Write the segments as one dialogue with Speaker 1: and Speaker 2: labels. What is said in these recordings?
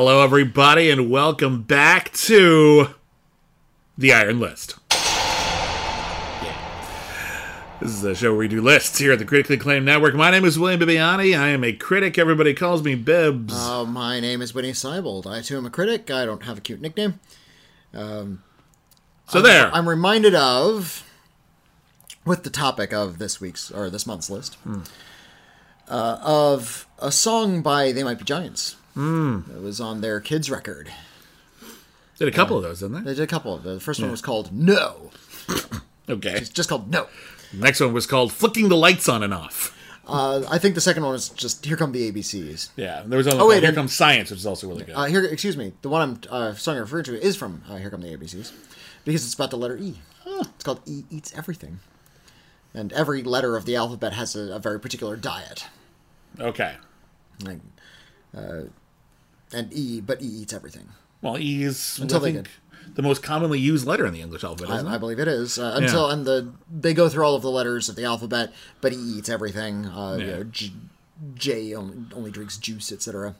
Speaker 1: Hello, everybody, and welcome back to the Iron List. Yeah. This is a show where we do lists here at the Critically Acclaimed Network. My name is William Bibiani. I am a critic. Everybody calls me Bibbs.
Speaker 2: Uh, my name is Whitney Seibold. I too am a critic. I don't have a cute nickname.
Speaker 1: so there.
Speaker 2: I'm reminded of, with the topic of this week's or this month's list,
Speaker 1: Hmm.
Speaker 2: uh, of a song by They Might Be Giants.
Speaker 1: Hmm.
Speaker 2: It was on their kids' record.
Speaker 1: Did a couple of those, didn't they?
Speaker 2: They did a couple of them. The first one was called No.
Speaker 1: Okay.
Speaker 2: It's just called No.
Speaker 1: Next one was called Flicking the Lights On and Off.
Speaker 2: Uh, I think the second one was just Here Come the ABCs.
Speaker 1: Yeah. There was only
Speaker 2: Oh, wait,
Speaker 1: Here Comes Science, which is also really good.
Speaker 2: Uh, here, excuse me. The one I'm uh, song referring to is from uh, Here Come the ABCs, because it's about the letter E. It's called E eats everything, and every letter of the alphabet has a, a very particular diet.
Speaker 1: okay.
Speaker 2: Like, uh, and E, but E eats everything.
Speaker 1: Well, E is,
Speaker 2: Until
Speaker 1: I
Speaker 2: they
Speaker 1: think, the most commonly used letter in the English alphabet,
Speaker 2: I, I believe it is uh, until
Speaker 1: Yeah.
Speaker 2: and the they go through all of the letters of the alphabet, but E eats everything. Uh, you know, J, J only, only drinks juice, etc.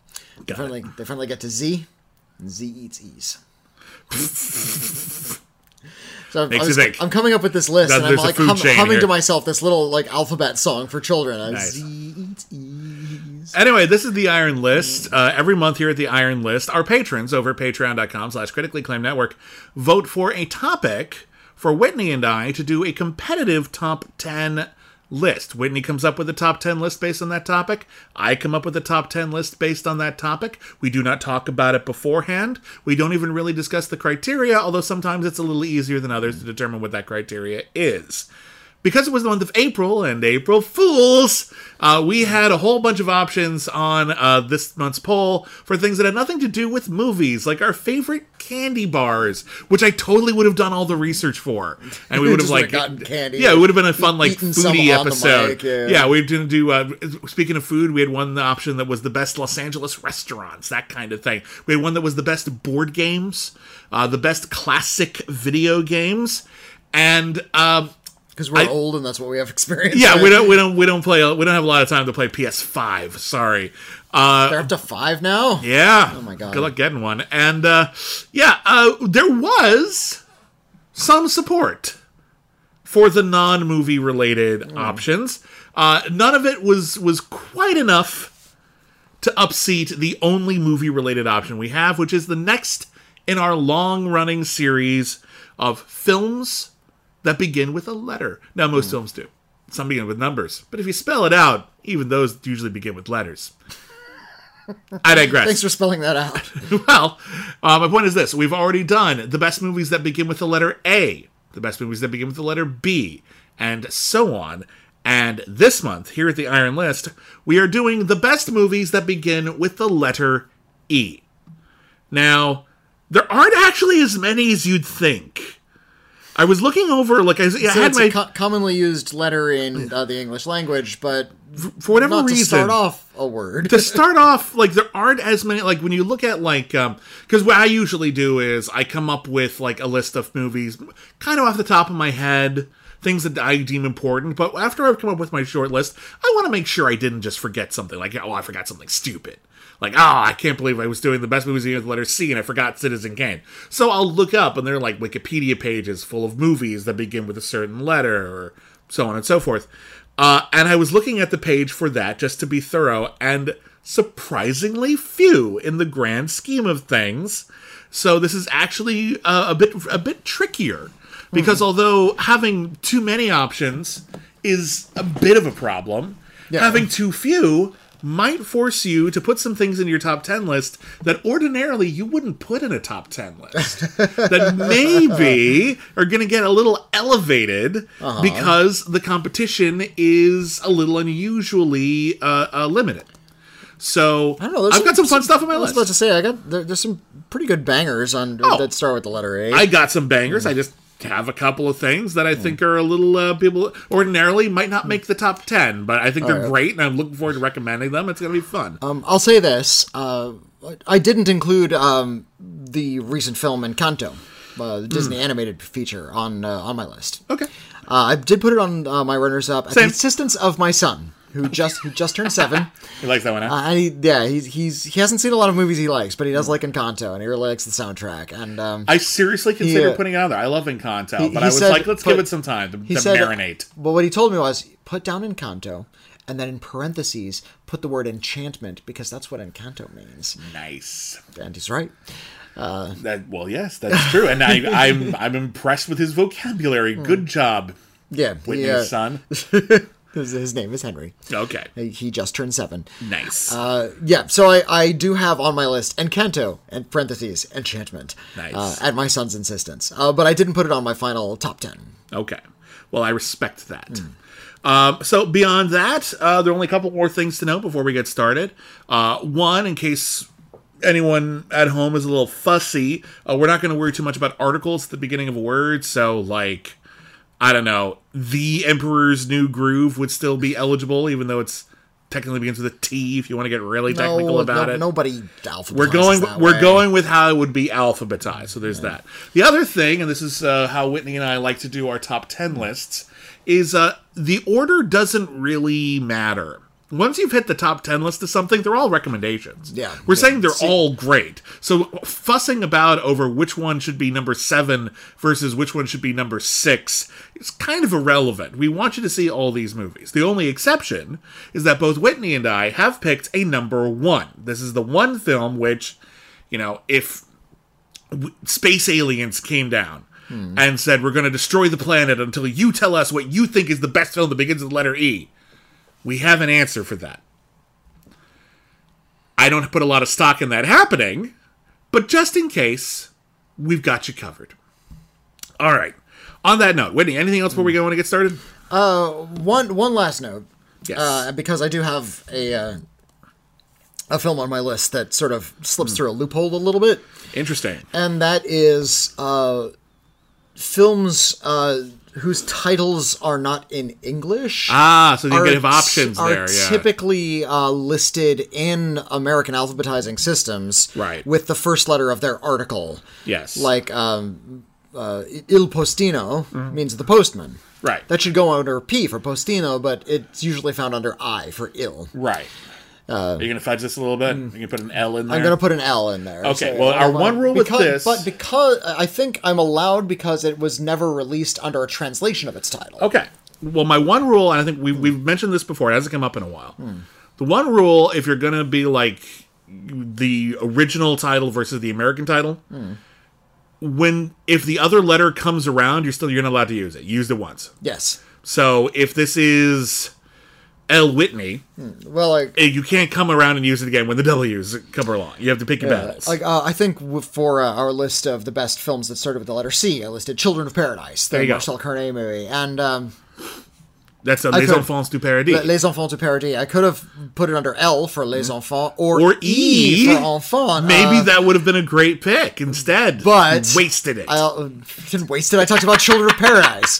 Speaker 2: They finally they finally get to Z, and Z eats E's. So I'm,
Speaker 1: Makes
Speaker 2: I
Speaker 1: you
Speaker 2: was-
Speaker 1: think.
Speaker 2: I'm coming up with this list,
Speaker 1: That
Speaker 2: and I'm like hum, humming
Speaker 1: here.
Speaker 2: to myself this little like alphabet song for children.
Speaker 1: Nice.
Speaker 2: Z eats
Speaker 1: Anyway, this is the Iron List. Uh, every month here at the Iron List, our patrons over at patreon.com slash critically acclaimed network vote for a topic for Whitney and I to do a competitive top 10 list. Whitney comes up with a top 10 list based on that topic. I come up with a top 10 list based on that topic. We do not talk about it beforehand. We don't even really discuss the criteria, although sometimes it's a little easier than others to determine what that criteria is because it was the month of April and April Fools, uh, we had a whole bunch of options on uh, this month's poll for things that had nothing to do with movies, like our favorite candy bars, which I totally would have done all the research for, and we would have like,
Speaker 2: gotten candy.
Speaker 1: yeah, it would have been a fun like foodie episode.
Speaker 2: mic, yeah.
Speaker 1: yeah, we didn't do. Uh, speaking of food, we had one option that was the best Los Angeles restaurants, that kind of thing. We had one that was the best board games, uh, the best classic video games, and. Um,
Speaker 2: Because we're
Speaker 1: I-
Speaker 2: old and that's what we have experience.
Speaker 1: yeah,
Speaker 2: with.
Speaker 1: we don't we don't we don't play we don't have a lot of time to play PS5. Sorry. Uh
Speaker 2: They're up to five now.
Speaker 1: yeah. Oh
Speaker 2: my God.
Speaker 1: Good luck getting one. And uh yeah, uh there was some support for the non-movie related options. Uh none of it was was quite enough to upseat the only movie related option we have, which is the next in our long-running series of films that begin with a letter. Now, most films do. Some begin with numbers, but if you spell it out, even those usually begin with letters. I digress.
Speaker 2: Thanks for spelling that out.
Speaker 1: well, uh, my point is this: we've already done the best movies that begin with the letter A, the best movies that begin with the letter B, and so on. And this month, here at the Iron List, we are doing the best movies that begin with the letter E. Now, there aren't actually as many as you'd think. I was looking over, like I, I
Speaker 2: So
Speaker 1: had my
Speaker 2: co- commonly used letter in uh, the English language, but
Speaker 1: for whatever
Speaker 2: not
Speaker 1: reason
Speaker 2: to start off a word.
Speaker 1: to start off, like there aren't as many. Like when you look at like, um, because what I usually do is I come up with like a list of movies, kind of off the top of my head, things that I deem important. But after I've come up with my short list, I want to make sure I didn't just forget something. Like, oh, I forgot something stupid. Like, oh, I can't believe I was doing the best movies with the letter C and I forgot Citizen Kane. So I'll look up, and they're like Wikipedia pages full of movies that begin with a certain letter, or so on and so forth. Uh, and I was looking at the page for that just to be thorough, and surprisingly few in the grand scheme of things. So this is actually uh, a bit a bit trickier because although having too many options is a bit of a problem,
Speaker 2: Yeah.
Speaker 1: having too few might force you to put some things in your top 10 list that ordinarily you wouldn't put in a top 10 list that maybe are going to get a little elevated
Speaker 2: Uh-huh.
Speaker 1: because the competition is a little unusually uh, uh, limited so
Speaker 2: I don't know.
Speaker 1: I've got some fun stuff on my
Speaker 2: I was
Speaker 1: list.
Speaker 2: about to say I got there, there's some pretty good bangers on
Speaker 1: Oh.
Speaker 2: that start with the letter A.
Speaker 1: I got some bangers. I just have a couple of things that I think are a little uh, people ordinarily might not make the top ten, but I think they're
Speaker 2: right.
Speaker 1: great, and I'm looking forward to recommending them. It's gonna be fun.
Speaker 2: um, I'll say this: uh, I didn't include um, the recent film Encanto, uh, the Disney animated feature, on uh, on my list.
Speaker 1: okay,
Speaker 2: Uh, I did put it on uh, my runners up at
Speaker 1: Same.
Speaker 2: the insistence of my son. Who just who just turned seven.
Speaker 1: He likes that one, huh?
Speaker 2: Uh, and he, yeah, he's he's he hasn't seen a lot of movies he likes, but he does like Encanto, and he really likes the soundtrack. And um,
Speaker 1: I seriously consider
Speaker 2: He, uh,
Speaker 1: putting it on there. I love Encanto,
Speaker 2: he-
Speaker 1: but I was
Speaker 2: said
Speaker 1: like, let's
Speaker 2: put-
Speaker 1: give it some time to, to
Speaker 2: said,
Speaker 1: marinate.
Speaker 2: But what he told me was put down Encanto, and then in parentheses put the word enchantment because that's what Encanto means.
Speaker 1: Nice.
Speaker 2: And he's right.
Speaker 1: That well, yes, that's true, and I, I'm I'm impressed with his vocabulary.
Speaker 2: Hmm.
Speaker 1: Good job,
Speaker 2: Yeah,
Speaker 1: Whitney's
Speaker 2: uh,
Speaker 1: son.
Speaker 2: his, his name is Henry.
Speaker 1: Okay,
Speaker 2: He- just turned seven.
Speaker 1: nice.
Speaker 2: Uh, yeah, so I, I do have on my list Encanto and parentheses enchantment.
Speaker 1: Nice.
Speaker 2: Uh, at my son's insistence, uh, but I didn't put it on my final top ten.
Speaker 1: Okay. Well, I respect that. Um, so beyond that, uh, there are only a couple more things to note before we get started. Uh, one, in case anyone at home is a little fussy, uh, we're not going to worry too much about articles at the beginning of a word. So, like, I don't know, the Emperor's New Groove would still be eligible, even though it's technically begins with a T. If you want to get really technical
Speaker 2: no,
Speaker 1: about
Speaker 2: no-
Speaker 1: it,
Speaker 2: Nobody alphabetizes
Speaker 1: we're going we're
Speaker 2: way.
Speaker 1: going with how it would be alphabetized so there's that the other thing and this is uh, how whitney and i like to do our top 10 lists is uh, the order doesn't really matter once you've hit the top 10 list of something they're all recommendations
Speaker 2: Yeah.
Speaker 1: we're
Speaker 2: Yeah.
Speaker 1: saying they're
Speaker 2: See-
Speaker 1: all great so fussing about over which one should be number 7 versus which one should be number 6 is kind of irrelevant we want you to see all these movies the only exception is that both whitney and i have picked a number 1 this is the one film which you know if space aliens came down hmm. and said we're going to destroy the planet until you tell us what you think is the best film that begins with the letter E. We have an answer for that. I don't put a lot of stock in that happening, but just in case, we've got you covered. All right. On that note, Whitney, anything else before we go want to get started?
Speaker 2: Uh, One one last note,
Speaker 1: Yes.
Speaker 2: uh, because I do have a uh, a film on my list that sort of slips through a loophole a little bit,
Speaker 1: Interesting.
Speaker 2: and that is uh, films uh, whose titles are not in English.
Speaker 1: Ah, so you have options
Speaker 2: are
Speaker 1: there. Yeah.
Speaker 2: typically uh, listed in American alphabetizing systems,
Speaker 1: Right.
Speaker 2: with the first letter of their article.
Speaker 1: Yes.
Speaker 2: Like um, uh, Il Postino means the postman.
Speaker 1: Right.
Speaker 2: That should go under P for Postino, but it's usually found under I for ill.
Speaker 1: right. Are you going to fudge this a little bit? You can put an L in there.
Speaker 2: Uh, I'm going to put an L in there.
Speaker 1: Okay, well, our one rule with
Speaker 2: because-
Speaker 1: this-
Speaker 2: but because I think I'm allowed because it was never released under a translation of its title.
Speaker 1: Okay. Well, my one rule, and I think we've, we've mentioned this before, it hasn't come up in a while. The one rule, if you're going to be like the original title versus the American title, when if the other letter comes around, you're still you're not allowed to use it. You used it once.
Speaker 2: Yes.
Speaker 1: So if this is L. Whitney,
Speaker 2: Well, like
Speaker 1: you can't come around and use it again when the W's come along. You have to pick your
Speaker 2: Yeah,
Speaker 1: battles.
Speaker 2: like uh, I think for uh, our list of the best films that started with the letter C, I listed Children of Paradise, the
Speaker 1: There you go.
Speaker 2: Marcel Carné movie, and um,
Speaker 1: That's a Les
Speaker 2: could-
Speaker 1: Enfants du Paradis.
Speaker 2: Les Enfants du Paradis. I could have put it under L for Les Enfants or,
Speaker 1: or
Speaker 2: E,
Speaker 1: E,
Speaker 2: for Enfant.
Speaker 1: Maybe
Speaker 2: uh,
Speaker 1: that would have been a great pick. Instead,
Speaker 2: But-
Speaker 1: wasted it.
Speaker 2: I uh, didn't waste it. I talked about Children of Paradise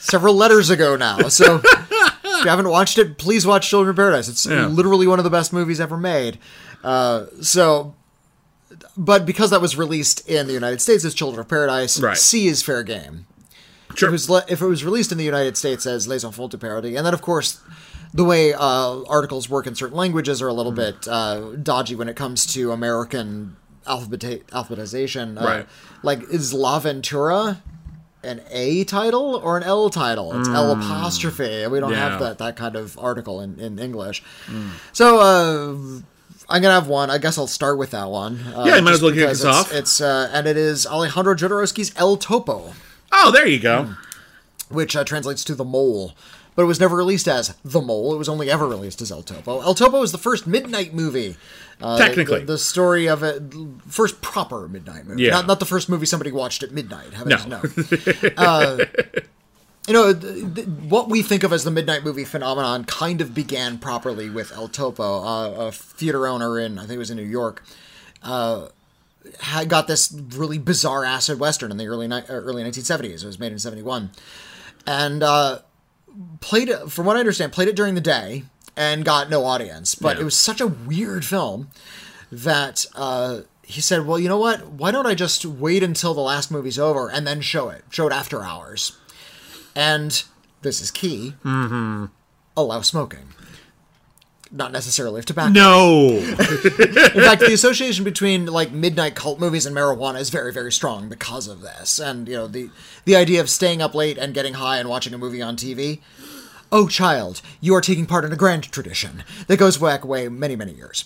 Speaker 2: several letters ago now. So if you haven't watched it, please watch Children of Paradise. It's
Speaker 1: Yeah.
Speaker 2: literally one of the best movies ever made. Uh, so, but because that was released in the United States as Children of Paradise,
Speaker 1: Right.
Speaker 2: C is fair game.
Speaker 1: Sure.
Speaker 2: If it, was if it was released in the United States as Les Enfants du Paradis, and then of course. The way uh, articles work in certain languages are a
Speaker 1: Hmm.
Speaker 2: little bit uh, dodgy when it comes to American alphabeti- alphabetization. Uh,
Speaker 1: Right.
Speaker 2: Like, is La Ventura an A title or an L title? It's L apostrophe. We don't.
Speaker 1: Yeah.
Speaker 2: Have that, that kind of article in, in English. So, uh, I'm gonna have one. I guess I'll start with that one. Uh,
Speaker 1: Yeah, you might as well kick us off.
Speaker 2: It's uh, and it is Alejandro Jodorowsky's El Topo
Speaker 1: oh, there you go.
Speaker 2: which uh, translates to the mole. But it was never released as the mole. It was only ever released as El Topo. El Topo is the first midnight movie. Uh,
Speaker 1: Technically.
Speaker 2: the, the story of it, first proper midnight movie.
Speaker 1: Yeah.
Speaker 2: Not, not the first movie somebody watched at midnight. Heavens
Speaker 1: No.
Speaker 2: no. uh, you know, th- th- what we think of as the midnight movie phenomenon kind of began properly with El Topo, uh, a theater owner in, I think it was in New York, uh, had got this really bizarre acid western in the early ni- uh, early 1970s. It was made in 71. And uh, played it, from what I understand, played it during the day and got no audience. But
Speaker 1: Yeah.
Speaker 2: it was such a weird film that uh, he said, "Well, you know what? Why don't I just wait until the last movie's over and then show it? Show it after hours." And this is key. Mm-hmm. allow smoking. Not necessarily of tobacco.
Speaker 1: No.
Speaker 2: In fact, the association between like midnight cult movies and marijuana is very, very strong because of this. And you know the the idea of staying up late and getting high and watching a movie on TV. Oh, child, you are taking part in a grand tradition that goes back way many, many years.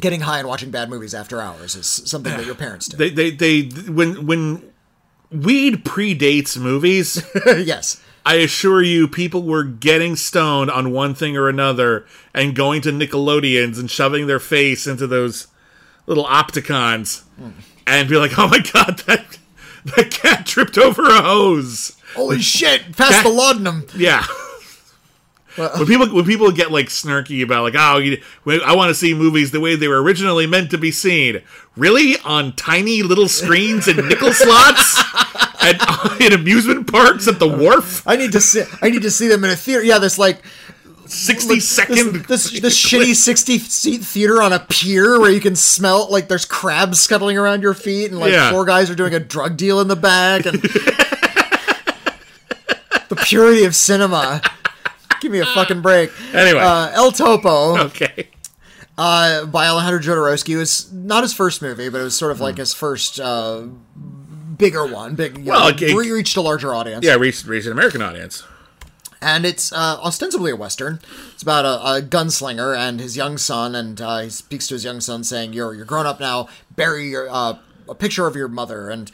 Speaker 2: Getting high and watching bad movies after hours is something that your parents do.
Speaker 1: they, they, they, when, when weed predates movies,
Speaker 2: yes.
Speaker 1: I assure you, people were getting stoned on one thing or another and going to Nickelodeons and shoving their face into those little opticons and be like, oh my god, that, that cat tripped over a hose.
Speaker 2: Holy shit! Pass
Speaker 1: That-
Speaker 2: the laudanum.
Speaker 1: Yeah. when people when people get like snarky about like oh you, I want to see movies the way they were originally meant to be seen, really on tiny little screens and nickel slots at in amusement parks at the wharf,
Speaker 2: I need to see. I need to see them in a theater. Yeah, this like
Speaker 1: sixty
Speaker 2: this
Speaker 1: second.
Speaker 2: this, this shitty sixty seat theater on a pier where you can smell like there's crabs scuttling around your feet and like
Speaker 1: Yeah.
Speaker 2: four guys are doing a drug deal in the back and the purity of cinema. Give me a fucking break.
Speaker 1: Anyway.
Speaker 2: uh, El Topo
Speaker 1: okay.
Speaker 2: uh, by Alejandro Jodorowsky was not his first movie, but it was sort of like his first uh, bigger one. Big, you.
Speaker 1: Well,
Speaker 2: know, re- reached a larger audience.
Speaker 1: Yeah, reached reached an American audience.
Speaker 2: and it's uh, ostensibly a western. It's about a, a gunslinger and his young son, and uh, he speaks to his young son, saying, "You're you're grown up now. Bury your uh, a picture of your mother." And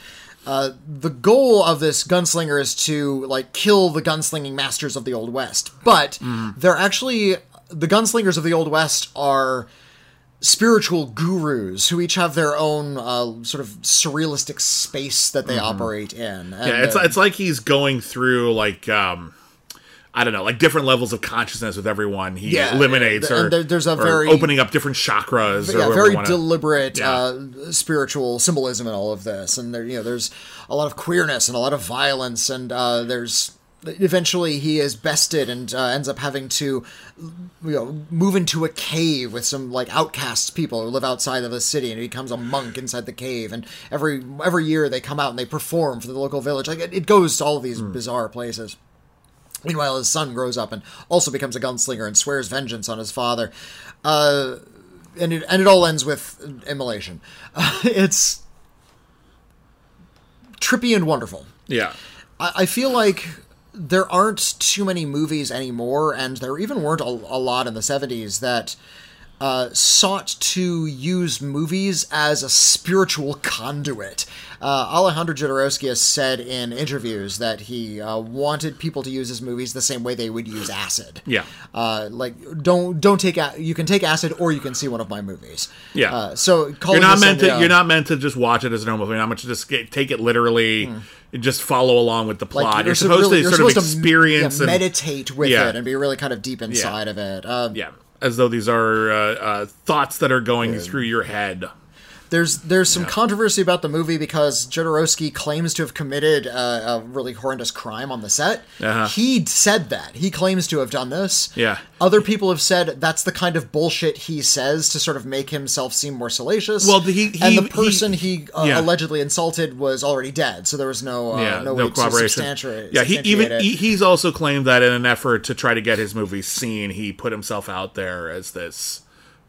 Speaker 2: uh, the goal of this gunslinger is to like kill the gunslinging masters of the old west, but they're actually the gunslingers of the old west are spiritual gurus who each have their own uh, sort of surrealistic space that they operate in. And,
Speaker 1: Yeah, it's
Speaker 2: uh,
Speaker 1: it's like he's going through like um I don't know, like different levels of consciousness with everyone he
Speaker 2: Yeah,
Speaker 1: eliminates,
Speaker 2: and
Speaker 1: or
Speaker 2: there- there's a
Speaker 1: or
Speaker 2: very-
Speaker 1: opening up different chakras. or
Speaker 2: yeah, very
Speaker 1: wanna-
Speaker 2: deliberate
Speaker 1: Yeah.
Speaker 2: uh, spiritual symbolism in all of this, and there, you know, there's a lot of queerness and a lot of violence, and uh, there's eventually he is bested and uh, ends up having to, you know, move into a cave with some like outcast people who live outside of the city, and he becomes a monk inside the cave, and every every year they come out and they perform for the local village. Like it, it goes to all these
Speaker 1: Hmm.
Speaker 2: bizarre places. Meanwhile, his son grows up and also becomes a gunslinger and swears vengeance on his father. Uh, and it, and it all ends with immolation. it's trippy and wonderful.
Speaker 1: Yeah.
Speaker 2: I, I feel like there aren't too many movies anymore, and there even weren't a, a lot in the 70s that uh, sought to use movies as a spiritual conduit. Uh, Alejandro Jodorowsky has said in interviews that he uh, wanted people to use his movies the same way they would use acid.
Speaker 1: Yeah.
Speaker 2: Uh, like don't don't take a- you can take acid or you can see one of my movies.
Speaker 1: Yeah.
Speaker 2: Uh, so
Speaker 1: You're not meant to. You're not meant to just watch it as a normal movie. You're not meant to just get, take it literally. and Just follow along with the
Speaker 2: Hmm. like,
Speaker 1: plot. you're,
Speaker 2: so
Speaker 1: supposed
Speaker 2: really-
Speaker 1: to
Speaker 2: you're
Speaker 1: sort of
Speaker 2: supposed to,
Speaker 1: experience
Speaker 2: yeah,
Speaker 1: and
Speaker 2: meditate with
Speaker 1: Yeah.
Speaker 2: it and be really kind of deep inside of it. Um,
Speaker 1: yeah, as though these are uh, uh, thoughts that are going through your head.
Speaker 2: There's there's some controversy about the movie because Jodorowsky claims to have committed uh, a really horrendous crime on the set.
Speaker 1: Uh-huh.
Speaker 2: He said that he claims to have done this.
Speaker 1: Yeah.
Speaker 2: Other people have said that's the kind of bullshit he says to sort of make himself seem more salacious.
Speaker 1: Well, he- he-
Speaker 2: and the
Speaker 1: he-
Speaker 2: person he, uh,
Speaker 1: yeah.
Speaker 2: allegedly insulted was already dead, so there was no uh,
Speaker 1: Yeah,
Speaker 2: no,
Speaker 1: no,
Speaker 2: way to
Speaker 1: corroboration.
Speaker 2: substantiate.
Speaker 1: Yeah, he even
Speaker 2: it.
Speaker 1: he, he's also claimed that in an effort to try to get his movie seen, he put himself out there as this.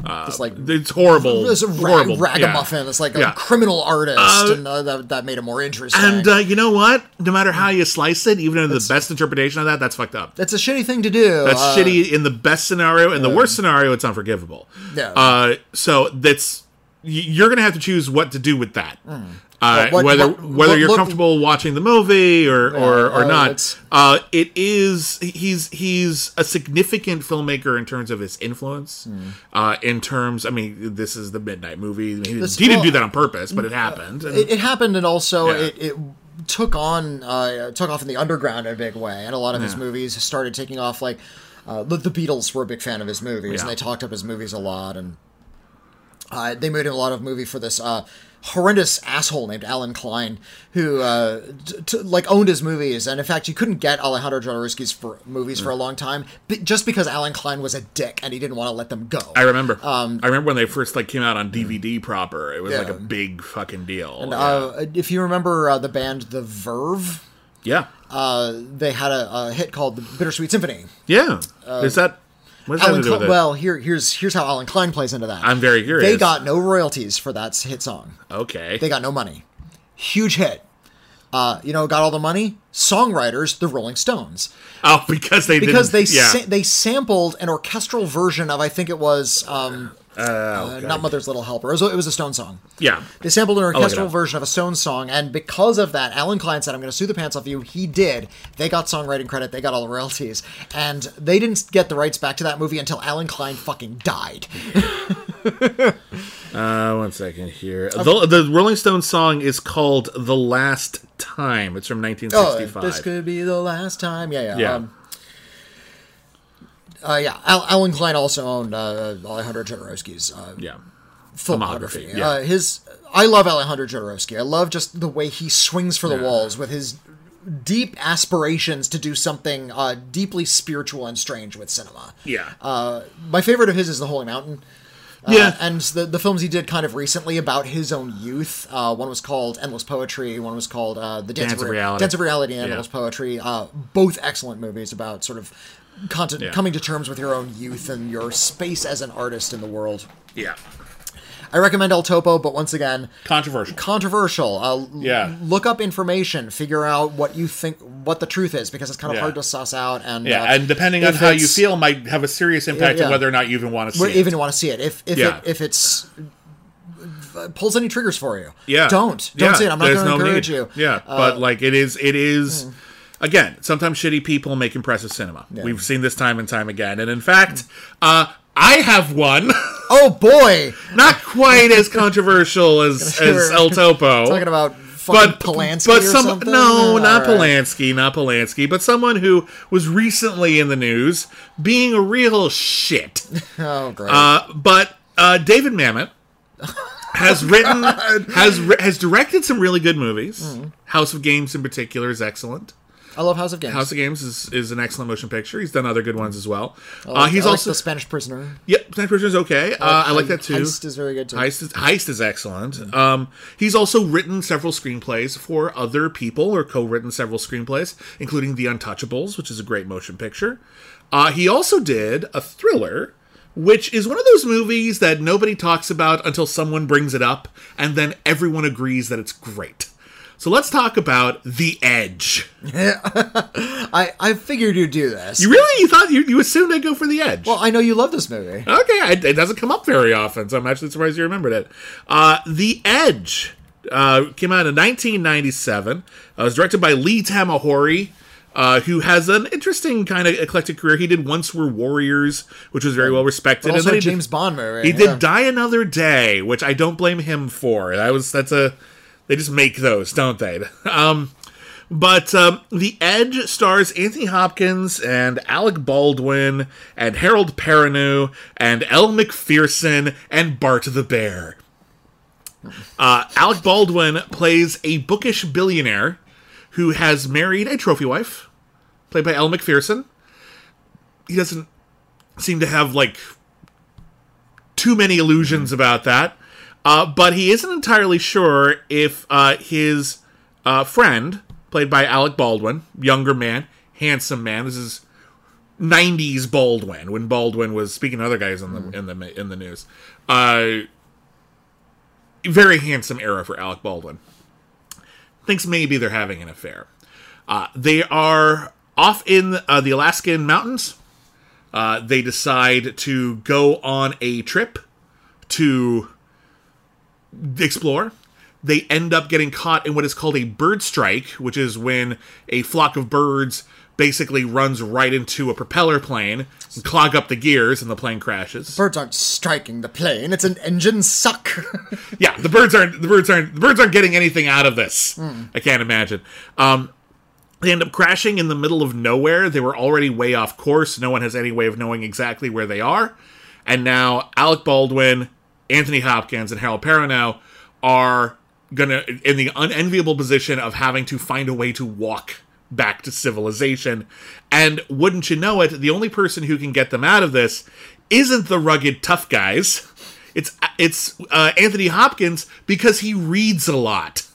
Speaker 1: Uh,
Speaker 2: It's like-
Speaker 1: it's horrible,
Speaker 2: It was a ra-
Speaker 1: horrible
Speaker 2: ragamuffin. It's like a
Speaker 1: Yeah.
Speaker 2: criminal artist,
Speaker 1: Uh,
Speaker 2: and uh, that, that made it more interesting.
Speaker 1: And uh, you know what? No matter how you slice it, even in the best interpretation of that, that's fucked up.
Speaker 2: That's a shitty thing to do.
Speaker 1: That's
Speaker 2: Uh,
Speaker 1: shitty in the best scenario. In the worst scenario, it's unforgivable.
Speaker 2: Yeah.
Speaker 1: Uh, so that's you're gonna have to choose what to do with that. Uh.
Speaker 2: What-
Speaker 1: whether
Speaker 2: what-
Speaker 1: whether
Speaker 2: what-
Speaker 1: you're
Speaker 2: look-
Speaker 1: comfortable watching the movie or or, or
Speaker 2: uh,
Speaker 1: not, uh, it is he's he's a significant filmmaker in terms of his influence. Uh, in terms, I mean, this is the midnight movie. He, didn't-
Speaker 2: This-
Speaker 1: he didn't
Speaker 2: well,
Speaker 1: do that on purpose, but it happened. And-
Speaker 2: it, it happened, and also
Speaker 1: Yeah.
Speaker 2: it, it took on uh, took off in the underground in a big way, and a lot of his movies started taking off. Like uh, the, the Beatles were a big fan of his movies,
Speaker 1: Yeah.
Speaker 2: and they talked up his movies a lot, and uh, they made him a lot of movie for this. Uh, horrendous asshole named Allen Klein who uh, t- t- like owned his movies and in fact you couldn't get Alejandro Jodorowsky's for movies for a long time b- just because Allen Klein was a dick and he didn't want to let them go
Speaker 1: I remember. I remember when they first like came out on DVD proper. It was like a
Speaker 2: Um,
Speaker 1: big fucking deal. yeah.
Speaker 2: uh, if you remember uh, the band The Verve
Speaker 1: yeah.
Speaker 2: uh, they had a, a hit called "The Bittersweet Symphony."
Speaker 1: Yeah. is that what does that
Speaker 2: Alan
Speaker 1: to do
Speaker 2: Cl-
Speaker 1: with it?
Speaker 2: well, here here's here's how Allen Klein plays into that.
Speaker 1: I'm very curious.
Speaker 2: They got no royalties for that hit song.
Speaker 1: okay.
Speaker 2: They got no money. Huge hit. Uh, you know, got all the money. Songwriters, the Rolling Stones,
Speaker 1: oh, because they
Speaker 2: because they
Speaker 1: yeah.
Speaker 2: sa- they sampled an orchestral version of I think it was um,
Speaker 1: Oh,
Speaker 2: uh, not Mother's Little Helper. It was, a- it was a Stone song.
Speaker 1: yeah.
Speaker 2: They sampled an orchestral version of a Stone song, and because of that, Allen Klein said, "I'm going to sue the pants off you." He did. They got songwriting credit. They got all the royalties, and they didn't get the rights back to that movie until Allen Klein fucking died.
Speaker 1: Uh, one second here. The, the Rolling Stones song is called "The Last Time." It's from
Speaker 2: Oh,
Speaker 1: 1965.
Speaker 2: this could be the last time. Yeah, yeah.
Speaker 1: Yeah.
Speaker 2: Um, uh, yeah, Allen Klein also owned uh, Alejandro Jodorowsky's uh,
Speaker 1: yeah.
Speaker 2: filmography.
Speaker 1: Yeah.
Speaker 2: Uh, his, I love Alejandro Jodorowsky. I love just the way he swings for the walls with his deep aspirations to do something uh, deeply spiritual and strange with cinema.
Speaker 1: Yeah.
Speaker 2: Uh, my favorite of his is The Holy Mountain. Uh,
Speaker 1: Yeah.
Speaker 2: and the the films he did kind of recently about his own youth. Uh, one was called Endless Poetry. One was called uh, The Dance,
Speaker 1: Dance of
Speaker 2: Re-
Speaker 1: Reality.
Speaker 2: Dance of Reality and
Speaker 1: Yeah.
Speaker 2: Endless Poetry. Uh, both excellent movies about sort of content,
Speaker 1: Yeah.
Speaker 2: coming to terms with your own youth and your space as an artist in the world.
Speaker 1: yeah.
Speaker 2: I recommend El Topo, but once again,
Speaker 1: Controversial.
Speaker 2: controversial. Uh, l-
Speaker 1: Yeah.
Speaker 2: Look up information, figure out what you think, what the truth is, because it's kind of
Speaker 1: Yeah.
Speaker 2: hard to suss out. And
Speaker 1: Yeah,
Speaker 2: uh,
Speaker 1: and depending on how you feel, might have a serious impact
Speaker 2: Yeah,
Speaker 1: on whether or not you even want to see
Speaker 2: we
Speaker 1: it.
Speaker 2: even want to see it. If if it if it's uh, pulls any triggers for you,
Speaker 1: yeah,
Speaker 2: don't don't see it. I'm not going to
Speaker 1: no
Speaker 2: encourage
Speaker 1: need.
Speaker 2: you. Uh,
Speaker 1: Yeah, but like it is, it is. Again, sometimes shitty people make impressive cinema. We've seen this time and time again, and in fact, uh, I have one.
Speaker 2: Oh boy,
Speaker 1: not quite as controversial as, as El Topo.
Speaker 2: talking about
Speaker 1: but
Speaker 2: Polanski
Speaker 1: but some no, not
Speaker 2: right.
Speaker 1: Polanski, not Polanski, but someone who was recently in the news being a real shit.
Speaker 2: Oh great.
Speaker 1: Uh, but uh, David Mamet has written, has has directed some really good movies.
Speaker 2: Mm-hmm.
Speaker 1: House of Games, in particular, is excellent.
Speaker 2: I love House of Games.
Speaker 1: House of Games is, is an excellent motion picture. He's done other good ones as well.
Speaker 2: I
Speaker 1: uh, he's
Speaker 2: I like
Speaker 1: also
Speaker 2: the Spanish Prisoner.
Speaker 1: yep, Spanish Prisoner is okay. Uh, I like that too.
Speaker 2: Heist is very good too.
Speaker 1: Heist is, Heist is excellent. Um, he's also written several screenplays for other people, or co-written several screenplays, including The Untouchables, which is a great motion picture. Uh, he also did a thriller, which is one of those movies that nobody talks about until someone brings it up, and then everyone agrees that it's great. So let's talk about The Edge.
Speaker 2: I I figured you'd do this.
Speaker 1: You really you thought you, you assumed I'd go for The Edge?
Speaker 2: well, I know you love this movie.
Speaker 1: Okay, it, it doesn't come up very often, so I'm actually surprised you remembered it. Uh, the Edge uh, came out in 1997. Uh, it was directed by Lee Tamahori, uh, who has an interesting kind of eclectic career. He did Once Were Warriors, which was very well respected.
Speaker 2: But also
Speaker 1: and then he
Speaker 2: James Bond movie.
Speaker 1: Did, he
Speaker 2: yeah.
Speaker 1: did Die Another Day, which I don't blame him for. That was that's a they just make those, don't they? Um, but um, The Edge stars Anthony Hopkins and Alec Baldwin and Harold Perrineau and Elle Macpherson and Bart the Bear. Uh, Alec Baldwin plays a bookish billionaire who has married a trophy wife, played by Elle Macpherson. He doesn't seem to have like too many illusions about that. Uh, but he isn't entirely sure if uh, his uh, friend, played by Alec Baldwin, younger man, handsome man, this is '90s Baldwin when Baldwin was speaking to other guys in the in the in the news. Uh, very handsome era for Alec Baldwin. Thinks maybe they're having an affair. Uh, they are off in uh, the Alaskan mountains. Uh, they decide to go on a trip to explore. They end up getting caught in what is called a bird strike, which is when a flock of birds basically runs right into a propeller plane and clog up the gears and the plane crashes.
Speaker 2: The Birds aren't striking the plane. It's an engine suck.
Speaker 1: Yeah, the birds aren't the birds aren't the birds aren't getting anything out of this. I can't imagine. Um, they end up crashing in the middle of nowhere. They were already way off course. No one has any way of knowing exactly where they are. And now Alec Baldwin, Anthony Hopkins, and Harold Perrineau are gonna in the unenviable position of having to find a way to walk back to civilization. And wouldn't you know it, the only person who can get them out of this isn't the rugged tough guys. It's it's uh, Anthony Hopkins because he reads a lot,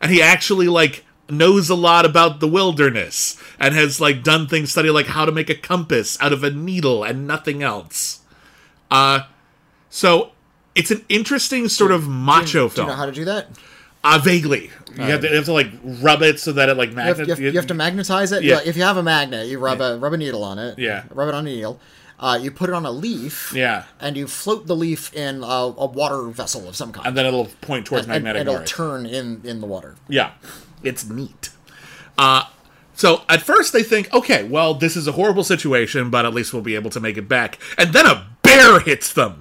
Speaker 1: and he actually like knows a lot about the wilderness and has like done things study like how to make a compass out of a needle and nothing else. Uh so it's an interesting sort of macho
Speaker 2: Do
Speaker 1: film.
Speaker 2: Do you know how to do that?
Speaker 1: uh vaguely. You have, to, you have to like rub it so that it like
Speaker 2: You have,
Speaker 1: magnet
Speaker 2: you have- you have to magnetize it.
Speaker 1: Yeah.
Speaker 2: Yeah. If you have a magnet, you rub a rub a needle on it.
Speaker 1: Yeah.
Speaker 2: Rub it on a needle. Uh, you put it on a leaf.
Speaker 1: Yeah.
Speaker 2: And you float the leaf in a, a water vessel of some kind.
Speaker 1: and then it'll point towards
Speaker 2: and,
Speaker 1: magnetic
Speaker 2: and it'll turn in in the water.
Speaker 1: Yeah, it's neat. Uh, so at first they think, okay, well, this is a horrible situation, but at least we'll be able to make it back. And then a bear hits them,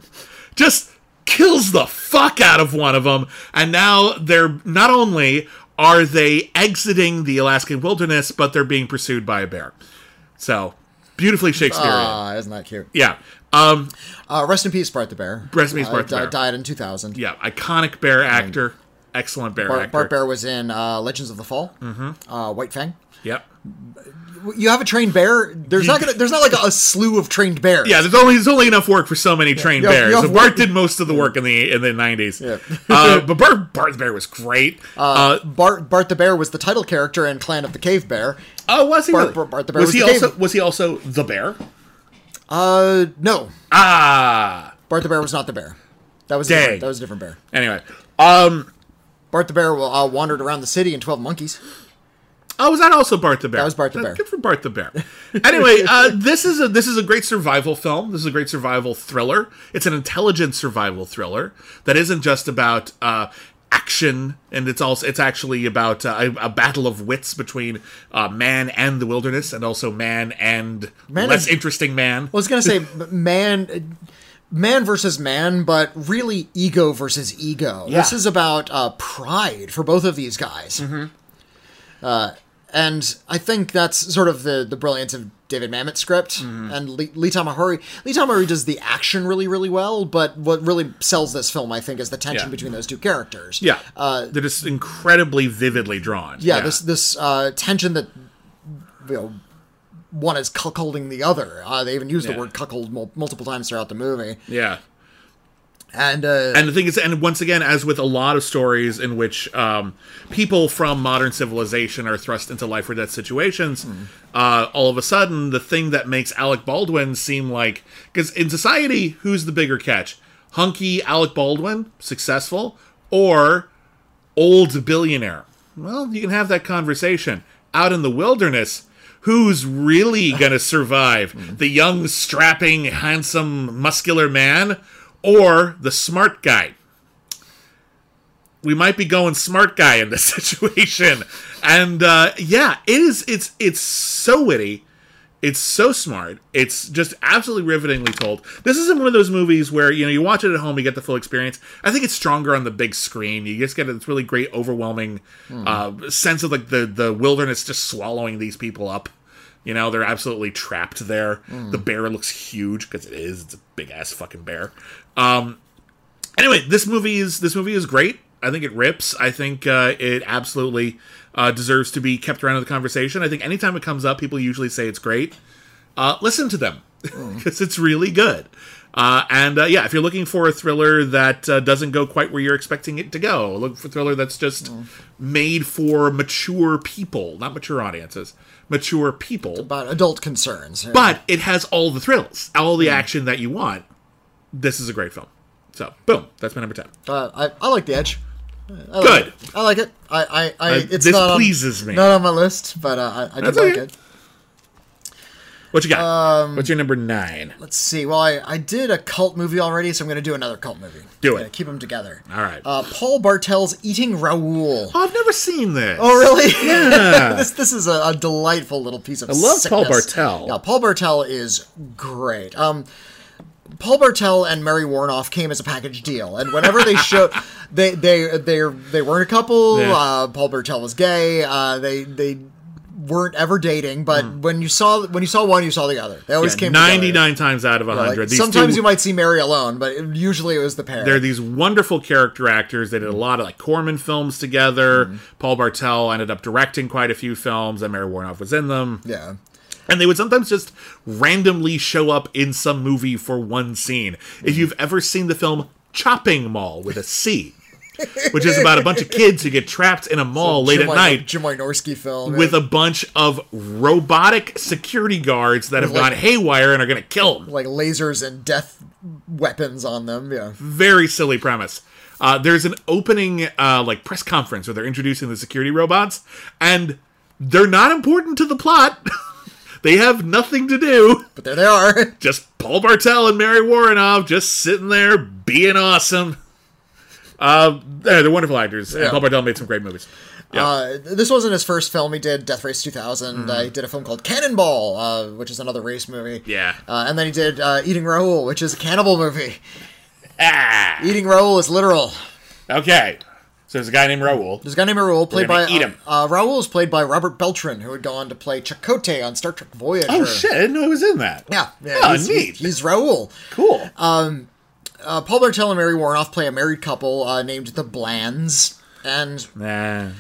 Speaker 1: just kills the fuck out of one of them, and now they're not only are they exiting the Alaskan wilderness, but they're being pursued by a bear. So beautifully Shakespearean.
Speaker 2: Ah, isn't that cute?
Speaker 1: yeah. Um,
Speaker 2: Uh, rest in peace, Bart the Bear.
Speaker 1: Rest in peace,
Speaker 2: Uh,
Speaker 1: Bart the Bear.
Speaker 2: Died in 2000.
Speaker 1: yeah, iconic bear actor, excellent bear
Speaker 2: Bart,
Speaker 1: actor.
Speaker 2: Bart Bear was in uh, Legends of the Fall. Mm-hmm. Uh, White Fang.
Speaker 1: Yep.
Speaker 2: You have a trained bear. There's not gonna. There's not like a, a slew of trained bears.
Speaker 1: Yeah, there's only there's only enough work for so many trained
Speaker 2: you have-
Speaker 1: bears. So Bart did most of the work in the in the nineties.
Speaker 2: Yeah.
Speaker 1: uh, but Bart Bart the Bear was great. Uh,
Speaker 2: Bart Bart the Bear was the title character in Clan of the Cave Bear.
Speaker 1: oh, was he?
Speaker 2: Bart-
Speaker 1: really?
Speaker 2: Bart- Bart the Bear
Speaker 1: was,
Speaker 2: was
Speaker 1: he also
Speaker 2: cave-
Speaker 1: was he also the bear?
Speaker 2: Uh, no,
Speaker 1: Ah,
Speaker 2: Bart the Bear was not the bear. That was
Speaker 1: Dang.
Speaker 2: that was a different bear.
Speaker 1: anyway. Um,
Speaker 2: Bart the Bear uh, wandered around the city in Twelve Monkeys.
Speaker 1: Oh, was that also Bart the Bear?
Speaker 2: That was Bart the Bear.
Speaker 1: Good for Bart the Bear. anyway, uh, this is a this is a great survival film. This is a great survival thriller. It's an intelligent survival thriller that isn't just about uh, action, and it's also it's actually about uh, a, a battle of wits between uh, man and the wilderness, and also man and
Speaker 2: Man
Speaker 1: less
Speaker 2: and-
Speaker 1: interesting man.
Speaker 2: I was gonna say man, man versus man, but really ego versus ego.
Speaker 1: Yeah.
Speaker 2: This is about uh, pride for both of these guys.
Speaker 1: Mm-hmm.
Speaker 2: Uh, and I think that's sort of the the brilliance of David Mamet's script
Speaker 1: Mm-hmm.
Speaker 2: and Lee, Lee Tamahori. Lee Tamahori does the action really, really well, but what really sells this film, I think, is the tension
Speaker 1: Yeah.
Speaker 2: between those two characters.
Speaker 1: yeah,
Speaker 2: Uh,
Speaker 1: they're incredibly vividly drawn.
Speaker 2: yeah, this this uh, tension that you know one is cuckolding the other. Uh, they even use the word cuckold mul- multiple times throughout the movie.
Speaker 1: yeah.
Speaker 2: And uh,
Speaker 1: And the thing is, and once again, as with a lot of stories in which um, people from modern civilization are thrust into life or death situations, uh, all of a sudden, the thing that makes Alec Baldwin seem like because in society, who's the bigger catch? Hunky Alec Baldwin, successful, or old billionaire? Well, you can have that conversation out in the wilderness. Who's really gonna survive? The young, strapping, handsome, muscular man, or the smart guy? We might be going smart guy in this situation, and uh, yeah, it is. It's it's so witty. It's so smart. It's just absolutely rivetingly told. This isn't one of those movies where you know you watch it at home, you get the full experience. I think it's stronger on the big screen. You just get this really great, overwhelming uh, sense of like the the wilderness just swallowing these people up. You know, they're absolutely trapped there. The bear looks huge because it is. It's a big ass fucking bear. Um, anyway, this movie is this movie is great. I think it rips. I think uh, it absolutely uh, deserves to be kept around in the conversation. I think anytime it comes up, people usually say it's great. Uh, listen to them because it's really good. Uh, and uh, yeah, if you're looking for a thriller that uh, doesn't go quite where you're expecting it to go, look for a thriller that's just made for mature people, not mature audiences, mature people.
Speaker 2: about adult concerns.
Speaker 1: But it has all the thrills, all the action that you want. This is a great film. So, boom, that's my number 10.
Speaker 2: uh, I, I like the edge. I like
Speaker 1: Good.
Speaker 2: it. I like it. I, I, I it's
Speaker 1: this
Speaker 2: not
Speaker 1: pleases
Speaker 2: on,
Speaker 1: me.
Speaker 2: Not on my list, but uh, I, I do like it.
Speaker 1: What you got?
Speaker 2: Um,
Speaker 1: What's your number nine?
Speaker 2: Let's see. Well, I, I did a cult movie already, so I'm going to do another cult movie.
Speaker 1: Do it.
Speaker 2: Keep them together.
Speaker 1: All right.
Speaker 2: Uh, Paul Bartel's Eating Raoul.
Speaker 1: Oh, I've never seen this.
Speaker 2: Oh, really?
Speaker 1: Yeah.
Speaker 2: this this is a, a delightful little piece of. I
Speaker 1: love Paul Bartel.
Speaker 2: Yeah, Paul Bartel is great. Um, Paul Bartel and Mary Woronov came as a package deal, and whenever they show, they they they they weren't a couple.
Speaker 1: Yeah.
Speaker 2: Uh, Paul Bartel was gay. Uh, they they weren't ever dating, but when you saw when you saw one, you saw the other. They always
Speaker 1: Hmm. Yeah,
Speaker 2: came together.
Speaker 1: 99 times out of
Speaker 2: Like,
Speaker 1: 100. these
Speaker 2: sometimes
Speaker 1: two,
Speaker 2: you might see Mary alone, but it- usually it was the pair.
Speaker 1: They're these wonderful character actors. They did a lot of like Corman films together.
Speaker 2: Mm-hmm.
Speaker 1: Paul Bartel ended up directing quite a few films, and Mary Woronov was in them.
Speaker 2: yeah.
Speaker 1: And they would sometimes just randomly show up in some movie for one scene. If you've ever seen the film Chopping Mall with a C, which is about a bunch of kids who get trapped in a mall late
Speaker 2: Jim
Speaker 1: at night
Speaker 2: Jim Wynorski film
Speaker 1: with
Speaker 2: yeah.
Speaker 1: a bunch of robotic security guards that have
Speaker 2: like-
Speaker 1: gone haywire and are going to kill them.
Speaker 2: like lasers and death weapons on them. Yeah,
Speaker 1: Very silly premise. Uh, there's an opening uh, like press conference where they're introducing the security robots, and they're not important to the plot. they have nothing to do.
Speaker 2: but there they are.
Speaker 1: Just Paul Bartel and Mary Woronov just sitting there being awesome. Uh, they're, wonderful actors. And
Speaker 2: Yeah.
Speaker 1: Paul Bartel made some great movies. Yeah.
Speaker 2: Uh, this wasn't his first film. He did Death Race 2000.
Speaker 1: Mm-hmm.
Speaker 2: Uh, he did a film called Cannonball, uh, which is another race movie.
Speaker 1: Yeah.
Speaker 2: Uh, and then he did uh, Eating Raoul, which is a cannibal movie.
Speaker 1: ah,
Speaker 2: Eating Raoul is literal.
Speaker 1: okay. So there's a guy named Raoul.
Speaker 2: There's a guy named Raoul, played by
Speaker 1: eat him.
Speaker 2: Uh, uh, Raoul is played by Robert Beltran, who would go on to play Chakotay on Star Trek Voyager.
Speaker 1: Oh shit! I didn't know he was in that.
Speaker 2: Yeah, yeah,
Speaker 1: Oh,
Speaker 2: he's,
Speaker 1: neat.
Speaker 2: He's Raoul.
Speaker 1: Cool.
Speaker 2: Uh, Paul Bartel and Mary Woronov play a married couple uh, named the Blands, and
Speaker 1: nah.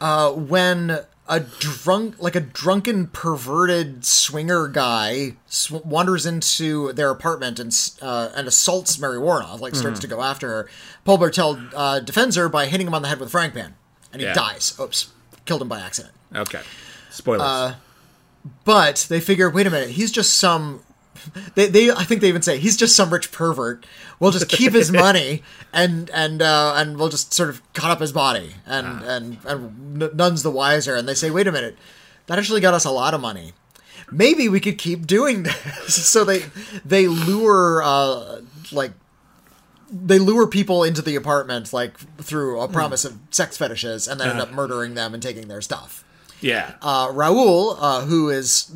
Speaker 2: uh, when a drunk, like a drunken, perverted swinger guy sw- wanders into their apartment and uh, and assaults Mary Woronov, like starts to go after her. Paul Bartel uh, defends her by hitting him on the head with a frying pan, and he
Speaker 1: Yeah.
Speaker 2: dies. Oops, killed him by accident.
Speaker 1: Okay. Spoilers.
Speaker 2: Uh, But they figure, wait a minute, he's just some. They, they, I think they even say he's just some rich pervert. We'll just keep his money and and uh, and we'll just sort of cut up his body and and and n- none's the wiser. And they say, wait a minute, that actually got us a lot of money. Maybe we could keep doing this. so they they lure uh, like they lure people into the apartment like through a promise of sex fetishes and then end up murdering them and taking their stuff
Speaker 1: yeah.
Speaker 2: uh, Raoul, uh, who is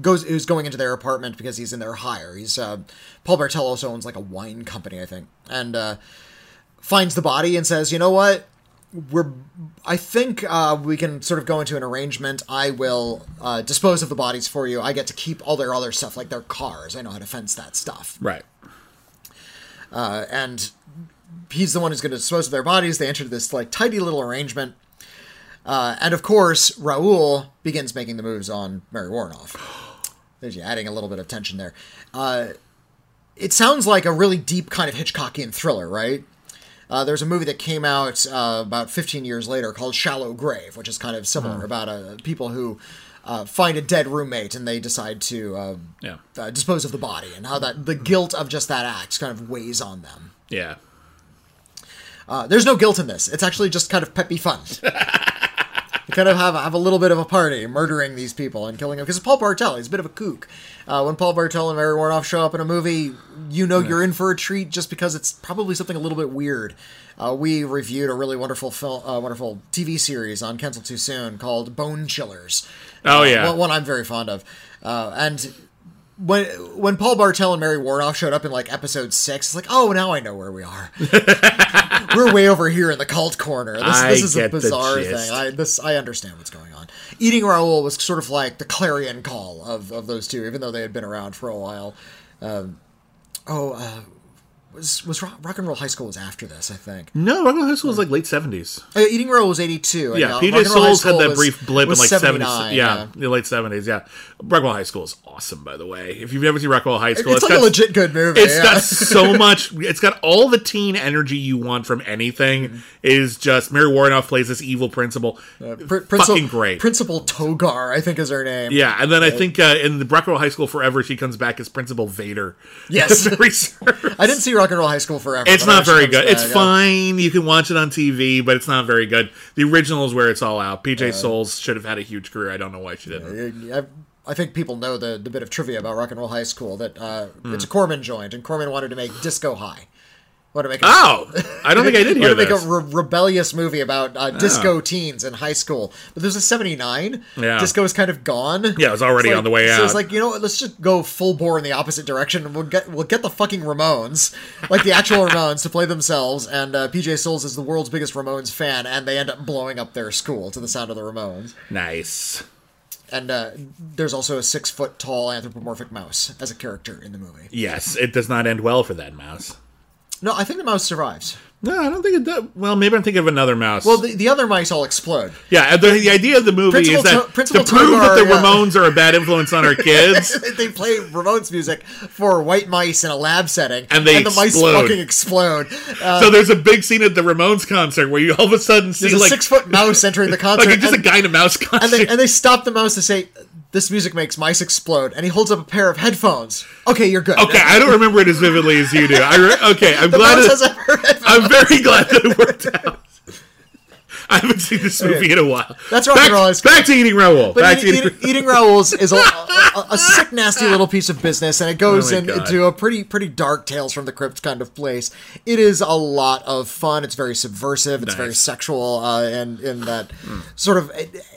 Speaker 2: goes who's going into their apartment because he's in their hire. He's uh, Paul Bartel also owns like a wine company, I think, and uh, finds the body and says, "You know what? We're I think uh, we can sort of go into an arrangement. I will uh, dispose of the bodies for you. I get to keep all their other stuff, like their cars. I know how to fence that stuff,
Speaker 1: right.
Speaker 2: uh, and." He's the one who's going to dispose of their bodies. They enter this like tidy little arrangement. Uh, and of course, Raoul begins making the moves on Mary Woronov. There's you adding a little bit of tension there. Uh, it sounds like a really deep kind of Hitchcockian thriller, right? Uh, there's a movie that came out uh, about 15 years later called Shallow Grave, which is kind of similar about uh, people who uh, find a dead roommate and they decide to uh,
Speaker 1: Yeah.
Speaker 2: uh, dispose of the body, and how that the guilt of just that act kind of weighs on them.
Speaker 1: Yeah.
Speaker 2: Uh, there's no guilt in this. It's actually just kind of peppy fun. kind of have, have a little bit of a party murdering these people and killing them. Because Paul Bartel, he's a bit of a kook. Uh, when Paul Bartel and Mary Woronov show up in a movie, you know you're in for a treat just because it's probably something a little bit weird. Uh, we reviewed a really wonderful film, uh, wonderful TV series on Cancel Too Soon called Bone Chillers.
Speaker 1: Oh,
Speaker 2: Uh,
Speaker 1: yeah.
Speaker 2: one, one I'm very fond of. Uh, and when when Paul Bartel and Mary Woronov showed up in like episode six, it's like, oh, now I know where we are. We're way over here in the cult corner. This, this is a bizarre thing. I this I understand what's going on. Eating Raoul was sort of like the clarion call of, of those two, even though they had been around for a while. Um, oh, uh, was was rock, rock and roll high school was after this, I think.
Speaker 1: No, Rock and Roll High School was like late seventies.
Speaker 2: Uh, Eating Raoul was eighty two.
Speaker 1: Yeah,
Speaker 2: uh,
Speaker 1: PJ
Speaker 2: Rock and Roll High
Speaker 1: Souls had that
Speaker 2: was-
Speaker 1: brief blip in like seventies.
Speaker 2: 79,
Speaker 1: Yeah, the late seventies. Yeah, Rock and Roll High School is awesome, by the way. If you've never seen Rock and Roll High School,
Speaker 2: It's, like
Speaker 1: got
Speaker 2: a legit good movie.
Speaker 1: It's
Speaker 2: yeah.
Speaker 1: got so much. It's got all the teen energy you want from anything. Is just Mary Woronov plays this evil principal.
Speaker 2: Pr- Principal,
Speaker 1: fucking great.
Speaker 2: Principal Togar, I think is her name.
Speaker 1: yeah, and then I think uh, in the Rock and Roll High School Forever, she comes back as Principal Vader.
Speaker 2: Yes. I didn't see Rock and Roll High School forever.
Speaker 1: It's not very good. It's
Speaker 2: yeah.
Speaker 1: fine. You can watch it on TV, but it's not very good. The original is where it's all out. PJ Soles should have had a huge career. I don't know why she didn't.
Speaker 2: I, I think people know the, the bit of trivia about Rock and Roll High School that uh,
Speaker 1: Hmm.
Speaker 2: it's a Corman joint, and Corman wanted to make Disco High. Wanted to make a,
Speaker 1: Oh, I don't think I did hear
Speaker 2: wanted to make
Speaker 1: this.
Speaker 2: a re- rebellious movie about uh, disco teens in high school. But there's a '79.
Speaker 1: Yeah.
Speaker 2: Disco is kind of gone.
Speaker 1: Yeah, it was already
Speaker 2: It's
Speaker 1: on the way out
Speaker 2: So it's like you know what? Let's just go full bore in the opposite direction, and we'll get we'll get the fucking Ramones, like the actual Ramones, to play themselves. And uh, PJ Soles is the world's biggest Ramones fan, and they end up blowing up their school to the sound of the Ramones.
Speaker 1: Nice.
Speaker 2: And uh, there's also a six foot tall anthropomorphic mouse as a character in the movie.
Speaker 1: Yes, it does not end well for that mouse.
Speaker 2: No, I think the mouse survives.
Speaker 1: No, I don't think it does. Well, maybe I'm thinking of another mouse.
Speaker 2: Well, the, the other mice all explode.
Speaker 1: yeah, the, the idea of the movie
Speaker 2: Principal
Speaker 1: is that
Speaker 2: To-
Speaker 1: to prove that the
Speaker 2: yeah.
Speaker 1: Ramones are a bad influence on our kids.
Speaker 2: they play Ramones music for white mice in a lab setting,
Speaker 1: And they
Speaker 2: the mice fucking explode. Uh,
Speaker 1: so there's a big scene at the Ramones concert where you all of a sudden see
Speaker 2: there's a
Speaker 1: like
Speaker 2: six foot mouse entering the concert,
Speaker 1: like it's just
Speaker 2: and,
Speaker 1: a guy in a mouse costume.
Speaker 2: and they and they stop the mouse to say, "This music makes mice explode," and he holds up a pair of headphones. Okay, you're good.
Speaker 1: okay, I don't remember it as vividly as you do. I re- okay, I'm
Speaker 2: the
Speaker 1: glad.
Speaker 2: mouse
Speaker 1: It,
Speaker 2: has a pair of headphones.
Speaker 1: I'm very glad that it worked out. I haven't seen this movie in a while.
Speaker 2: That's rock
Speaker 1: back,
Speaker 2: and roll school.
Speaker 1: Back to eating Raoul.
Speaker 2: But
Speaker 1: Back to
Speaker 2: eating,
Speaker 1: eating.
Speaker 2: eating, Raoul's is a, a, a sick, nasty little piece of business, and it goes
Speaker 1: Oh
Speaker 2: in, into a pretty, pretty dark Tales from the Crypt kind of place. It is a lot of fun. It's very subversive. It's very sexual, uh, and in that sort of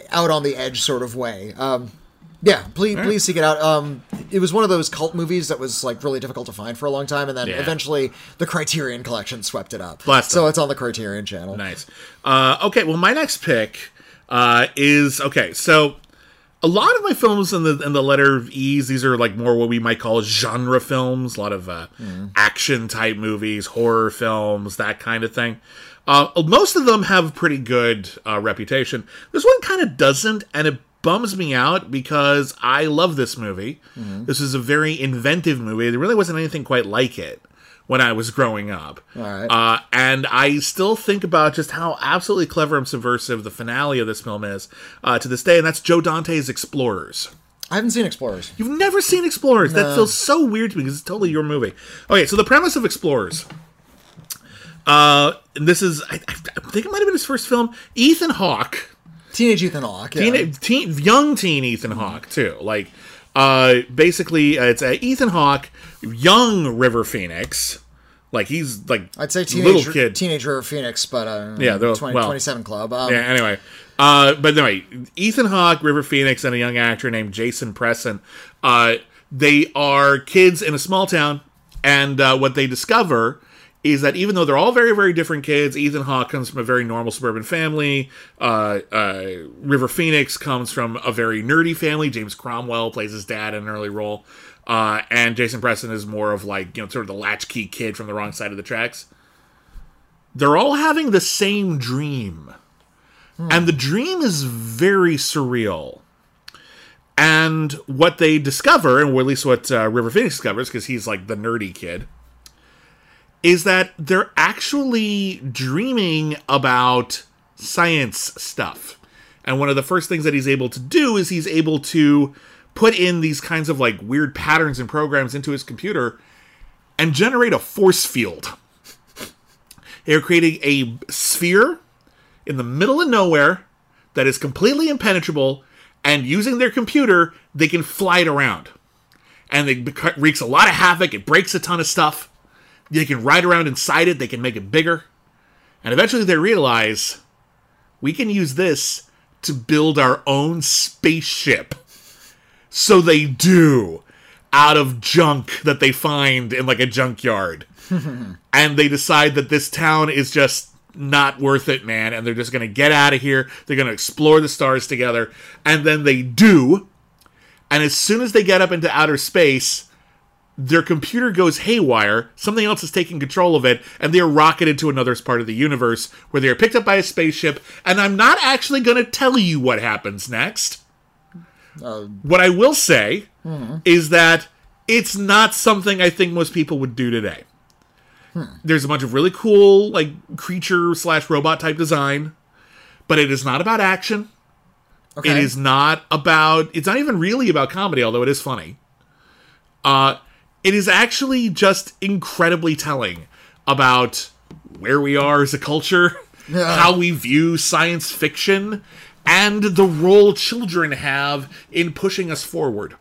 Speaker 2: out on the edge sort of way. Um, yeah, please, please seek it out. Um, it was one of those cult movies that was like really difficult to find for a long time, and then
Speaker 1: Yeah.
Speaker 2: eventually the Criterion Collection swept it up. So it's on the Criterion channel.
Speaker 1: Nice. Uh, okay, well, my next pick uh, is okay. So, a lot of my films in the in the letter of E's, these are like more what we might call genre films. A lot of uh, action type movies, horror films, that kind of thing. Uh, most of them have a pretty good uh, reputation. This one kind of doesn't, and it bums me out because I love this movie. This is a very inventive movie. There really wasn't anything quite like it when I was growing up.
Speaker 2: Right.
Speaker 1: Uh, and I still think about just how absolutely clever and subversive the finale of this film is uh, to this day, and that's Joe Dante's Explorers.
Speaker 2: I haven't seen Explorers.
Speaker 1: You've never seen Explorers. That feels so weird to me because it's totally your movie. Okay, so the premise of Explorers. Uh, this is, I, I think it might have been his first film. Ethan Hawke,
Speaker 2: Teenage Ethan Hawke. Yeah.
Speaker 1: teen, teen, young teen Ethan Hawke too. Like, uh, basically, uh, it's uh, Ethan Hawke, young River Phoenix. Like he's like
Speaker 2: I'd say
Speaker 1: little kid.
Speaker 2: teenage River Phoenix, but uh,
Speaker 1: Yeah, they're-
Speaker 2: 20,
Speaker 1: well,
Speaker 2: 27 Club. Um,
Speaker 1: Yeah, anyway. Uh, but anyway, Ethan Hawke, River Phoenix, and a young actor named Jason Presson. Uh, they are kids in a small town, and uh, what they discover is that even though they're all very, very different kids, Ethan Hawke comes from a very normal suburban family. Uh, uh, River Phoenix comes from a very nerdy family. James Cromwell plays his dad in an early role. Uh, and Jason Presson is more of like, you know, sort of the latchkey kid from the wrong side of the tracks. They're all having the same dream and the dream is very surreal. And what they discover, and at least what uh, River Phoenix discovers, because he's like the nerdy kid, is that they're actually dreaming about science stuff. And one of the first things that he's able to do is he's able to put in these kinds of like weird patterns and programs into his computer and generate a force field. They're creating a sphere in the middle of nowhere that is completely impenetrable, and using their computer, they can fly it around. And it wreaks a lot of havoc, it breaks a ton of stuff. They can ride around inside it, they can make it bigger. And eventually they realize we can use this to build our own spaceship. So they do out of junk that they find in like a junkyard. and they decide that this town is just not worth it, man, and they're just going to get out of here. They're going to explore the stars together, and then they do. And as soon as they get up into outer space, their computer goes haywire. Something else is taking control of it, and they are rocketed to another part of the universe where they are picked up by a spaceship. And I'm not actually going to tell you what happens next. Uh, what I will say hmm. is that it's not something I think most people would do today. Hmm. There's a bunch of really cool, like creature slash robot type design, but it is not about action.
Speaker 2: Okay.
Speaker 1: It is not about. It's not even really about comedy, although it is funny. Uh, it is actually just incredibly telling about where we are as a culture,
Speaker 2: Yeah.
Speaker 1: how we view science fiction, and the role children have in pushing us forward.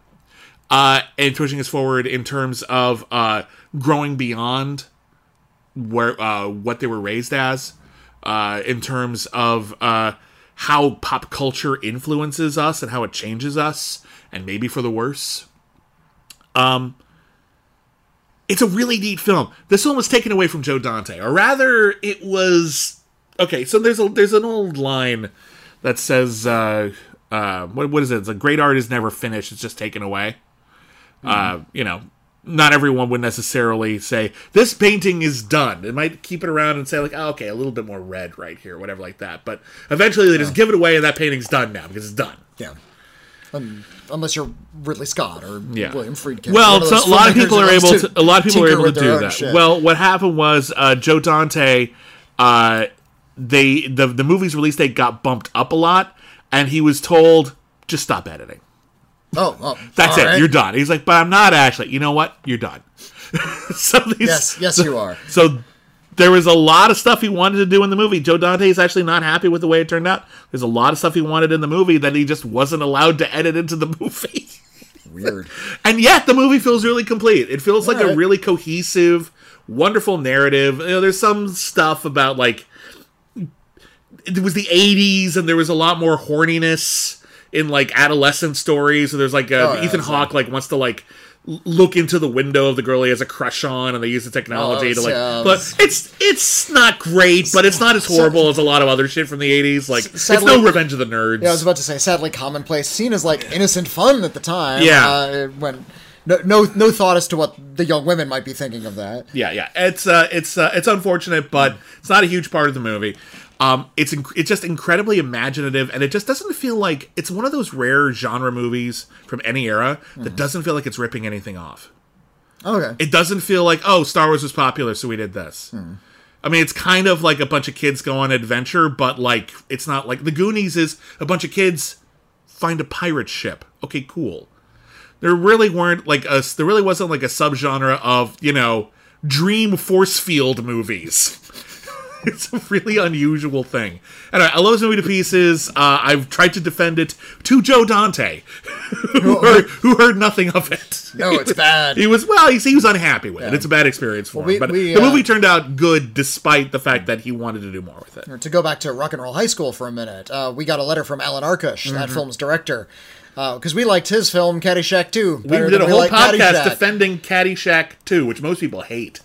Speaker 1: Uh, and pushing us forward in terms of uh, growing beyond where uh, what they were raised as, uh, in terms of uh, how pop culture influences us and how it changes us, and maybe for the worse. Um, it's a really neat film. This film was taken away from Joe Dante, or rather, it was okay. So there's a there's an old line that says, uh, uh, what what is it? It's a great art is never finished; it's just taken away. Uh, you know, not everyone would necessarily say this painting is done. It might keep it around and say like, oh, okay, a little bit more red right here, whatever like that. But eventually they just give it away and that painting's done now because it's done.
Speaker 2: Yeah. Um, unless you're Ridley Scott or
Speaker 1: Yeah.
Speaker 2: William Friedkin.
Speaker 1: Well, so a lot of people are able to. A lot of people are able to do that.
Speaker 2: shit.
Speaker 1: Well, what happened was uh, Joe Dante. Uh, they the the movie's release date got bumped up a lot, and he was told just stop editing.
Speaker 2: oh, oh,
Speaker 1: That's it.
Speaker 2: right.
Speaker 1: You're done. He's like, but I'm not actually. You know what? You're done. so these,
Speaker 2: Yes, yes, you are.
Speaker 1: So there was a lot of stuff he wanted to do in the movie. Joe Dante is actually not happy with the way it turned out. There's a lot of stuff he wanted in the movie that he just wasn't allowed to edit into the movie.
Speaker 2: Weird.
Speaker 1: and yet the movie feels really complete. It feels like a really cohesive, wonderful narrative. You know, there's some stuff about like it was the 80s and there was a lot more horniness in like adolescent stories. So there's like uh,
Speaker 2: Oh, yeah,
Speaker 1: Ethan Hawke like wants to like look into the window of the girl he has a crush on and they use the technology
Speaker 2: Oh,
Speaker 1: to like
Speaker 2: yeah.
Speaker 1: but it's it's not great but it's not as horrible as a lot of other shit from the 80s like it's no revenge of the nerds
Speaker 2: Yeah, I was about to say, sadly commonplace, seen as like innocent fun at the time.
Speaker 1: Yeah.
Speaker 2: uh, when no, no, no thought as to what the young women might be thinking of that.
Speaker 1: yeah, yeah. It's uh, it's uh, it's unfortunate, but it's not a huge part of the movie. Um, it's inc- it's just incredibly imaginative, and it just doesn't feel like it's one of those rare genre movies from any era that doesn't feel like it's ripping anything off.
Speaker 2: Okay,
Speaker 1: It doesn't feel like oh, Star Wars was popular, so we did this. I mean, it's kind of like a bunch of kids go on adventure, but like it's not like the Goonies is a bunch of kids find a pirate ship. Okay, cool. There really weren't like a there really wasn't like a subgenre of you know dream force field movies. it's a really unusual thing. Anyway, I love this movie to pieces. Uh, I've tried to defend it to Joe Dante, who, heard, who heard nothing of it.
Speaker 2: no, it's bad.
Speaker 1: He was well. He, he was unhappy with it. It's a bad experience for
Speaker 2: we-
Speaker 1: him. But
Speaker 2: we,
Speaker 1: the
Speaker 2: uh,
Speaker 1: movie turned out good, despite the fact that he wanted to do more with it.
Speaker 2: to go back to Rock and Roll High School for a minute, uh, we got a letter from Alan Arkush,
Speaker 1: Mm-hmm.
Speaker 2: that film's director, because we liked his film Caddyshack 2
Speaker 1: We did a whole podcast
Speaker 2: Caddyshack,
Speaker 1: defending Caddyshack 2, which most people hate.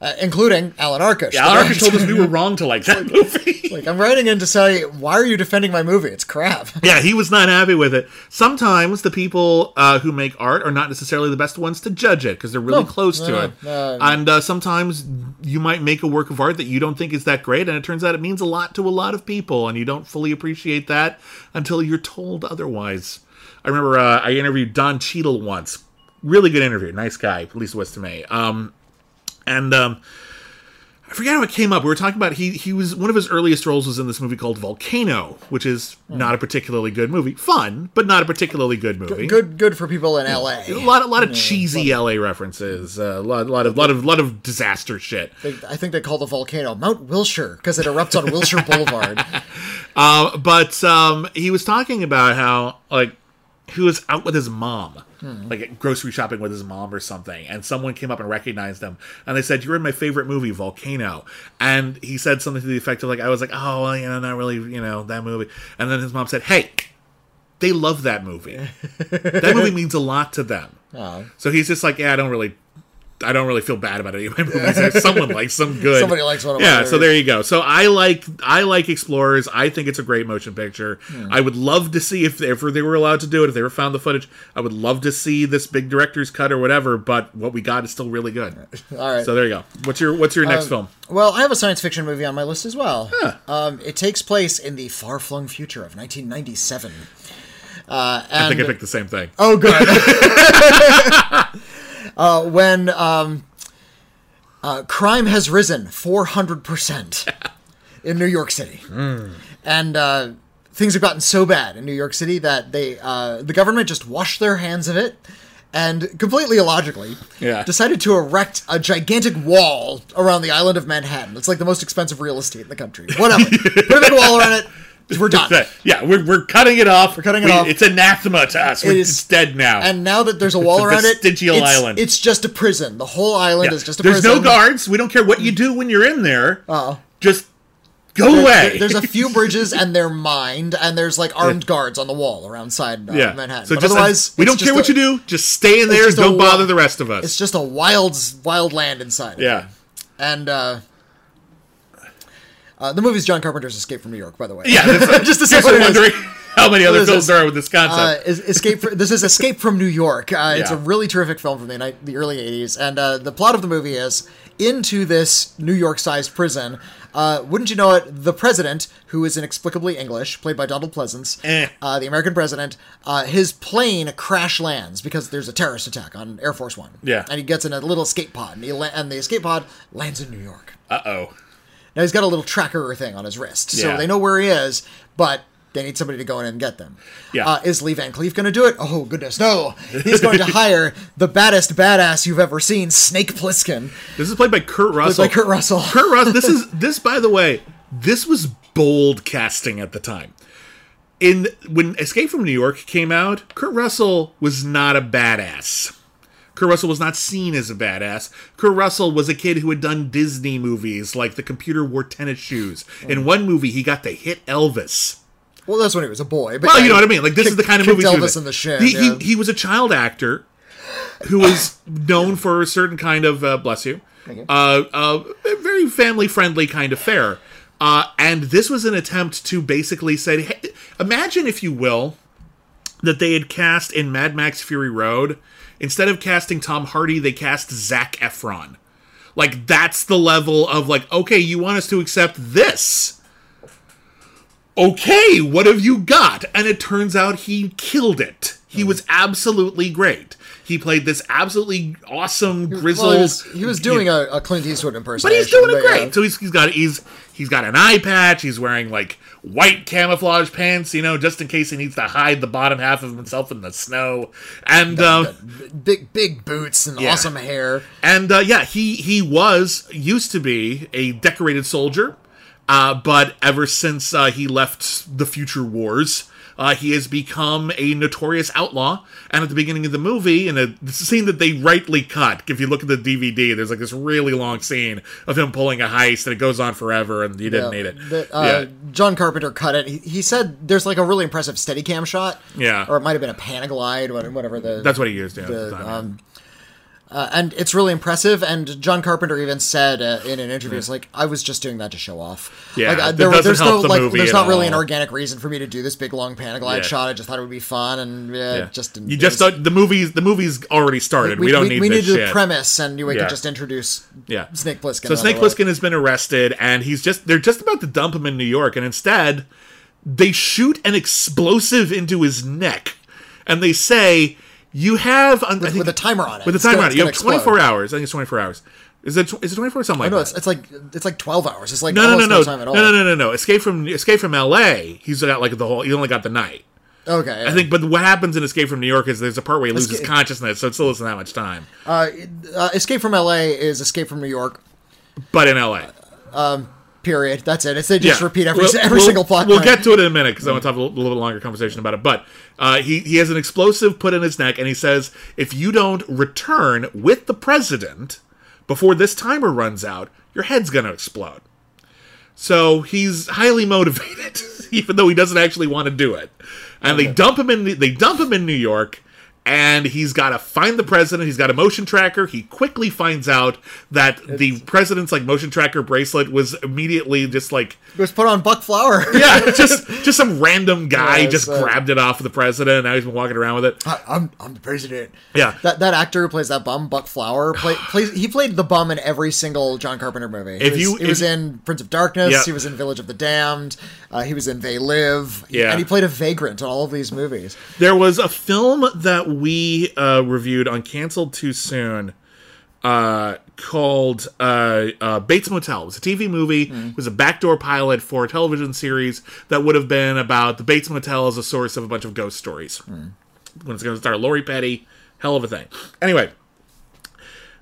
Speaker 2: Uh, including Alan Arkush. the
Speaker 1: Alan Arkin told us we were wrong to like that movie.
Speaker 2: Like, I'm writing in to say, why are you defending my movie? It's crap.
Speaker 1: yeah, he was not happy with it. Sometimes the people uh, who make art are not necessarily the best ones to judge it because they're really
Speaker 2: No,
Speaker 1: close to
Speaker 2: no,
Speaker 1: it.
Speaker 2: no.
Speaker 1: and uh, sometimes you might make a work of art that you don't think is that great, and it turns out it means a lot to a lot of people, and you don't fully appreciate that until you're told otherwise. I remember uh, I interviewed Don Cheadle once. Really good interview. Nice guy, at least it was to me. Um, and um, I forget how it came up. We were talking about he he was one of his earliest roles was in this movie called Volcano, which is not a particularly good movie. Fun, but not a particularly good movie.
Speaker 2: Good, good for people in LA.
Speaker 1: A lot, a lot of cheesy LA references. Uh, a lot, lot of, lot of, lot of disaster shit.
Speaker 2: They- I think they call the volcano Mount Wilshire because it erupts on Wilshire Boulevard.
Speaker 1: Uh, but um, he was talking about how like he was out with his mom, Hmm. like grocery shopping with his mom or something, and someone came up and recognized him, and they said, "You're in my favorite movie, Volcano," and he said something to the effect of like, "I was like, oh, well, you know, not really, you know, that movie," and then his mom said, "Hey." They love that movie. that movie means a lot to them.
Speaker 2: Oh.
Speaker 1: So he's just like, yeah, I don't really, I don't really feel bad about any of my movies. Someone likes some good.
Speaker 2: Somebody likes one of
Speaker 1: Yeah, so there you go. So I like I like Explorers. I think it's a great motion picture.
Speaker 2: Hmm.
Speaker 1: I would love to see if if they were allowed to do it, if they ever found the footage. I would love to see this big director's cut or whatever. But what we got is still really good.
Speaker 2: All right.
Speaker 1: So there you go. What's your What's your next
Speaker 2: Um,
Speaker 1: film?
Speaker 2: Well, I have a science fiction movie on my list as well. Um, it takes place in the far flung future of 1997. Uh, and,
Speaker 1: I think I picked the same thing.
Speaker 2: Oh, good. uh, when um, uh, crime has risen 400% in New York City. And uh, things have gotten so bad in New York City that they uh, the government just washed their hands of it and completely illogically
Speaker 1: Yeah.
Speaker 2: decided to erect a gigantic wall around the island of Manhattan. It's like the most expensive real estate in the country. Whatever. Put a big wall around it. We're done.
Speaker 1: Yeah, we're, we're cutting it off. We're
Speaker 2: cutting it off.
Speaker 1: It's anathema to us. We're,
Speaker 2: is-
Speaker 1: it's dead now.
Speaker 2: And now that there's a wall
Speaker 1: It's a
Speaker 2: around it,
Speaker 1: vestigial
Speaker 2: it's,
Speaker 1: island.
Speaker 2: it's just a prison. The whole island
Speaker 1: Yeah.
Speaker 2: is just a
Speaker 1: There's
Speaker 2: prison.
Speaker 1: There's no guards. We don't care what you do when you're in there.
Speaker 2: Oh.
Speaker 1: Just go away.
Speaker 2: There's a few bridges and they're mined, and there's like armed guards on the wall around side uh,
Speaker 1: yeah.
Speaker 2: Manhattan.
Speaker 1: So
Speaker 2: but
Speaker 1: just
Speaker 2: otherwise,
Speaker 1: we don't care
Speaker 2: just
Speaker 1: what you do. Just stay in there. Don't bother the rest of us.
Speaker 2: It's just a wild, wild land inside.
Speaker 1: yeah.
Speaker 2: and uh, uh, the movie's John Carpenter's Escape from New York, by the way.
Speaker 1: Yeah.
Speaker 2: Just to say what is.
Speaker 1: wondering. how many other films
Speaker 2: is-
Speaker 1: there are with this
Speaker 2: Uh,
Speaker 1: concept.
Speaker 2: is- Escape. Fr- this is Escape from New York. Uh, It's a really terrific film from the the early '80s, and uh, the plot of the movie is into this New York-sized prison. Uh, wouldn't you know it? The president, who is inexplicably English, played by Donald Pleasence,
Speaker 1: Eh.
Speaker 2: uh, the American president, uh, his plane crash lands because there's a terrorist attack on Air Force One.
Speaker 1: Yeah.
Speaker 2: and he gets in a little escape pod, and, he la- and the escape pod lands in New York.
Speaker 1: Uh oh.
Speaker 2: Now he's got a little tracker thing on his wrist, so
Speaker 1: Yeah.
Speaker 2: they know where he is, but they need somebody to go in and get them.
Speaker 1: Yeah.
Speaker 2: Uh, is Lee Van Cleef going to do it? Oh goodness, no! He's going to hire the baddest badass you've ever seen, Snake Plissken,
Speaker 1: This is played by Kurt Russell.
Speaker 2: Played by Kurt Russell.
Speaker 1: Kurt Russell. This is this, by the way, this was bold casting at the time. In when Escape from New York came out, Kurt Russell was not a badass. Kurt Russell was not seen as a badass. Kurt Russell was a kid who had done Disney movies like The Computer Wore Tennis Shoes. In one movie, he got to hit Elvis.
Speaker 2: Well, that's when he was a boy. But
Speaker 1: Well, you know what I mean. Like this is the kind of
Speaker 2: kicked
Speaker 1: movie
Speaker 2: Elvis in the shin.
Speaker 1: He,
Speaker 2: yeah.
Speaker 1: he, he was a child actor who was known for a certain kind of uh, bless you,
Speaker 2: you.
Speaker 1: uh, uh, very family friendly kind of fare. Uh, and this was an attempt to basically say, hey, imagine if you will, that they had cast in Mad Max Fury Road instead of casting Tom Hardy, they cast Zach Efron. Like that's the level of like, okay, you want us to accept this okay, what have you got? And it turns out he killed it. He was absolutely great. He played this absolutely awesome grizzled.
Speaker 2: Well, he, was, he was doing a, a Clint Eastwood impersonation, but
Speaker 1: he's doing it
Speaker 2: yeah.
Speaker 1: great. So he's, he's got he's he's got an eye patch. He's wearing like white camouflage pants, you know, just in case he needs to hide the bottom half of himself in the snow. And um,
Speaker 2: big big boots and
Speaker 1: Yeah.
Speaker 2: awesome hair.
Speaker 1: and uh, yeah, he he was used to be a decorated soldier, uh, but ever since uh, he left the future wars, uh, he has become a notorious outlaw. And at the beginning of the movie, in a scene that they rightly cut, if you look at the DVD, there's like this really long scene of him pulling a heist, and it goes on forever, and you didn't
Speaker 2: Yeah,
Speaker 1: need it.
Speaker 2: uh,
Speaker 1: yeah.
Speaker 2: John Carpenter cut it. He, he said there's like a really impressive Steadicam shot.
Speaker 1: Yeah.
Speaker 2: Or it might have been a Panaglide, what- whatever the.
Speaker 1: That's what he used. Yeah, the
Speaker 2: the,
Speaker 1: time, yeah.
Speaker 2: um, uh, and it's really impressive. And John Carpenter even said uh, in an interview, "It's like I was just doing that to show off.
Speaker 1: Yeah,
Speaker 2: like, uh, there, there's
Speaker 1: help
Speaker 2: no
Speaker 1: the
Speaker 2: like,
Speaker 1: movie
Speaker 2: there's not really an organic reason for me to do this big long Panaglide
Speaker 1: Yeah.
Speaker 2: shot. I just thought it would be fun, and yeah,
Speaker 1: Yeah.
Speaker 2: just didn't-
Speaker 1: you just
Speaker 2: was-
Speaker 1: the movies the movies already started. We, don't need
Speaker 2: we
Speaker 1: this
Speaker 2: needed
Speaker 1: shit.
Speaker 2: the premise, and we
Speaker 1: Yeah.
Speaker 2: could just introduce
Speaker 1: Yeah.
Speaker 2: Snake Plissken.
Speaker 1: So Snake. Plissken has been arrested, and he's just they're just about to dump him in New York, and instead they shoot an explosive into his neck, and they say you have I think-
Speaker 2: with a timer on it.
Speaker 1: with a timer
Speaker 2: gonna-
Speaker 1: on it. You have 24
Speaker 2: explode.
Speaker 1: hours. I think it's 24 hours. Is it tw- is it 24 something like
Speaker 2: No,
Speaker 1: that?
Speaker 2: it's, it's like it's like twelve hours. It's like
Speaker 1: no, no, no, no,
Speaker 2: time at
Speaker 1: no,
Speaker 2: all.
Speaker 1: no, no, no, no. Escape from Escape from L.A. He's got like the whole. He only got the night.
Speaker 2: Okay,
Speaker 1: I think, but what happens in Escape from New York is there's a part where he loses
Speaker 2: Escape-
Speaker 1: consciousness, so it still isn't that much time.
Speaker 2: uh, uh, Escape from L.A. is Escape from New York.
Speaker 1: But in L.A.
Speaker 2: Period. That's it. It's they just
Speaker 1: Yeah.
Speaker 2: repeat every
Speaker 1: We'll-
Speaker 2: every
Speaker 1: we'll-
Speaker 2: single plot.
Speaker 1: We'll
Speaker 2: point.
Speaker 1: get to it in a minute because I want to have a little, little bit longer conversation about it. But uh, he he has an explosive put in his neck, and he says, "If you don't return with the president before this timer runs out, your head's going to explode." So he's highly motivated, even though he doesn't actually want to do it. And they dump him in the, they dump him in New York, and he's got to find the president. He's got a motion tracker. He quickly finds out that the president's like motion tracker bracelet was immediately just like
Speaker 2: It was put on Buck Flower.
Speaker 1: yeah, just just some random guy
Speaker 2: Yeah,
Speaker 1: just
Speaker 2: so-
Speaker 1: grabbed it off of the president. Now he's been walking around with it.
Speaker 2: I- I'm I'm the president.
Speaker 1: Yeah.
Speaker 2: That that actor who plays that bum, Buck Flower, play, plays he played the bum in every single John Carpenter movie. He
Speaker 1: If
Speaker 2: was,
Speaker 1: you-
Speaker 2: he was in Prince of Darkness.
Speaker 1: Yeah.
Speaker 2: He was in Village of the Damned. Uh, he was in They Live.
Speaker 1: Yeah.
Speaker 2: and he played a vagrant in all of these movies.
Speaker 1: There was a film that we uh, reviewed on Canceled Too Soon uh, called uh, uh, Bates Motel. It was a TV movie. It was a backdoor pilot for a television series that would have been about the Bates Motel as a source of a bunch of ghost stories. When it's going to start Lori Petty, hell of a thing. Anyway,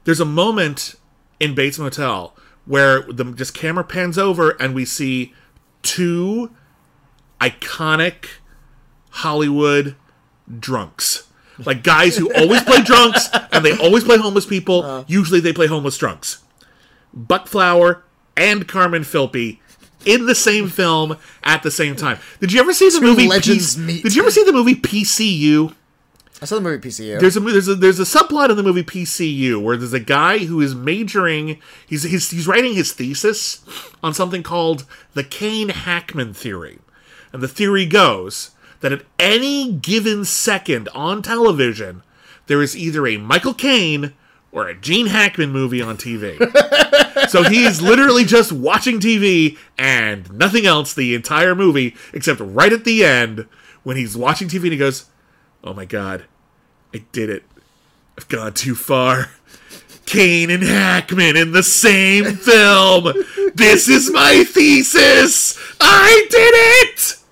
Speaker 1: there's a moment in Bates Motel where the just camera pans over and we see two iconic Hollywood drunks. Like guys who always play drunks and they always play homeless people. Uh-huh. Usually they play homeless drunks. Buck Flower and Carmen Filpi in the same film at the same time. Did you ever see the movie
Speaker 2: legends
Speaker 1: P-
Speaker 2: meet.
Speaker 1: Did you ever see the movie PCU?
Speaker 2: I saw the movie PCU.
Speaker 1: There's a there's a there's a subplot in the movie PCU where there's a guy who is majoring he's he's, he's writing his thesis on something called the Caine Hackman theory. And the theory goes that at any given second on television, there is either a Michael Caine or a Gene Hackman movie on TV. so he's literally just watching TV and nothing else the entire movie, except right at the end when he's watching TV and he goes, Oh my god, I did it. I've gone too far. Caine and Hackman in the same film. This is my thesis. I did it.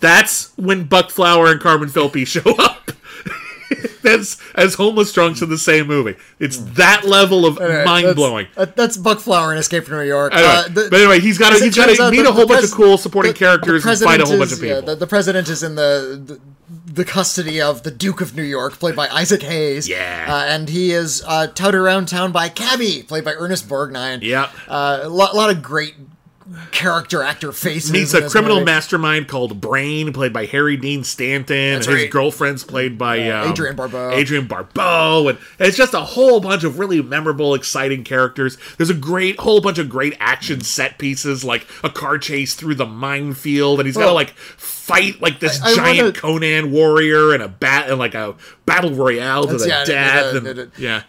Speaker 1: That's when Buck Flower and Carmen Filpi show up. That's as homeless drunks in the same movie. It's that level of mind blowing.
Speaker 2: That's, that's Buck Flower in Escape from New York.
Speaker 1: Anyway,
Speaker 2: Uh, the-
Speaker 1: but anyway, he's got to he's got to meet
Speaker 2: the-
Speaker 1: a whole bunch of cool supporting
Speaker 2: the-
Speaker 1: characters
Speaker 2: the
Speaker 1: and fight a whole bunch
Speaker 2: is-
Speaker 1: of people.
Speaker 2: yeah, the, the president is in the, the custody of the Duke of New York, played by Isaac Hayes.
Speaker 1: Yeah.
Speaker 2: uh, and he is uh, touted around town by Cabby, played by Ernest Borgnine.
Speaker 1: Yep.
Speaker 2: uh, a lot, lot of great character actor faces.
Speaker 1: meets a criminal
Speaker 2: movie.
Speaker 1: mastermind called Brain, played by Harry Dean Stanton.
Speaker 2: That's
Speaker 1: and his girlfriend's played by um,
Speaker 2: Adrienne Barbeau.
Speaker 1: Adrienne Barbeau, and it's just a whole bunch of really memorable, exciting characters. There's a great whole bunch of great action set pieces, like a car chase through the minefield, and he's got to like fight like this
Speaker 2: I- I
Speaker 1: giant
Speaker 2: wanna-
Speaker 1: Conan warrior and a bat and like a battle royale to
Speaker 2: That's-
Speaker 1: the
Speaker 2: yeah,
Speaker 1: death.
Speaker 2: the-
Speaker 1: and-
Speaker 2: the-
Speaker 1: yeah.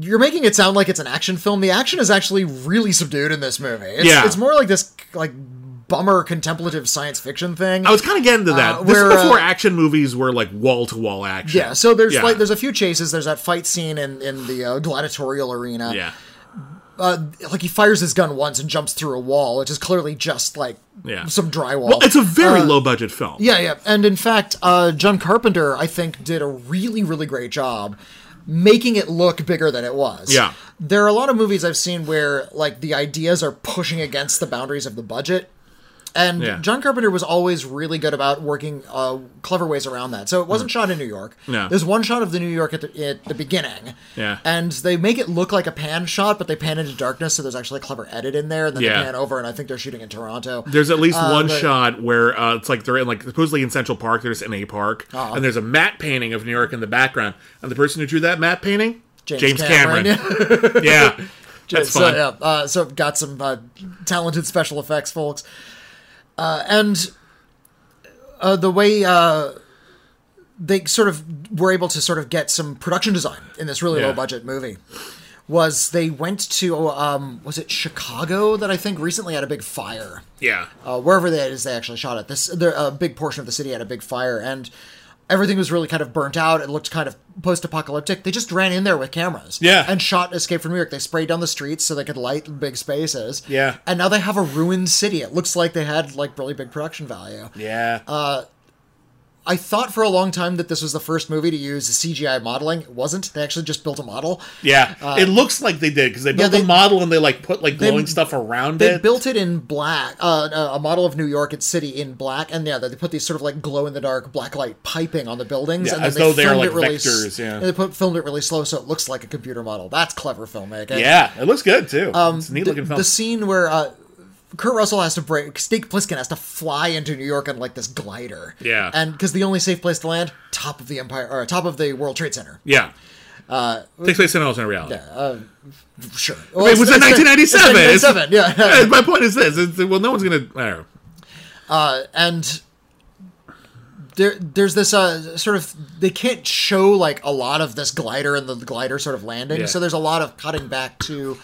Speaker 2: You're making it sound like it's an action film. The action is actually really subdued in this movie. It's,
Speaker 1: Yeah.
Speaker 2: it's more like this like bummer contemplative science fiction thing.
Speaker 1: I was kind of getting to that.
Speaker 2: Uh,
Speaker 1: this
Speaker 2: where,
Speaker 1: is before
Speaker 2: uh,
Speaker 1: action movies were like wall to wall action.
Speaker 2: Yeah, so there's
Speaker 1: Yeah.
Speaker 2: like there's a few chases. There's that fight scene in in the uh, gladiatorial arena.
Speaker 1: yeah.
Speaker 2: uh, like he fires his gun once and jumps through a wall, which is clearly just like
Speaker 1: Yeah.
Speaker 2: some drywall.
Speaker 1: Well, it's a very
Speaker 2: Uh,
Speaker 1: low budget film.
Speaker 2: yeah, yeah, and in fact, uh, John Carpenter I think did a really really great job making it look bigger than it was.
Speaker 1: Yeah.
Speaker 2: there are a lot of movies I've seen where like the ideas are pushing against the boundaries of the budget. And
Speaker 1: Yeah.
Speaker 2: John Carpenter was always really good about working uh, clever ways around that. So it wasn't shot in New York.
Speaker 1: Mm. No.
Speaker 2: There's one shot of the New York at the, at the beginning.
Speaker 1: Yeah.
Speaker 2: And they make it look like a pan shot, but they pan into darkness, so there's actually a clever edit in there. And then
Speaker 1: Yeah.
Speaker 2: they pan over, and I think they're shooting in Toronto.
Speaker 1: There's at least one
Speaker 2: but-
Speaker 1: shot where uh, it's like they're in like supposedly in Central Park. They're just in a park,
Speaker 2: Uh-huh.
Speaker 1: and there's a matte painting of New York in the background. And the person who drew that matte painting,
Speaker 2: James
Speaker 1: Cameron.
Speaker 2: Cameron.
Speaker 1: yeah, that's
Speaker 2: so,
Speaker 1: fun.
Speaker 2: yeah, uh, so got some uh, talented special effects folks, uh, and uh, the way uh, they sort of were able to sort of get some production design in this really
Speaker 1: Yeah.
Speaker 2: low budget movie was they went to um, was it Chicago that I think recently had a big fire
Speaker 1: Yeah,
Speaker 2: uh, wherever that is they actually shot it. This a big portion of the city had a big fire, and everything was really kind of burnt out. It looked kind of post-apocalyptic. They just ran in there with cameras,
Speaker 1: Yeah.
Speaker 2: and shot Escape from New York. They sprayed down the streets so they could light big spaces,
Speaker 1: Yeah.
Speaker 2: And now they have a ruined city. It looks like they had like really big production value.
Speaker 1: yeah.
Speaker 2: Uh, I thought for a long time that this was the first movie to use CGI modeling. It wasn't. They actually just built a model.
Speaker 1: yeah, it looks like they did because they built
Speaker 2: uh, they-
Speaker 1: a model and they like put like glowing stuff around
Speaker 2: They
Speaker 1: it.
Speaker 2: They built it in black, uh, a model of New York City in black, and yeah, they put these sort of like glow in the dark black light piping on the buildings,
Speaker 1: Yeah,
Speaker 2: and then
Speaker 1: as
Speaker 2: they
Speaker 1: though they are,
Speaker 2: filmed
Speaker 1: like,
Speaker 2: it really,
Speaker 1: vectors, yeah.
Speaker 2: and they put filmed it really slow, so it looks like a computer model. That's clever filmmaking.
Speaker 1: yeah, it looks good too. it's a neat
Speaker 2: Um, the,
Speaker 1: looking film.
Speaker 2: the scene where uh, Kurt Russell has to break, Snake Plissken has to fly into New York on like this glider,
Speaker 1: Yeah.
Speaker 2: and because the only safe place to land, top of the Empire or top of the World Trade Center.
Speaker 1: yeah, takes place in alternate reality.
Speaker 2: Uh, sure, well,
Speaker 1: It was in 1997. It's-
Speaker 2: 1997, yeah.
Speaker 1: Yeah, My point is this: it's, well, no one's gonna. I don't know.
Speaker 2: and there there's this uh sort of they can't show like a lot of this glider and the glider sort of landing
Speaker 1: Yeah.
Speaker 2: so there's a lot of cutting back to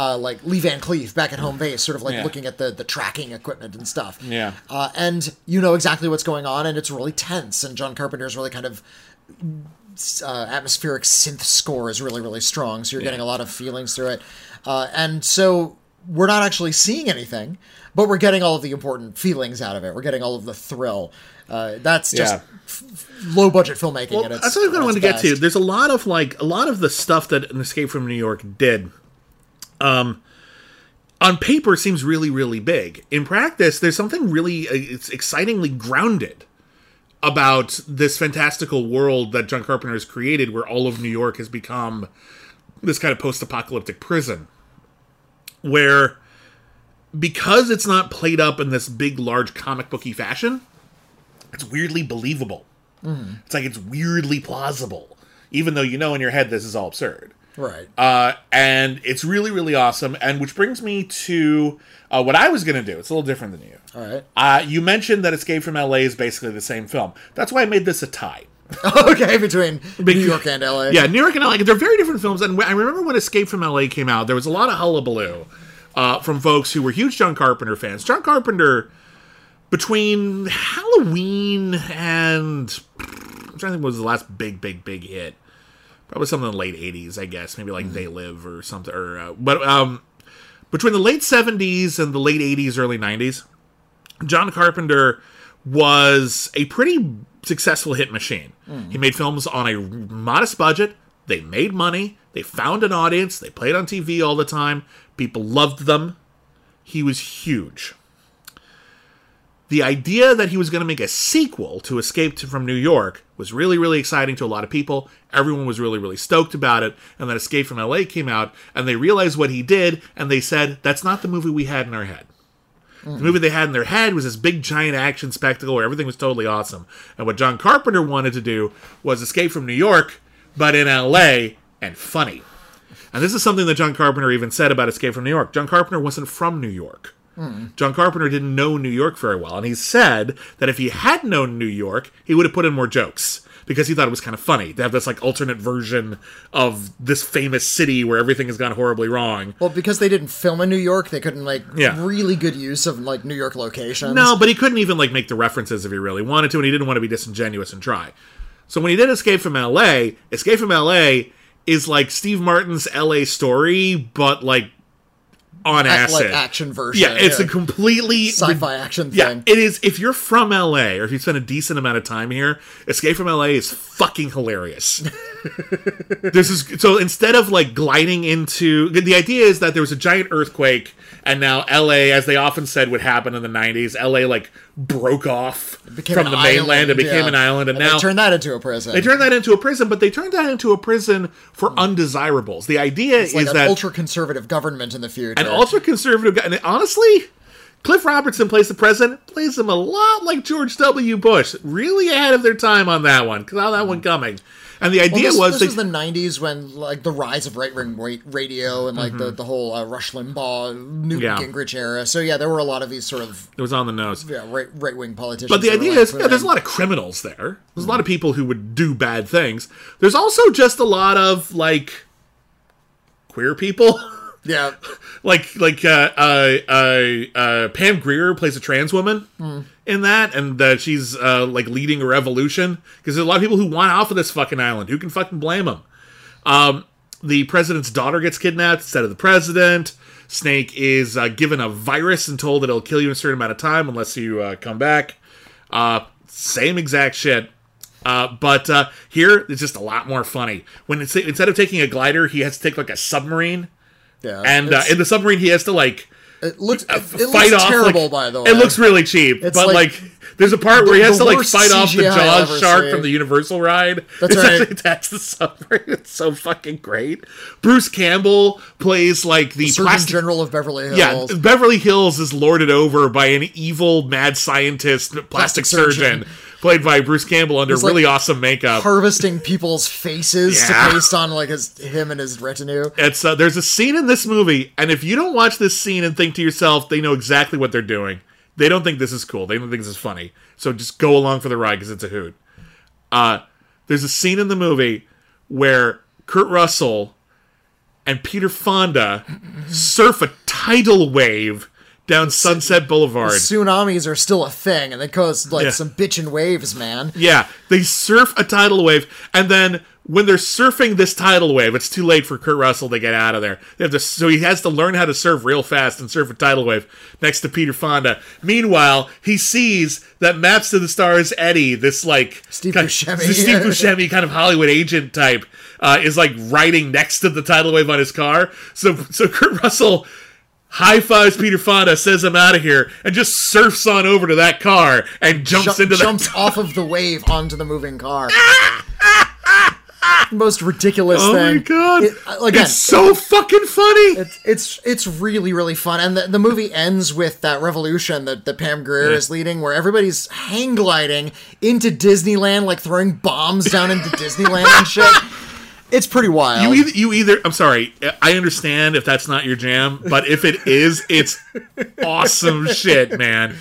Speaker 2: uh, like Lee Van Cleef back at home base, sort of like
Speaker 1: Yeah.
Speaker 2: looking at the the tracking equipment and stuff.
Speaker 1: Yeah.
Speaker 2: uh, and you know exactly what's going on, and it's really tense. And John Carpenter's really kind of uh, atmospheric synth score is really really strong, so you're getting a lot of feelings through it. Uh, and so we're not actually seeing anything, but we're getting all of the important feelings out of it. We're getting all of the thrill. Uh, that's just
Speaker 1: Yeah.
Speaker 2: f- f- low budget filmmaking.
Speaker 1: Well,
Speaker 2: at its,
Speaker 1: that's what I wanted to get to. There's a lot of like a lot of the stuff that an Escape from New York did. Um, on paper seems really really big. In practice, there's something really uh, it's excitingly grounded about this fantastical world that John Carpenter has created, where all of New York has become this kind of post-apocalyptic prison, where because it's not played up in this big, large comic booky fashion, it's weirdly believable. It's like it's weirdly plausible, even though you know in your head this is all absurd.
Speaker 2: Right.
Speaker 1: Uh, and it's really, really awesome. And which brings me to uh, what I was going to do. It's a little different than you.
Speaker 2: All right.
Speaker 1: Uh, you mentioned that Escape from LA is basically the same film. That's why I made this a tie.
Speaker 2: okay, between New York and LA.
Speaker 1: Yeah, New York and LA. They're very different films. And I remember when Escape from LA came out, there was a lot of hullabaloo uh, from folks who were huge John Carpenter fans. John Carpenter, between Halloween and I'm trying to think what was the last big, big, big hit. Probably something in the late '80s, I guess. Maybe like They Live or something. Or uh, but um, between the late '70s and the late '80s, early '90s, John Carpenter was a pretty successful hit machine. He made films on a modest budget. They made money. They found an audience. They played on TV all the time. People loved them. He was huge. The idea that he was going to make a sequel to Escape to- from New York was really, really exciting to a lot of people. Everyone was really, really stoked about it. And then Escape from LA came out, and they realized what he did, and they said, that's not the movie we had in our head. The mm. movie they had in their head was this big giant action spectacle where everything was totally awesome. And what John Carpenter wanted to do was Escape from New York, but in LA and funny. And this is something that John Carpenter even said about Escape from New York. John Carpenter wasn't from New York. John Carpenter didn't know New York very well, and he said that if he had known New York, he would have put in more jokes because he thought it was kind of funny to have this like alternate version of this famous city where everything has gone horribly wrong.
Speaker 2: Well, because they didn't film in New York, they couldn't like
Speaker 1: Yeah.
Speaker 2: really good use of like New York locations.
Speaker 1: No, but he couldn't even like make the references if he really wanted to, and he didn't want to be disingenuous and try. So when he did Escape from LA, Escape from LA is like Steve Martin's LA story, but like on
Speaker 2: Ac-
Speaker 1: acid.
Speaker 2: like action version.
Speaker 1: yeah, it's
Speaker 2: yeah.
Speaker 1: a completely
Speaker 2: sci-fi action
Speaker 1: Yeah,
Speaker 2: thing.
Speaker 1: it is. If you're from LA or if you spend a decent amount of time here, Escape from LA is fucking hilarious. this is so instead of like gliding into the idea is that there was a giant earthquake and now LA, as they often said would happen in the '90s, LA like broke off from the mainland and became
Speaker 2: yeah.
Speaker 1: an island, and,
Speaker 2: And
Speaker 1: now
Speaker 2: they turned that into a prison.
Speaker 1: they turned that into a prison, but they turned that into a prison for hmm. undesirables. The idea
Speaker 2: it's like
Speaker 1: is
Speaker 2: an
Speaker 1: that
Speaker 2: ultra conservative government in the future.
Speaker 1: an ultra conservative. And honestly, Cliff Robertson plays the president, plays him a lot like George W. Bush. Really ahead of their time on that one. Saw that one hmm. coming. And the
Speaker 2: Well,
Speaker 1: idea
Speaker 2: this,
Speaker 1: was
Speaker 2: this
Speaker 1: they,
Speaker 2: was the '90s when like the rise of right wing radio and like the, the whole uh, Rush Limbaugh, Newt
Speaker 1: Mm-hmm. Yeah.
Speaker 2: Gingrich era. So yeah, there were a lot of these sort of
Speaker 1: it was on the nose.
Speaker 2: yeah right right wing politicians.
Speaker 1: But the idea
Speaker 2: like,
Speaker 1: is, yeah, there's a lot of criminals there. There's a lot of people who would do bad things. There's also just a lot of like queer people.
Speaker 2: yeah.
Speaker 1: like like uh, uh, uh, uh, Pam Grier plays a trans woman in that, and uh, she's uh, like leading a revolution because there's a lot of people who want off of this fucking island. Who can fucking blame them? Um, the president's daughter gets kidnapped instead of the president. Snake is uh, given a virus and told that it'll kill you in a certain amount of time unless you uh, come back. Uh, same exact shit. Uh, but uh, here it's just a lot more funny. When instead of taking a glider, he has to take like a submarine
Speaker 2: Yeah,
Speaker 1: and uh, in the submarine he has to like
Speaker 2: it looks it, it
Speaker 1: fight
Speaker 2: looks
Speaker 1: off
Speaker 2: terrible
Speaker 1: like-
Speaker 2: by the way.
Speaker 1: it looks really cheap
Speaker 2: It's
Speaker 1: but
Speaker 2: like
Speaker 1: like, there's a part where he has to like fight off the jaws shark
Speaker 2: seen.
Speaker 1: from the universal ride
Speaker 2: That's
Speaker 1: it's
Speaker 2: right.
Speaker 1: the submarine it's so fucking great bruce campbell plays like the
Speaker 2: Surgeon
Speaker 1: plastic
Speaker 2: General of Beverly Hills.
Speaker 1: yeah, Beverly Hills is lorded over by an evil mad scientist, plastic,
Speaker 2: Plastic
Speaker 1: surgeon,
Speaker 2: surgeon.
Speaker 1: Played by Bruce Campbell under
Speaker 2: He's like
Speaker 1: really awesome makeup.
Speaker 2: harvesting people's faces
Speaker 1: Yeah.
Speaker 2: to paste on like his him and his retinue.
Speaker 1: It's uh, there's a scene in this movie, and if you don't watch this scene and think to yourself, they know exactly what they're doing. They don't think this is cool. They don't think this is funny. So just go along for the ride because it's a hoot. Uh, there's a scene in the movie where Kurt Russell and Peter Fonda surf a tidal wave down Sunset Boulevard.
Speaker 2: Tsunamis are still a thing, and they cause like
Speaker 1: Yeah.
Speaker 2: some bitchin' waves, man.
Speaker 1: Yeah, they surf a tidal wave, and then when they're surfing this tidal wave, it's too late for Kurt Russell to get out of there. They have to, so he has to learn how to surf real fast and surf a tidal wave next to Peter Fonda. Meanwhile, he sees that Maps to the Stars Eddie, this like
Speaker 2: Steve
Speaker 1: kind,
Speaker 2: Buscemi.
Speaker 1: this Steve Buscemi kind of Hollywood agent type, uh, is like riding next to the tidal wave on his car. So so Kurt Russell. High fives Peter Fonda, says I'm out of here, and just surfs on over to that car and jumps
Speaker 2: Ju-
Speaker 1: into
Speaker 2: jumps off of the wave onto the moving car. Most ridiculous
Speaker 1: Oh
Speaker 2: thing.
Speaker 1: Oh my god!
Speaker 2: It- uh, again,
Speaker 1: it's so fucking funny.
Speaker 2: It's it's it's really really fun, and the, the movie ends with that revolution that, that Pam Grier is leading, where everybody's hang gliding into Disneyland, like throwing bombs down into Disneyland and shit. it's pretty wild.
Speaker 1: You either, you either. I'm sorry. I understand if that's not your jam, but if it is, it's awesome shit, man.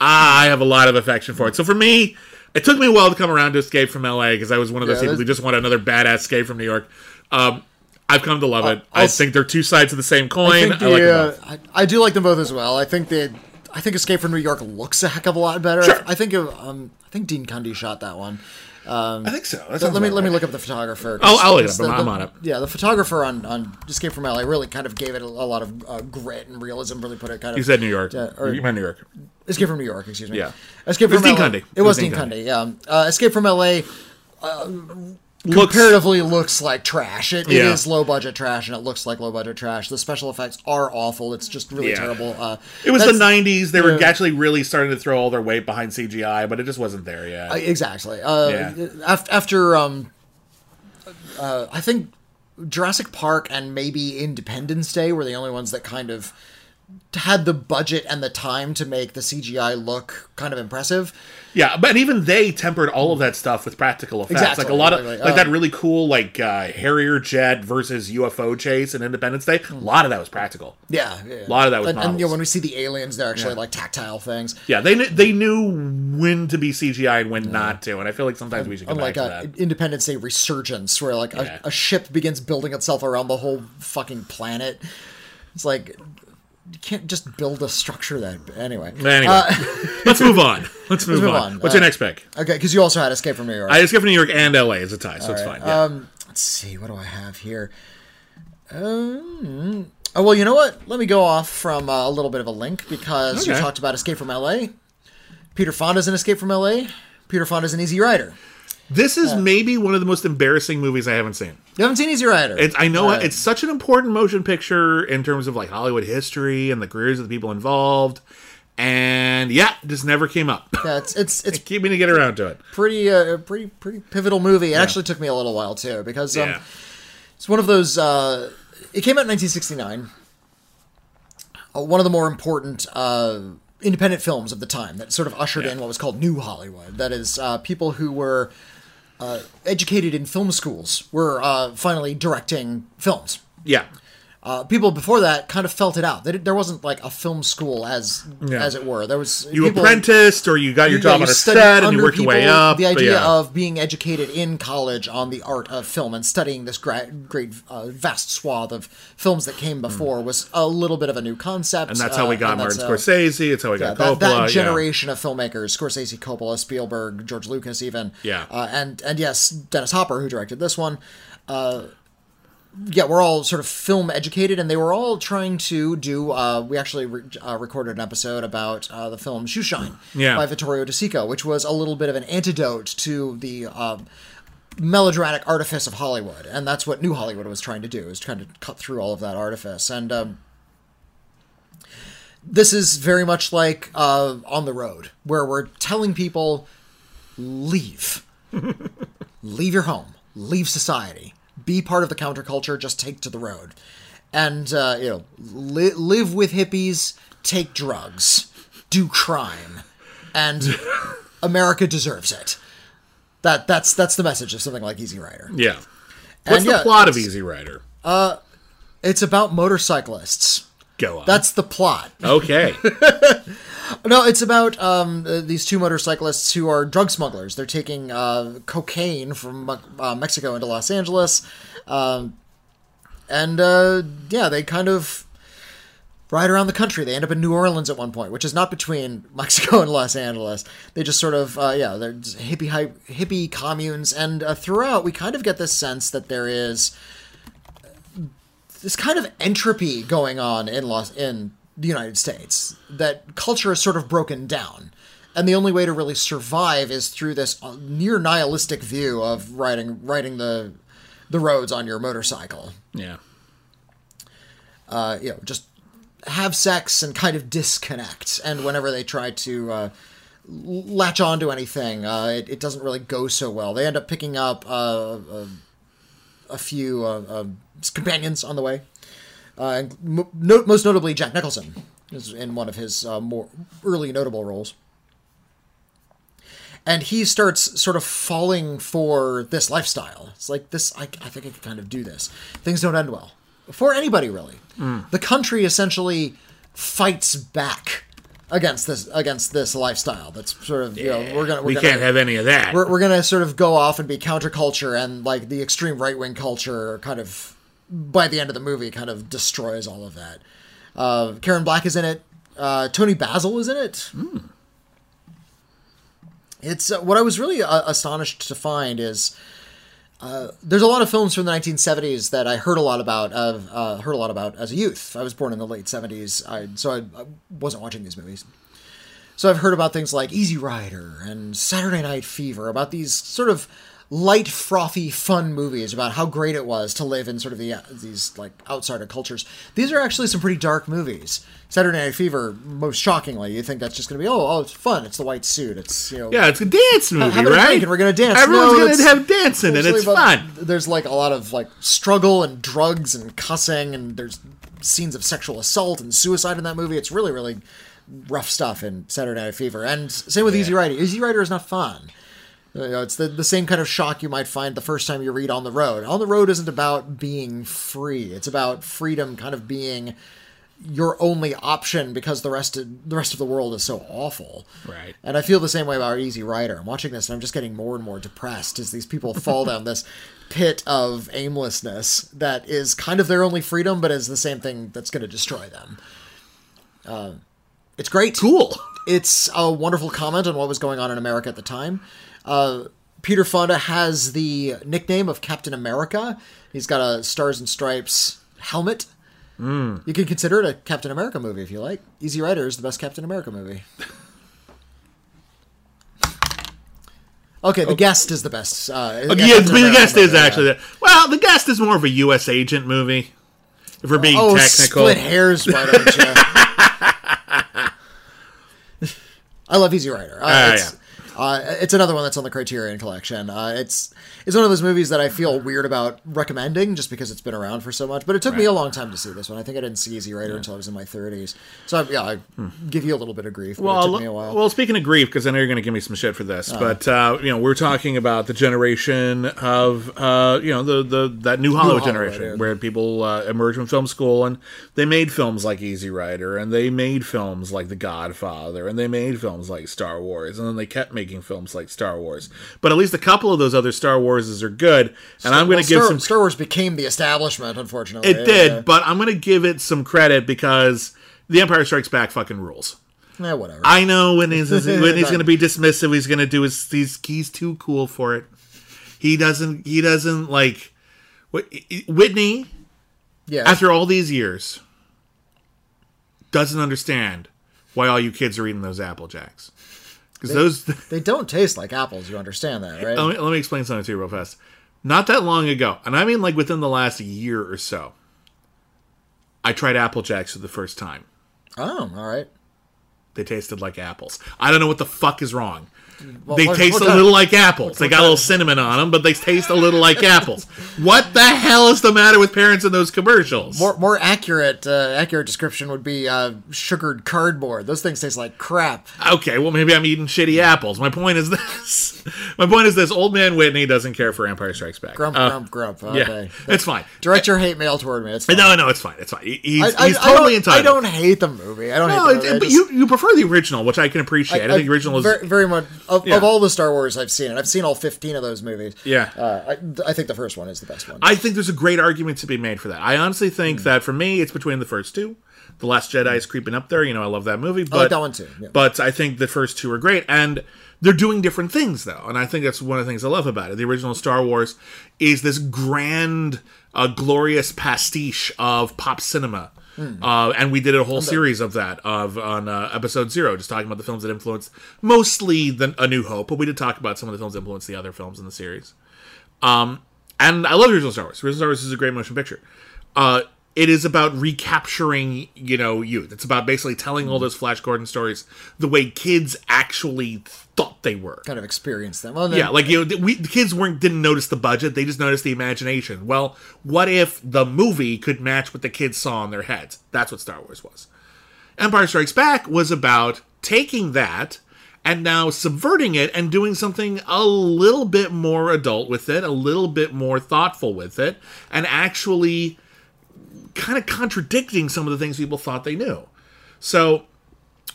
Speaker 1: I have a lot of affection for it. So for me, it took me a while to come around to Escape from LA because I was one of those
Speaker 2: Yeah,
Speaker 1: people who just wanted another badass Escape from New York. Um, I've come to love it. I
Speaker 2: I'll-
Speaker 1: think they're two sides of the same coin.
Speaker 2: I
Speaker 1: I, like them
Speaker 2: uh,
Speaker 1: both.
Speaker 2: I, I do like them both as well. I think the I think Escape from New York looks a heck of a lot better.
Speaker 1: Sure.
Speaker 2: I think of, um I think Dean Cundey shot that one.
Speaker 1: I think so. That
Speaker 2: Let, me
Speaker 1: about
Speaker 2: let me look up the photographer.
Speaker 1: I'll- I'll look it up.
Speaker 2: The-
Speaker 1: I'm
Speaker 2: the-
Speaker 1: on it.
Speaker 2: Yeah, the photographer on, on Escape from LA really kind of gave it a, a lot of uh, grit and realism. Really put it kind of.
Speaker 1: You said New York.
Speaker 2: Yeah, or-
Speaker 1: you meant New York.
Speaker 2: Escape from New York, excuse me.
Speaker 1: Yeah.
Speaker 2: Escape
Speaker 1: It was
Speaker 2: from
Speaker 1: Dean
Speaker 2: LA.
Speaker 1: Cundey.
Speaker 2: It was Dean Cundey. Yeah. Uh, Escape from LA
Speaker 1: Looks
Speaker 2: comparatively looks like trash. It, it
Speaker 1: Yeah.
Speaker 2: is low budget trash, and it looks like low budget trash. The special effects are awful. It's just really
Speaker 1: Yeah.
Speaker 2: terrible. Uh,
Speaker 1: It was the '90s. They were actually really starting to throw all their weight behind CGI, but it just wasn't there yet.
Speaker 2: Uh, exactly. Uh,
Speaker 1: Yeah.
Speaker 2: After, um, uh, I think Jurassic Park and maybe Independence Day were the only ones that kind of had the budget and the time to make the CGI look kind of impressive.
Speaker 1: Yeah, but even they tempered all of that stuff with practical effects.
Speaker 2: Exactly,
Speaker 1: Like a lot of
Speaker 2: exactly.
Speaker 1: like that
Speaker 2: Um,
Speaker 1: really cool like uh, Harrier jet versus UFO chase in Independence Day. A lot of that was practical.
Speaker 2: Yeah, yeah.
Speaker 1: A lot of that was
Speaker 2: and, and you know, when we see the aliens, they're actually
Speaker 1: Yeah.
Speaker 2: like tactile things.
Speaker 1: Yeah, they kn- they knew when to be CGI and when not to, and I feel like sometimes we should back to
Speaker 2: a
Speaker 1: that.
Speaker 2: Independence Day resurgence, where like a, a ship begins building itself around the whole fucking planet. It's like you can't just build a structure that anyway.
Speaker 1: Anyway, let's move on. Let's move,
Speaker 2: move
Speaker 1: on.
Speaker 2: on.
Speaker 1: What's
Speaker 2: Uh,
Speaker 1: your next pick?
Speaker 2: Okay, because you also had Escape from New York.
Speaker 1: I get from New York and LA as a tie, so it's fine. Yeah.
Speaker 2: Um, let's see, what do I have here? Um, oh well, you know what? Let me go off from uh, a little bit of a link because you talked about Escape from L.A. Peter Fonda's in Escape from L.A. Peter Fonda's an Easy Rider.
Speaker 1: This is maybe one of the most embarrassing movies I haven't seen.
Speaker 2: You haven't seen Easy Rider?
Speaker 1: It's I know
Speaker 2: Uh,
Speaker 1: it's such an important motion picture in terms of like Hollywood history and the careers of the people involved, and yeah, just never came up.
Speaker 2: yeah, it's it's it's
Speaker 1: Keep me to get around to it.
Speaker 2: pretty uh, pretty pretty pivotal movie. It actually took me a little while too because um,
Speaker 1: Yeah.
Speaker 2: it's one of those. Uh, it came out in 1969. Uh, one of the more important uh, independent films of the time that sort of ushered
Speaker 1: Yeah.
Speaker 2: in what was called New Hollywood. That is, uh, people who were educated in film schools were uh, finally directing films.
Speaker 1: Yeah.
Speaker 2: Uh, people before that kind of felt it out. Did- There wasn't like a film school as
Speaker 1: Yeah.
Speaker 2: as it were. There was
Speaker 1: You
Speaker 2: people-
Speaker 1: apprenticed or you got your
Speaker 2: yeah,
Speaker 1: job
Speaker 2: you
Speaker 1: on a set and you worked your way up.
Speaker 2: The idea
Speaker 1: yeah.
Speaker 2: of being educated in college on the art of film and studying this great, great uh, vast swath of films that came before was a little bit of a new concept.
Speaker 1: Hmm. and that's how we
Speaker 2: uh,
Speaker 1: got
Speaker 2: and
Speaker 1: Martin
Speaker 2: uh,
Speaker 1: Scorsese. It's how we
Speaker 2: yeah,
Speaker 1: got
Speaker 2: that,
Speaker 1: Coppola.
Speaker 2: that
Speaker 1: yeah.
Speaker 2: generation of filmmakers, Scorsese, Coppola, Spielberg, George Lucas, even,
Speaker 1: Yeah.
Speaker 2: uh, and and yes, Dennis Hopper, who directed this one. Uh, yeah, we're all sort of film educated, and they were all trying to do. Uh, we actually re- uh, recorded an episode about uh, the film Shoeshine
Speaker 1: Yeah.
Speaker 2: by Vittorio De Sica, which was a little bit of an antidote to the um, melodramatic artifice of Hollywood, and that's what New Hollywood was trying to do, is trying to cut through all of that artifice. And um, this is very much like uh, On the Road, where we're telling people, leave, leave your home, leave society, be part of the counterculture, just take to the road, and uh, you know, li- live with hippies, take drugs, do crime, and America deserves it. That that's that's the message of something like Easy Rider.
Speaker 1: Yeah. What's
Speaker 2: And
Speaker 1: the
Speaker 2: yeah,
Speaker 1: plot of Easy Rider?
Speaker 2: Uh, it's about motorcyclists.
Speaker 1: Go on.
Speaker 2: That's the plot.
Speaker 1: okay.
Speaker 2: No, it's about um, uh, these two motorcyclists who are drug smugglers. They're taking uh, cocaine from uh, Mexico into Los Angeles, um, and uh, yeah, they kind of ride around the country. They end up in New Orleans at one point, which is not between Mexico and Los Angeles. They just sort of uh, yeah, they're hippie hippie communes, and uh, throughout we kind of get this sense that there is this kind of entropy going on in Los in the United States that culture is sort of broken down. And the only way to really survive is through this uh, near nihilistic view of riding riding the the roads on your motorcycle.
Speaker 1: Yeah.
Speaker 2: Uh, you know, just have sex and kind of disconnect. And whenever they try to uh, latch onto anything, uh, it, it doesn't really go so well. They end up picking up uh, a, a few uh, uh, companions on the way. Uh, mo- no, most notably, Jack Nicholson is in one of his uh, more early notable roles. and he starts sort of falling for this lifestyle. It's like this. I, I think I could kind of do this. Things don't end well for anybody really. The country essentially fights back against this against this lifestyle. That's sort of you know we're gonna we're
Speaker 1: we
Speaker 2: gonna,
Speaker 1: can't have any of that.
Speaker 2: we're, we're gonna sort of go off and be counterculture and like the extreme right wing culture kind of by the end of the movie kind of destroys all of that. Uh, Karen Black is in it. Uh, Toni Basil is in it. It's uh, what I was really uh, astonished to find is uh, there's a lot of films from the 1970s that I heard a lot about. Of uh, heard a lot about as a youth. I was born in the late 70s, I, so I, I wasn't watching these movies. So I've heard about things like Easy Rider and Saturday Night Fever, about these sort of light, frothy, fun movies about how great it was to live in sort of the, these like outsider cultures. These are actually some pretty dark movies. Saturday Night Fever, most shockingly, you think that's just going to be oh, oh, it's fun. It's the white suit. It's you know
Speaker 1: yeah, it's a dance movie,
Speaker 2: having a
Speaker 1: right?
Speaker 2: and we're gonna dance.
Speaker 1: Everyone's
Speaker 2: No,
Speaker 1: gonna have dancing, and it's fun.
Speaker 2: There's like a lot of like struggle and drugs and cussing, and there's scenes of sexual assault and suicide in that movie. It's really, really rough stuff in Saturday Night Fever. And same with Easy Rider. Easy Rider is not fun. You know, it's the, the same kind of shock you might find the first time you read On the Road. On the Road isn't about being free. It's about freedom kind of being your only option because the rest of the rest of the world is so awful.
Speaker 1: Right.
Speaker 2: And I feel the same way about Easy Rider. I'm watching this and I'm just getting more and more depressed as these people fall down this pit of aimlessness that is kind of their only freedom, but is the same thing that's going to destroy them. Uh, it's great.
Speaker 1: Cool.
Speaker 2: It's a wonderful comment on what was going on in America at the time. Uh, Peter Fonda has the nickname of Captain America. He's got a Stars and Stripes helmet. You can consider it a Captain America movie if you like. Easy Rider is the best Captain America movie. Okay, the guest is the best. Uh,
Speaker 1: Okay, yeah, but the guest is
Speaker 2: yeah.
Speaker 1: actually the, well. The guest is more of a U.S. agent movie. If we're being
Speaker 2: Oh,
Speaker 1: technical,
Speaker 2: split hairs, why don't you? I love Easy Rider. Uh,
Speaker 1: Ah,
Speaker 2: it's, uh, it's another one that's on the Criterion Collection. Uh, it's it's one of those movies that I feel weird about recommending just because it's been around for so much. But it took me a long time to see this one. I think I didn't see Easy Rider until I was in my 30s. So I, yeah, I give you a little bit of grief. But
Speaker 1: Well,
Speaker 2: took me a while.
Speaker 1: Well, speaking of grief, because I know you're going to give me some shit for this, but uh, you know, we're talking about the generation of uh, you know the the that new Hollywood,
Speaker 2: Hollywood,
Speaker 1: generation
Speaker 2: yeah.
Speaker 1: where people uh, emerged from film school and they made films like Easy Rider and they made films like The Godfather and they made films like Star Wars and then they kept making films like Star Wars. But at least a couple of those other Star Warses are good, and I'm going
Speaker 2: Well,
Speaker 1: to give
Speaker 2: Star,
Speaker 1: some
Speaker 2: Star Wars became the establishment, unfortunately.
Speaker 1: It did,
Speaker 2: Yeah.
Speaker 1: but I'm going to give it some credit because The Empire Strikes Back fucking rules.
Speaker 2: Yeah, whatever.
Speaker 1: I know when he's when he's going to be dismissive, he's going to do his he's he's too cool for it. He doesn't he doesn't like Whitney
Speaker 2: yeah.
Speaker 1: after all these years doesn't understand why all you kids are eating those apple jacks. Because those
Speaker 2: they don't taste like apples. You understand that, right?
Speaker 1: let me, let me explain something to you real fast. Not that long ago, and I mean like within the last year or so, I tried apple jacks for the first time.
Speaker 2: oh, all right.
Speaker 1: They tasted like apples. I don't know what the fuck is wrong.
Speaker 2: Well,
Speaker 1: they
Speaker 2: what-
Speaker 1: taste
Speaker 2: what
Speaker 1: a little like apples. They got a little cinnamon on them, but they taste a little like apples. What the hell is the matter with parents in those commercials?
Speaker 2: More, more accurate uh, accurate description would be uh, sugared cardboard. Those things taste like crap.
Speaker 1: Okay, well maybe I'm eating shitty apples. My point is this. My point is this: Old man Whitney doesn't care for Empire Strikes Back.
Speaker 2: Grump,
Speaker 1: Uh,
Speaker 2: grump, grump.
Speaker 1: Yeah,
Speaker 2: Okay.
Speaker 1: it's fine.
Speaker 2: Direct your hate mail toward me. It's fine.
Speaker 1: No, no, it's fine. It's fine. He's,
Speaker 2: I, I-
Speaker 1: he's totally
Speaker 2: don't,
Speaker 1: entitled.
Speaker 2: I don't hate the movie. I don't
Speaker 1: No,
Speaker 2: hate the movie. I
Speaker 1: but
Speaker 2: just-
Speaker 1: you you prefer the original, which I can appreciate. I, think the original is
Speaker 2: very, very much of,
Speaker 1: Yeah.
Speaker 2: of all the Star Wars I've seen, and I've seen all fifteen of those movies.
Speaker 1: Yeah.
Speaker 2: uh, I, I think the first one is the best one.
Speaker 1: I think there's a great argument to be made for that. I honestly think
Speaker 2: Hmm.
Speaker 1: that for me, it's between the first two. The Last Jedi is creeping up there. You know, I love that movie. But,
Speaker 2: like that one too, yeah.
Speaker 1: But I think the first two are great, and they're doing different things though, and I think that's one of the things I love about it. The original Star Wars is this grand, uh, glorious pastiche of pop cinema.
Speaker 2: Hmm.
Speaker 1: Uh, and we did a whole series of that of on uh, episode zero, just talking about the films that influenced mostly the A New Hope, but we did talk about some of the films that influenced the other films in the series. Um, and I love the original Star Wars. Original Star Wars is a great motion picture. Uh, it is about recapturing, you know, youth. It's about basically telling all those Flash Gordon stories the way kids actually thought they were.
Speaker 2: kind of experience them. Well, then,
Speaker 1: Yeah, like you know, we the kids weren't didn't notice the budget; they just noticed the imagination. Well, what if the movie could match what the kids saw in their heads? That's what Star Wars was. Empire Strikes Back was about taking that and now subverting it and doing something a little bit more adult with it, a little bit more thoughtful with it, and actually kind of contradicting some of the things people thought they knew. So,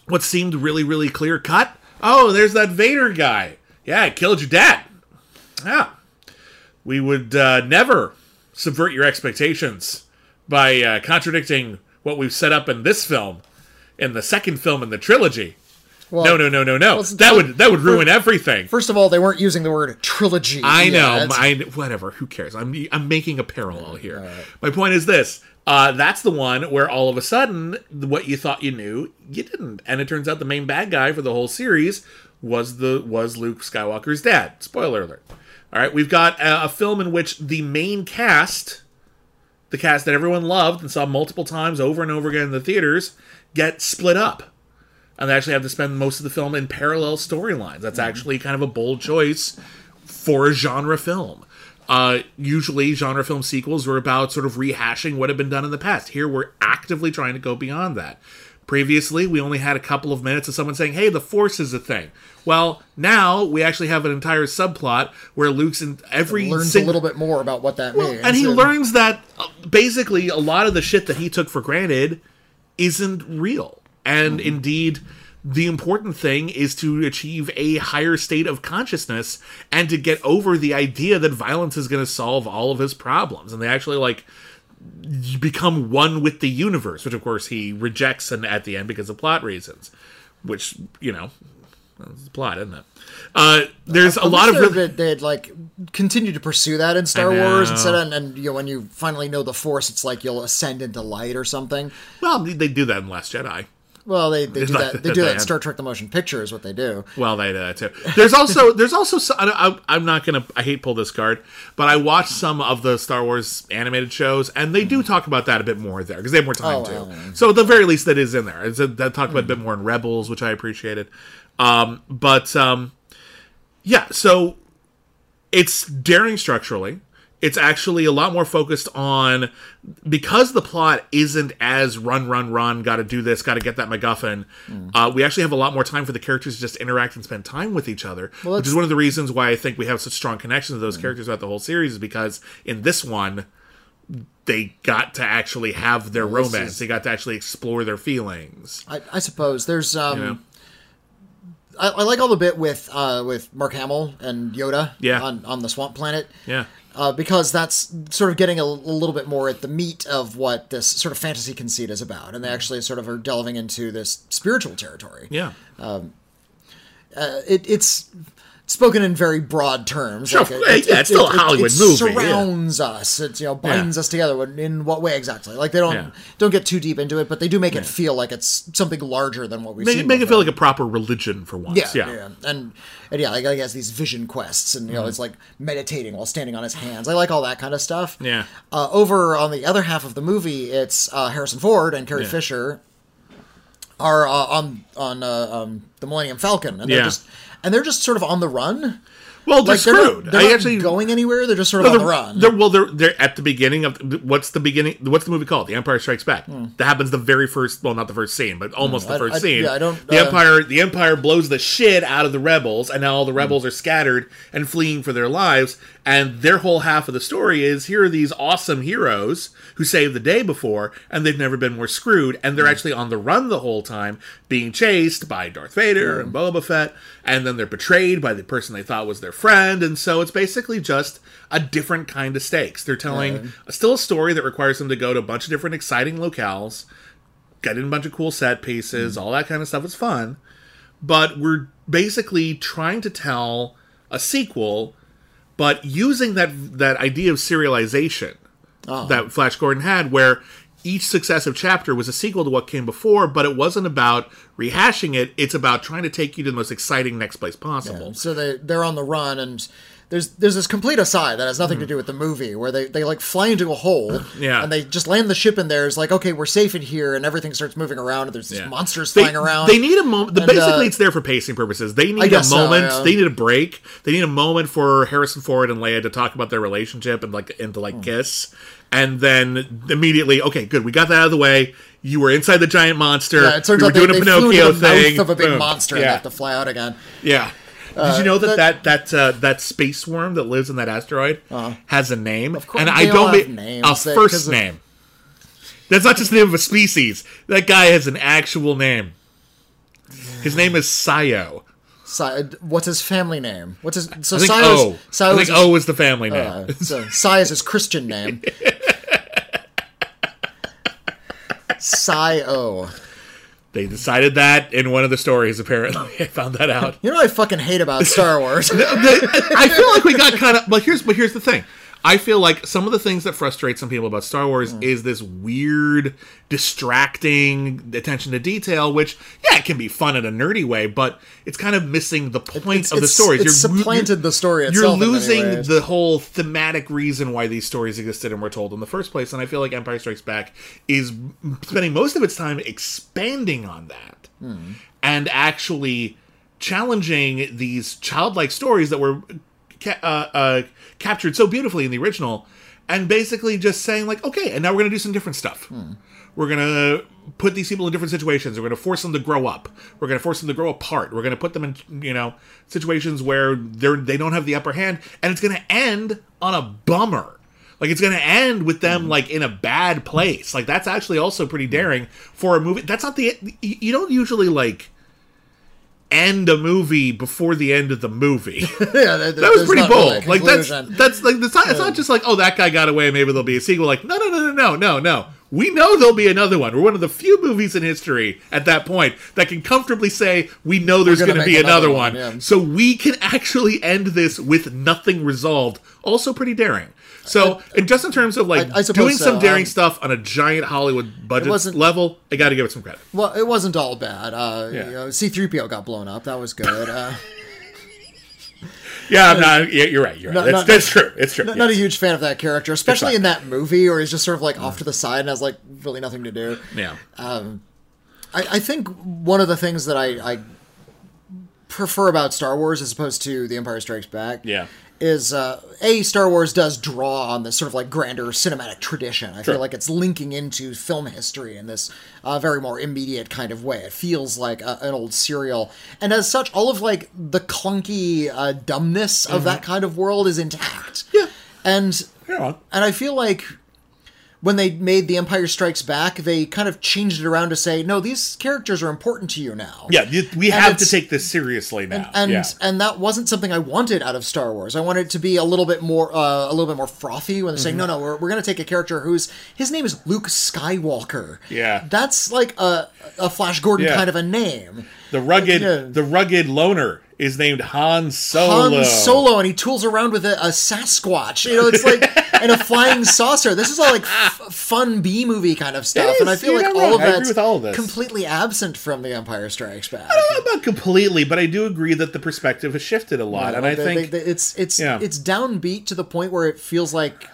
Speaker 1: what seemed really, really clear cut oh, there's that Vader guy. Yeah, I killed your dad. Yeah. We would uh, never subvert your expectations by uh, contradicting what we've set up in this film, in the second film in the trilogy.
Speaker 2: Well,
Speaker 1: no, no, no, no, no.
Speaker 2: well,
Speaker 1: that would that would ruin everything.
Speaker 2: First of all, they weren't using the word trilogy.
Speaker 1: I know. I, whatever. Who cares? I'm I'm making a parallel here. My point is this. Uh, that's the one where all of a sudden, what you thought you knew, you didn't, and it turns out the main bad guy for the whole series was the was Luke Skywalker's dad. Spoiler alert. All right, we've got a, a film in which the main cast, the cast that everyone loved and saw multiple times over and over again in the theaters, get split up and they actually have to spend most of the film in parallel storylines. That's actually kind of a bold choice for a genre film. Uh, usually, genre film sequels were about sort of rehashing what had been done in the past. Here, we're actively trying to go beyond that. Previously, we only had a couple of minutes of someone saying, "Hey, the Force is a thing." Well, now we actually have an entire subplot where Luke's in every
Speaker 2: learns
Speaker 1: sing-
Speaker 2: a little bit more about what that means.
Speaker 1: and he learns that uh, basically a lot of the shit that he took for granted isn't real. And indeed, the important thing is to achieve a higher state of consciousness and to get over the idea that violence is going to solve all of his problems. And they actually like become one with the universe, which of course he rejects and at the end because of plot reasons. Which you know, that's the plot, isn't it? Uh, there's a lot of really,
Speaker 2: they- they'd like continue to pursue that in Star Wars instead of, and, and you know when you finally know the Force, it's like you'll ascend into light or something.
Speaker 1: well, they do that in Last Jedi.
Speaker 2: Well, they, they do
Speaker 1: like
Speaker 2: that. They do
Speaker 1: they
Speaker 2: that in Star Trek: The Motion Picture is what they do.
Speaker 1: Well, they do that too. There's also there's also so- I, I'm not gonna I hate pull this card, but I watched some of the Star Wars animated shows, and they do talk about that a bit more there because they have more time
Speaker 2: Oh,
Speaker 1: to.
Speaker 2: well.
Speaker 1: So at the very least, that is in there. It's a, that talked about it a bit more in Rebels, which I appreciated. Um, but um, yeah, so it's daring structurally. It's actually a lot more focused on because the plot isn't as run, run, run. Got to do this. Got to get that MacGuffin. Uh, we actually have a lot more time for the characters to just interact and spend time with each other, which is one of the reasons why I think we have such strong connections to those characters throughout the whole series. Is because in this one, they got to actually have their romance.
Speaker 2: is-
Speaker 1: They got to actually explore their feelings.
Speaker 2: I, I suppose there's um.
Speaker 1: You know?
Speaker 2: I, I like all the bit with uh with Mark Hamill and Yoda.
Speaker 1: Yeah.
Speaker 2: On on the Swamp Planet.
Speaker 1: Yeah.
Speaker 2: Uh, because that's sort of getting a, a little bit more at the meat of what this sort of fantasy conceit is about, and they actually sort of are delving into this spiritual territory.
Speaker 1: Yeah.
Speaker 2: Uh, it, it's spoken in very broad terms.
Speaker 1: Sure,
Speaker 2: it-
Speaker 1: yeah, it's still a Hollywood
Speaker 2: it
Speaker 1: movie, yeah.
Speaker 2: Surrounds us. It you know binds us together. In what way exactly? Like they don't
Speaker 1: Yeah.
Speaker 2: don't get too deep into it, but they do make it feel like it's something larger than what we've
Speaker 1: Make, it- make it feel like a proper religion for once.
Speaker 2: Yeah,
Speaker 1: Yeah.
Speaker 2: yeah, and and yeah, like I guess these vision quests, and you
Speaker 1: Mm-hmm.
Speaker 2: know, it's like meditating while standing on his hands. I like all that kind of stuff.
Speaker 1: Yeah.
Speaker 2: Uh, over on the other half of the movie, it's uh, Harrison Ford and Carrie
Speaker 1: Yeah.
Speaker 2: Fisher are uh, on on uh, um, the Millennium Falcon, and they're
Speaker 1: Yeah.
Speaker 2: just and they're just sort of on the run.
Speaker 1: Well, they're
Speaker 2: Like they're
Speaker 1: screwed.
Speaker 2: not, they're not
Speaker 1: actually
Speaker 2: going anywhere. They're just sort
Speaker 1: No,
Speaker 2: of on the run.
Speaker 1: they're- well, they're they're at the beginning of what's the beginning? What's the movie called? The Empire Strikes Back. That happens the very first. Well, not the first scene, but almost the
Speaker 2: Hmm. I-
Speaker 1: first
Speaker 2: I-
Speaker 1: scene.
Speaker 2: yeah, I don't,
Speaker 1: The
Speaker 2: uh,
Speaker 1: Empire, the Empire blows the shit out of the rebels, and now all the
Speaker 2: Hmm.
Speaker 1: rebels are scattered and fleeing for their lives. And their whole half of the story is here are these awesome heroes who saved the day before, and they've never been more screwed, and they're
Speaker 2: Hmm.
Speaker 1: actually on the run the whole time, being chased by Darth Vader and Boba Fett, and then they're betrayed by the person they thought was their friend, and so it's basically just a different kind of stakes. They're telling still a story that requires them to go to a bunch of different exciting locales, get in a bunch of cool set pieces, mm. all that kind of stuff. It's fun, but we're basically trying to tell a sequel, but using that that idea of serialization oh. that Flash Gordon had, where each successive chapter was a sequel to what came before, but it wasn't about rehashing it. It's about trying to take you to the most exciting next place possible.
Speaker 2: So they they're on the run and there's there's this complete aside that has nothing to do with the movie where they, they like fly into a hole
Speaker 1: Yeah.
Speaker 2: and they just land the ship in there. It's like okay, we're safe in here, and everything starts moving around, and there's these
Speaker 1: Yeah.
Speaker 2: monsters
Speaker 1: They,
Speaker 2: flying around.
Speaker 1: they need a moment. Basically,
Speaker 2: uh,
Speaker 1: it's there for pacing purposes. They need a
Speaker 2: guess so,
Speaker 1: moment.
Speaker 2: yeah.
Speaker 1: They need a break. They need a moment for Harrison Ford and Leia to talk about their relationship and like and to like kiss, and then immediately, okay, good, we got that out of the way. You were inside the giant monster.
Speaker 2: yeah, it turns
Speaker 1: we were
Speaker 2: out they,
Speaker 1: doing
Speaker 2: they
Speaker 1: a
Speaker 2: flew
Speaker 1: Pinocchio
Speaker 2: the
Speaker 1: thing.
Speaker 2: mouth of a big
Speaker 1: Boom.
Speaker 2: monster and
Speaker 1: Yeah,
Speaker 2: have to fly out again.
Speaker 1: yeah. Did you know that
Speaker 2: that-
Speaker 1: that that uh, that space worm that lives in that asteroid has a name? Of
Speaker 2: course,
Speaker 1: and I don't
Speaker 2: have names.
Speaker 1: a
Speaker 2: They-
Speaker 1: first
Speaker 2: 'cause of-
Speaker 1: name. That's not just the name of a species. That guy has an actual name. His name is Sayo.
Speaker 2: Si- what's his family name? What's his so
Speaker 1: I think
Speaker 2: Si's-
Speaker 1: O. I think
Speaker 2: is-
Speaker 1: O is the family name.
Speaker 2: uh, so Sai is his Christian name. Sai O.
Speaker 1: They decided that in one of the stories. Apparently, I found that out.
Speaker 2: You know what I fucking hate about Star Wars?
Speaker 1: I feel like we got kind of. But here's but here's the thing. I feel like some of the things that frustrate some people about Star Wars
Speaker 2: Mm.
Speaker 1: is this weird, distracting attention to detail. Which, yeah, it can be fun in a nerdy way, but it's kind of missing the point
Speaker 2: It's-
Speaker 1: of the stories.
Speaker 2: It's
Speaker 1: lo-
Speaker 2: supplanted the story
Speaker 1: You're
Speaker 2: itself. in many
Speaker 1: losing the whole thematic reason why these stories existed and were told in the first place. And I feel like Empire Strikes Back is spending most of its time expanding on that
Speaker 2: Hmm.
Speaker 1: and actually challenging these childlike stories that were uh, uh, captured so beautifully in the original and basically just saying like okay and now we're going to do some different stuff.
Speaker 2: Hmm.
Speaker 1: we're going to put these people in different situations. We're going to force them to grow up. We're going to force them to grow apart. We're going to put them in you know situations where they're they don't have the upper hand and it's going to end on a bummer. Like it's going to end with them
Speaker 2: Hmm.
Speaker 1: like in a bad place. Like that's actually also pretty daring for a movie. That's not the you don't usually like end a movie before the end of the movie
Speaker 2: yeah, there-
Speaker 1: that was pretty bold. Like that's that's like it's not, it's not just like oh that guy got away maybe there'll be a sequel. Like no no no no no no no. We know there'll be another one. We're one of the few movies in history at that point that can comfortably say we know there's
Speaker 2: gonna
Speaker 1: going to be another,
Speaker 2: another
Speaker 1: one.
Speaker 2: one, yeah.
Speaker 1: So we can actually end this with nothing resolved. Also pretty daring. So, and just in terms of like
Speaker 2: I- I
Speaker 1: doing some daring
Speaker 2: Um,
Speaker 1: stuff on a giant Hollywood budget
Speaker 2: wasn't-
Speaker 1: level, I got to give it some credit.
Speaker 2: Well, it wasn't all bad. Uh,
Speaker 1: Yeah.
Speaker 2: you know, C-3PO got blown up. That was good. Uh,
Speaker 1: Yeah, I'm not. Yeah, you're right. You're right.
Speaker 2: Not-
Speaker 1: that's,
Speaker 2: not-
Speaker 1: that's true. It's true.
Speaker 2: not, not a huge fan of that character, especially in that movie where he's just sort of like off to the side and has like really nothing to do.
Speaker 1: Yeah.
Speaker 2: Um, I, I think one of the things that I, I prefer about Star Wars as opposed to The Empire Strikes Back
Speaker 1: Yeah.
Speaker 2: is uh, a Star Wars does draw on this sort of like grander cinematic tradition. I
Speaker 1: Sure.
Speaker 2: feel like it's linking into film history in this uh, very more immediate kind of way. It feels like a, an old serial, and as such, all of like the clunky uh, dumbness of that kind of world is intact.
Speaker 1: Mm-hmm. Yeah.
Speaker 2: and and I feel like when they made The Empire Strikes Back, they kind of changed it around to say, no, these characters are important to you now.
Speaker 1: Yeah, you, we
Speaker 2: And
Speaker 1: have to take this seriously now.
Speaker 2: And
Speaker 1: yeah.
Speaker 2: and that wasn't something I wanted out of Star Wars. I wanted it to be a little bit more uh, a little bit more frothy when they're saying,
Speaker 1: Mm-hmm.
Speaker 2: no, no, we're, we're going to take a character whose his name is Luke Skywalker.
Speaker 1: Yeah.
Speaker 2: that's like a a Flash Gordon
Speaker 1: Yeah.
Speaker 2: kind of a name.
Speaker 1: The rugged,
Speaker 2: Yeah.
Speaker 1: the rugged loner is named Han Solo.
Speaker 2: Han Solo, and he tools around with a, a Sasquatch. You know, it's like and a flying saucer. This is all like f- fun B movie kind of stuff, and I feel like all of that's
Speaker 1: all of this.
Speaker 2: completely absent from The Empire Strikes Back.
Speaker 1: I don't know about completely, but I do agree that the perspective has shifted a lot, and I
Speaker 2: They-
Speaker 1: think
Speaker 2: they- they- it's it's
Speaker 1: Yeah.
Speaker 2: it's downbeat to the point where it feels like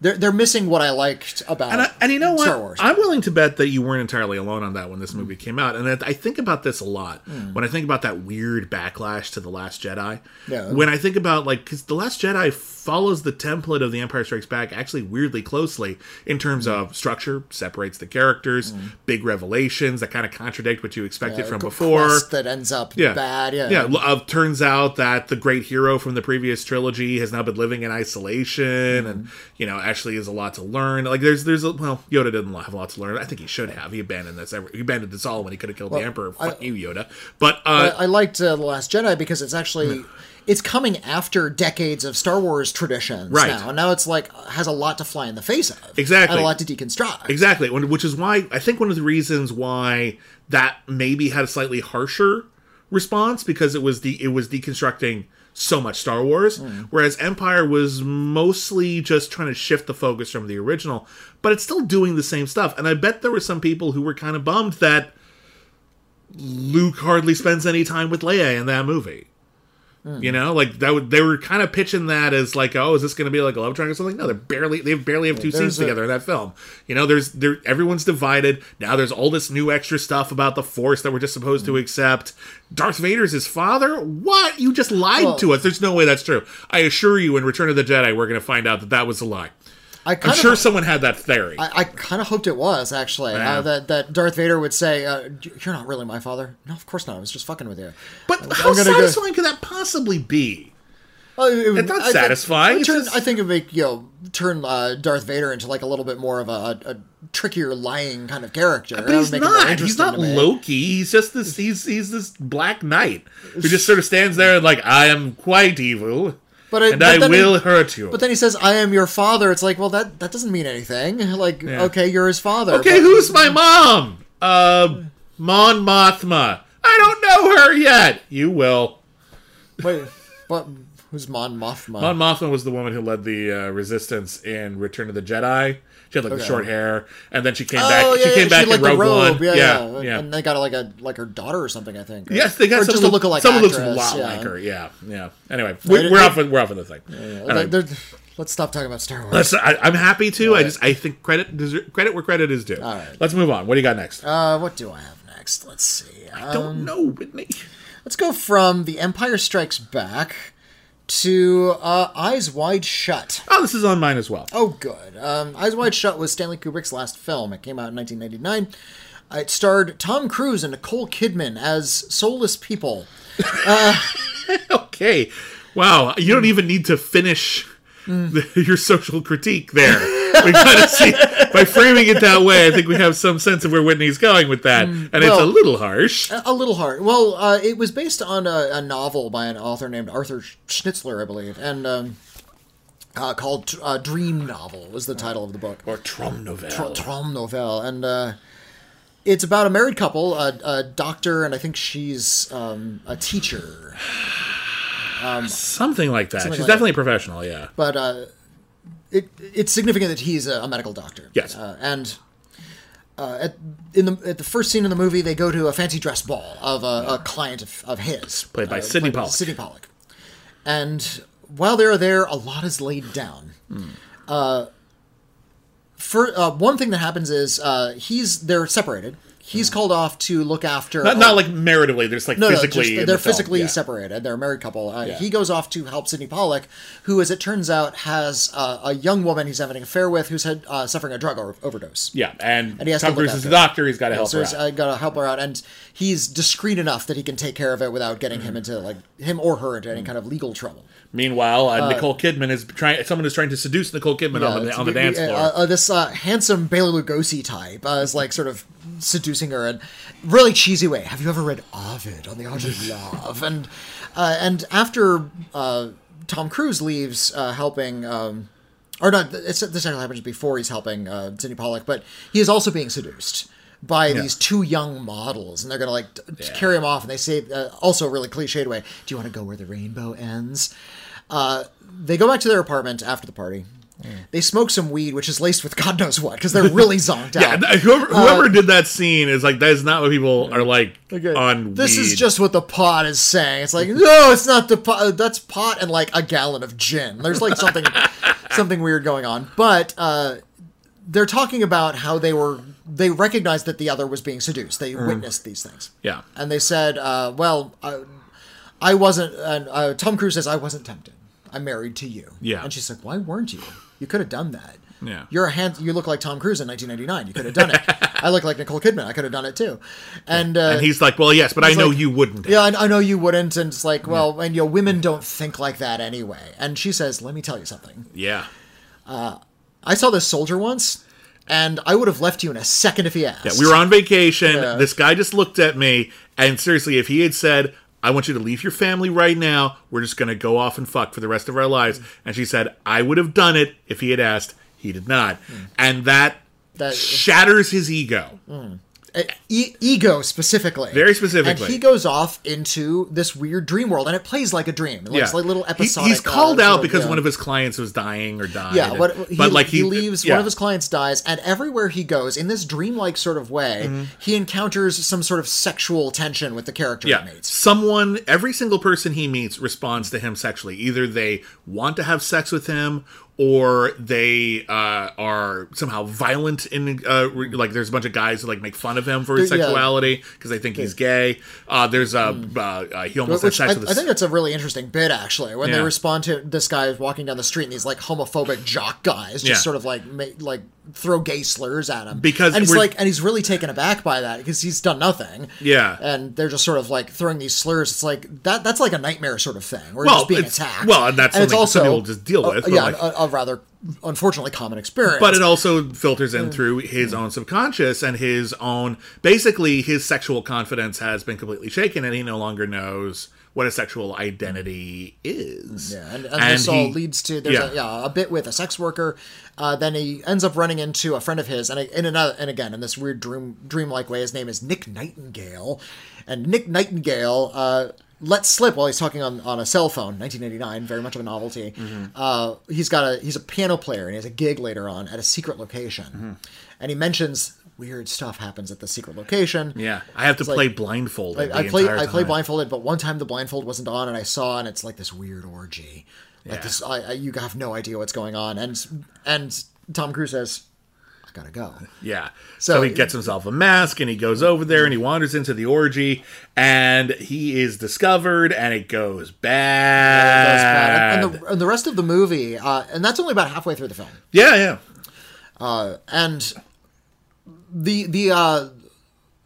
Speaker 2: they're they're missing what I liked about
Speaker 1: And, I, and you know what?
Speaker 2: Star Wars.
Speaker 1: I'm willing to bet that you weren't entirely alone on that when this movie came out. And I think about this a lot when I think about that weird backlash to The Last Jedi.
Speaker 2: Yeah.
Speaker 1: When I think about, like, because The Last Jedi follows the template of The Empire Strikes Back actually weirdly closely in terms of structure, separates the characters, big revelations that kind of contradict what you expected from before.
Speaker 2: that ends up
Speaker 1: yeah.
Speaker 2: bad. Yeah,
Speaker 1: Yeah. Uh, turns out that the great hero from the previous trilogy has now been living in isolation, and you know, actually has a lot to learn. Like, there's, there's, a, well, Yoda didn't have a lot to learn. I think he should have. He abandoned this. He abandoned this all when he could have killed the Emperor. Fuck you, Yoda. But uh,
Speaker 2: I, I liked uh, the Last Jedi because it's actually. It's coming after decades of Star Wars traditions
Speaker 1: Right.
Speaker 2: now. Now it's like has a lot to fly in the face of.
Speaker 1: Exactly.
Speaker 2: And a lot to deconstruct.
Speaker 1: Exactly, which is why I think one of the reasons why that maybe had a slightly harsher response because it was the it was deconstructing so much Star Wars, hmm. whereas Empire was mostly just trying to shift the focus from the original, but it's still doing the same stuff. And I bet there were some people who were kind of bummed that Luke hardly spends any time with Leia in that movie. You know, like that. Would, they were kind of pitching that as like, oh, is this going to be like a love triangle or something? No, they're barely. They barely have two scenes
Speaker 2: a-
Speaker 1: together in that film. You know, there's there. Everyone's divided now. There's all this new extra stuff about the Force that we're just supposed
Speaker 2: Mm.
Speaker 1: to accept. Darth Vader's his father. What? You just lied
Speaker 2: Well-
Speaker 1: to us. There's no way that's true. I assure you, in Return of the Jedi, we're going to find out that that was a lie.
Speaker 2: I
Speaker 1: I'm
Speaker 2: kind
Speaker 1: sure someone had that theory.
Speaker 2: I, I kind of hoped it was actually
Speaker 1: Yeah.
Speaker 2: uh, that that Darth Vader would say, uh, "You're not really my father." No, of course not. I was just fucking with you.
Speaker 1: but
Speaker 2: I'm
Speaker 1: how
Speaker 2: go-
Speaker 1: satisfying could that possibly be?
Speaker 2: Oh, it would-
Speaker 1: It's not
Speaker 2: I
Speaker 1: satisfying,
Speaker 2: I,
Speaker 1: it's
Speaker 2: turn,
Speaker 1: just-
Speaker 2: I think it would make you know turn uh, Darth Vader into like a little bit more of a, a, a trickier, lying kind of character.
Speaker 1: But he's not. He's not. Loki. He's just this. He's he's this Black Knight who just sort of stands there and like I am quite evil,
Speaker 2: But it-
Speaker 1: and
Speaker 2: but
Speaker 1: I
Speaker 2: then he-
Speaker 1: will hurt you.
Speaker 2: But then he says, "I am your father." It's like, well, that that doesn't mean anything. Like, okay, you're his father.
Speaker 1: okay,
Speaker 2: but-
Speaker 1: who's my mom? Uh, Mon Mothma. I don't know her yet. You will.
Speaker 2: Wait, but who's Mon Mothma?
Speaker 1: Mon Mothma was the woman who led the uh, resistance in Return of the Jedi. She had like the
Speaker 2: Okay.
Speaker 1: short hair, and then she came
Speaker 2: oh,
Speaker 1: back.
Speaker 2: yeah,
Speaker 1: she
Speaker 2: yeah,
Speaker 1: came back
Speaker 2: had, like
Speaker 1: in
Speaker 2: the
Speaker 1: Rogue
Speaker 2: robe.
Speaker 1: One.
Speaker 2: Yeah,
Speaker 1: yeah,
Speaker 2: yeah,
Speaker 1: yeah.
Speaker 2: And they got like a like her daughter or something. I think.
Speaker 1: Yes, they got
Speaker 2: or just
Speaker 1: look,
Speaker 2: alike.
Speaker 1: Someone looks a lot
Speaker 2: yeah.
Speaker 1: like her. Yeah, yeah. Anyway, we, we're off. With, we're off on the thing.
Speaker 2: Yeah,
Speaker 1: Anyway.
Speaker 2: let's stop talking about Star Wars.
Speaker 1: Let's, I, I'm happy to. I just I think credit deser- credit where credit is due.
Speaker 2: All right.
Speaker 1: Let's move on. What do you got next?
Speaker 2: Uh, what do I have next? Let's see.
Speaker 1: I don't
Speaker 2: Um,
Speaker 1: know, Whitney.
Speaker 2: Let's go from The Empire Strikes Back to uh, Eyes Wide Shut.
Speaker 1: Oh, this is on mine as well.
Speaker 2: Oh, good. Um, Eyes Wide Shut was Stanley Kubrick's last film. It came out in 1999. Uh, It starred Tom Cruise and Nicole Kidman as soulless people.
Speaker 1: Okay. Wow. You don't even need to finish the, your social critique there. We kind of see by framing it that way. I think we have some sense of where Whitney's going with that, and it's a little harsh.
Speaker 2: A little hard. Well, uh, it was based on a, a novel by an author named Arthur Schnitzler, I believe, and um, uh, called uh, Dream Novel was the title of the book.
Speaker 1: Or Traumnovelle.
Speaker 2: Traum Novel, and uh, it's about a married couple, a, a doctor, and I think she's um, a teacher.
Speaker 1: Something like that. She's
Speaker 2: like
Speaker 1: definitely a professional. Yeah.
Speaker 2: But uh, it it's significant that he's a, a medical doctor.
Speaker 1: Yes.
Speaker 2: uh, and. Uh, at in the at the first scene in the movie, they go to a fancy dress ball of a, a client of, of his,
Speaker 1: Played by
Speaker 2: uh,
Speaker 1: Sydney
Speaker 2: by
Speaker 1: Pollack.
Speaker 2: Sydney Pollack. And while they're there, a lot is laid down. Uh, for uh, one thing that happens is uh, he's they're separated. He's called off to look after
Speaker 1: Not, not like maritably. There's like
Speaker 2: no,
Speaker 1: physically.
Speaker 2: no, just, they're
Speaker 1: the
Speaker 2: physically
Speaker 1: Yeah.
Speaker 2: separated. They're a married couple. Uh,
Speaker 1: Yeah.
Speaker 2: He goes off to help Sydney Pollack, who, as it turns out, has uh, a young woman he's having an affair with who's had, uh, suffering a drug overdose.
Speaker 1: Yeah, and,
Speaker 2: And he has to
Speaker 1: Tom
Speaker 2: look
Speaker 1: Cruise is the
Speaker 2: her.
Speaker 1: doctor. He's got to help
Speaker 2: so
Speaker 1: her
Speaker 2: he's
Speaker 1: out.
Speaker 2: uh, got to help her out, and he's discreet enough that he can take care of it without getting
Speaker 1: Mm-hmm.
Speaker 2: him into like him or her into any kind of legal trouble.
Speaker 1: Meanwhile, uh, Nicole Kidman is trying. Someone is trying to seduce Nicole Kidman on the on the dance floor.
Speaker 2: Uh, uh, this uh, handsome Bela Lugosi type uh, is like sort of seducing her in really cheesy way. Have you ever read Ovid on the Art of Love? And uh, and after uh, Tom Cruise leaves, uh, helping. Um, or not, it's, this actually happens before he's helping uh, Sydney Pollack, but he is also being seduced by these two young models, and they're gonna like t- carry him off, and they say uh, also a really cliched way, "Do you want to go where the rainbow ends?" Uh, they go back to their apartment after the party. They smoke some weed, which is laced with God knows what, because they're really zonked
Speaker 1: yeah,
Speaker 2: out.
Speaker 1: Yeah, whoever whoever did that scene is like that is not what people are like
Speaker 2: Okay.
Speaker 1: on.
Speaker 2: This is just what the pot is saying. It's like, no, it's not the pot. That's pot and like a gallon of gin. There's like something, something weird going on. But uh, they're talking about how they were. They recognized that the other was being seduced. They witnessed these things.
Speaker 1: yeah.
Speaker 2: And they said, uh, "Well, uh, I wasn't." And uh, Tom Cruise says, "I wasn't tempted. I'm married to you."
Speaker 1: Yeah.
Speaker 2: And she's like, "Why weren't you? You could have done that."
Speaker 1: Yeah.
Speaker 2: You're a hand. You look like Tom Cruise in 1999. You could have done it. I look like Nicole Kidman. I could have done it too. And uh,
Speaker 1: And he's like, well, yes, but I know
Speaker 2: like-
Speaker 1: you wouldn't.
Speaker 2: yeah, I, I know you wouldn't. And it's like, well, and you know, women don't think like that anyway. And she says, "Let me tell you something.
Speaker 1: Yeah.
Speaker 2: I saw this soldier once." And I would have left you in a second if he asked.
Speaker 1: Yeah, we were on vacation.
Speaker 2: Yeah.
Speaker 1: This guy just looked at me, and seriously, if he had said, I want you to leave your family right now, we're just going to go off and fuck for the rest of our lives. And she said, I would have done it if he had asked. He did not. And that,
Speaker 2: That-
Speaker 1: shatters his ego.
Speaker 2: uh, e- ego specifically,
Speaker 1: Very specifically.
Speaker 2: and he goes off into this weird dream world, and it plays like a dream. It looks like little
Speaker 1: He-
Speaker 2: episodic.
Speaker 1: he's called
Speaker 2: uh,
Speaker 1: out
Speaker 2: of,
Speaker 1: because
Speaker 2: yeah.
Speaker 1: one of his clients was dying or died.
Speaker 2: Yeah,
Speaker 1: and-
Speaker 2: he,
Speaker 1: but like
Speaker 2: he,
Speaker 1: he,
Speaker 2: leaves,
Speaker 1: yeah.
Speaker 2: one of his clients dies, and everywhere he goes, in this dreamlike sort of way,
Speaker 1: Mm-hmm.
Speaker 2: he encounters some sort of sexual tension with the character
Speaker 1: Yeah,
Speaker 2: he meets.
Speaker 1: someone, every single person he meets responds to him sexually. Either they want to have sex with him, or they uh, are somehow violent in uh, re- like. There's a bunch of guys who like make fun of him for his
Speaker 2: Yeah.
Speaker 1: sexuality because they think he's gay. Uh, there's a uh, uh, he almost had
Speaker 2: Which
Speaker 1: sex
Speaker 2: I,
Speaker 1: with.
Speaker 2: I think that's a really interesting bit, actually, when
Speaker 1: Yeah.
Speaker 2: they respond to this guy walking down the street and these like homophobic jock guys just
Speaker 1: Yeah.
Speaker 2: sort of like ma- like throw gay slurs at him
Speaker 1: Because
Speaker 2: and he's like and he's really taken aback by that because he's done nothing.
Speaker 1: Yeah.
Speaker 2: and they're just sort of like throwing these slurs. It's like that. That's like a nightmare sort of thing. Where
Speaker 1: Well,
Speaker 2: just being attacked.
Speaker 1: well, and that's
Speaker 2: it's
Speaker 1: something some
Speaker 2: also
Speaker 1: people just deal with,
Speaker 2: yeah,
Speaker 1: like-
Speaker 2: a, a rather unfortunately common experience.
Speaker 1: but it also filters in through his own subconscious and his own basically his sexual confidence has been completely shaken and he no longer knows what a sexual identity is
Speaker 2: Yeah, and, and, this all
Speaker 1: he-
Speaker 2: leads to there's
Speaker 1: yeah.
Speaker 2: A, yeah, a bit with a sex worker. Uh, then he ends up running into a friend of his, and in another, and again in this weird dream dreamlike way, his name is Nick Nightingale, and Nick Nightingale uh, lets slip while he's talking on, on a cell phone, 1989, very much of a novelty.
Speaker 1: Mm-hmm.
Speaker 2: Uh, he's got a he's a piano player, and he has a gig later on at a secret location,
Speaker 1: Mm-hmm.
Speaker 2: and he mentions weird stuff happens at the secret location.
Speaker 1: yeah i have to
Speaker 2: like-
Speaker 1: play blindfolded
Speaker 2: I, I play I play blindfolded, but one time the blindfold wasn't on, and I saw, and it's like this weird orgy. Like
Speaker 1: Yeah.
Speaker 2: this, I, I, you have no idea what's going on, and and Tom Cruise says, "I gotta go."
Speaker 1: Yeah. So,
Speaker 2: So-
Speaker 1: he gets himself a mask and he goes over there and he wanders into the orgy and he is discovered and it goes bad.
Speaker 2: And, and the, and the rest of the movie, uh, and that's only about halfway through the film,
Speaker 1: yeah, yeah.
Speaker 2: and the the uh,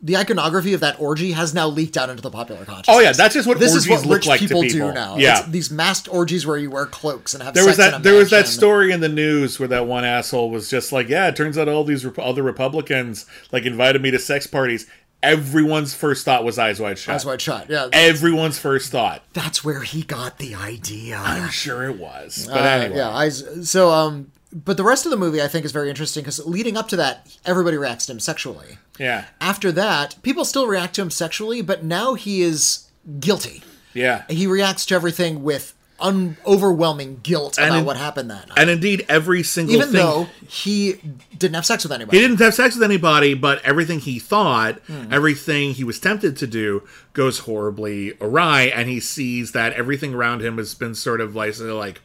Speaker 2: the iconography of that orgy has now leaked out into the popular consciousness.
Speaker 1: Oh yeah, that's just what
Speaker 2: This
Speaker 1: orgies
Speaker 2: is what
Speaker 1: look
Speaker 2: rich
Speaker 1: like
Speaker 2: people,
Speaker 1: to people
Speaker 2: do now.
Speaker 1: Yeah.
Speaker 2: It's these masked orgies where you wear cloaks and have
Speaker 1: there was that there was that story in the news where that one asshole was just like, yeah, it turns out all these rep- other Republicans like invited me to sex parties. Everyone's first thought was eyes wide shut.
Speaker 2: That's why it shot. Yeah,
Speaker 1: Everyone's first thought.
Speaker 2: that's where he got the idea.
Speaker 1: I'm sure it was, but
Speaker 2: Uh,
Speaker 1: anyway.
Speaker 2: yeah, I so um, but the rest of the movie I think is very interesting because leading up to that, everybody reacts to him sexually.
Speaker 1: yeah,
Speaker 2: After that, people still react to him sexually, but now he is guilty.
Speaker 1: yeah.
Speaker 2: He reacts to everything with un- overwhelming guilt
Speaker 1: And
Speaker 2: about
Speaker 1: in-
Speaker 2: what happened that night.
Speaker 1: And indeed, every single
Speaker 2: Even
Speaker 1: thing.
Speaker 2: though he didn't have sex with anybody.
Speaker 1: He didn't have sex with anybody, but everything he thought,
Speaker 2: Hmm.
Speaker 1: everything he was tempted to do, goes horribly awry, and he sees that everything around him has been sort of like, sort of like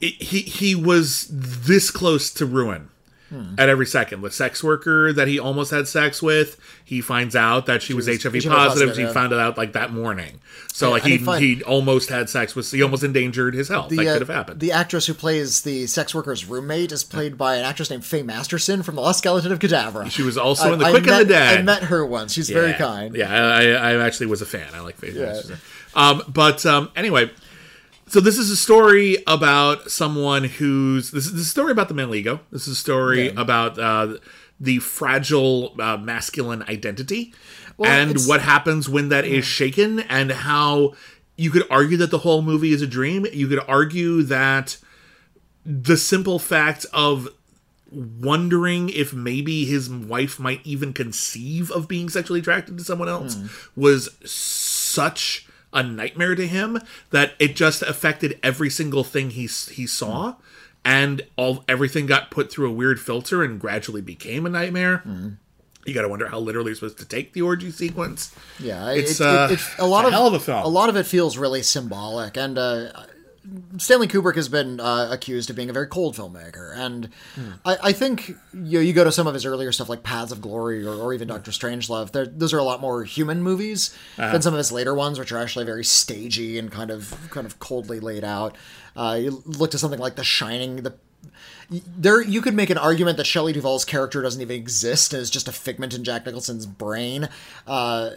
Speaker 1: it, he he was this close to ruin
Speaker 2: Hmm.
Speaker 1: at every second. The sex worker that he almost had sex with, he finds out that she, was,
Speaker 2: was
Speaker 1: HIV, positive.
Speaker 2: positive,
Speaker 1: He
Speaker 2: yeah.
Speaker 1: found it out like that morning. So
Speaker 2: Yeah,
Speaker 1: like he
Speaker 2: he
Speaker 1: he almost had sex with. He almost endangered his health. that
Speaker 2: uh,
Speaker 1: could have happened.
Speaker 2: The actress who plays the sex worker's roommate is played by an actress named Fay Masterson from The Lost Skeleton of Cadavra.
Speaker 1: She was also in The
Speaker 2: I
Speaker 1: Quick and the Dead.
Speaker 2: I met her once. She's very kind.
Speaker 1: Yeah, I, I actually was a fan. I like Faith. Masterson. Um, but um, anyway, so this is a story about someone who's this is, this is a story about the male ego. This is a story
Speaker 2: Yeah.
Speaker 1: about uh, the fragile uh, masculine identity
Speaker 2: Well,
Speaker 1: and what happens when that is shaken, and how you could argue that the whole movie is a dream. You could argue that the simple fact of wondering if maybe his wife might even conceive of being sexually attracted to someone else was such a nightmare to him that it just affected every single thing he he saw and all everything got put through a weird filter and gradually became a nightmare. You got to wonder how literally you're supposed to take the orgy sequence.
Speaker 2: Yeah,
Speaker 1: It's,
Speaker 2: it,
Speaker 1: uh,
Speaker 2: it, it, a lot
Speaker 1: it's a
Speaker 2: of
Speaker 1: hell of a.
Speaker 2: A lot of it feels really symbolic, and uh, Stanley Kubrick has been uh, accused of being a very cold filmmaker, and
Speaker 1: Hmm.
Speaker 2: I, I think you know, you go to some of his earlier stuff like Paths of Glory or, or even Doctor Strangelove. Those are a lot more human movies
Speaker 1: Uh-huh.
Speaker 2: than some of his later ones, which are actually very stagey and kind of kind of coldly laid out. Uh, you look to something like The Shining, the there you could make an argument that Shelley Duvall's character doesn't even exist and is just a figment in Jack Nicholson's brain. Uh,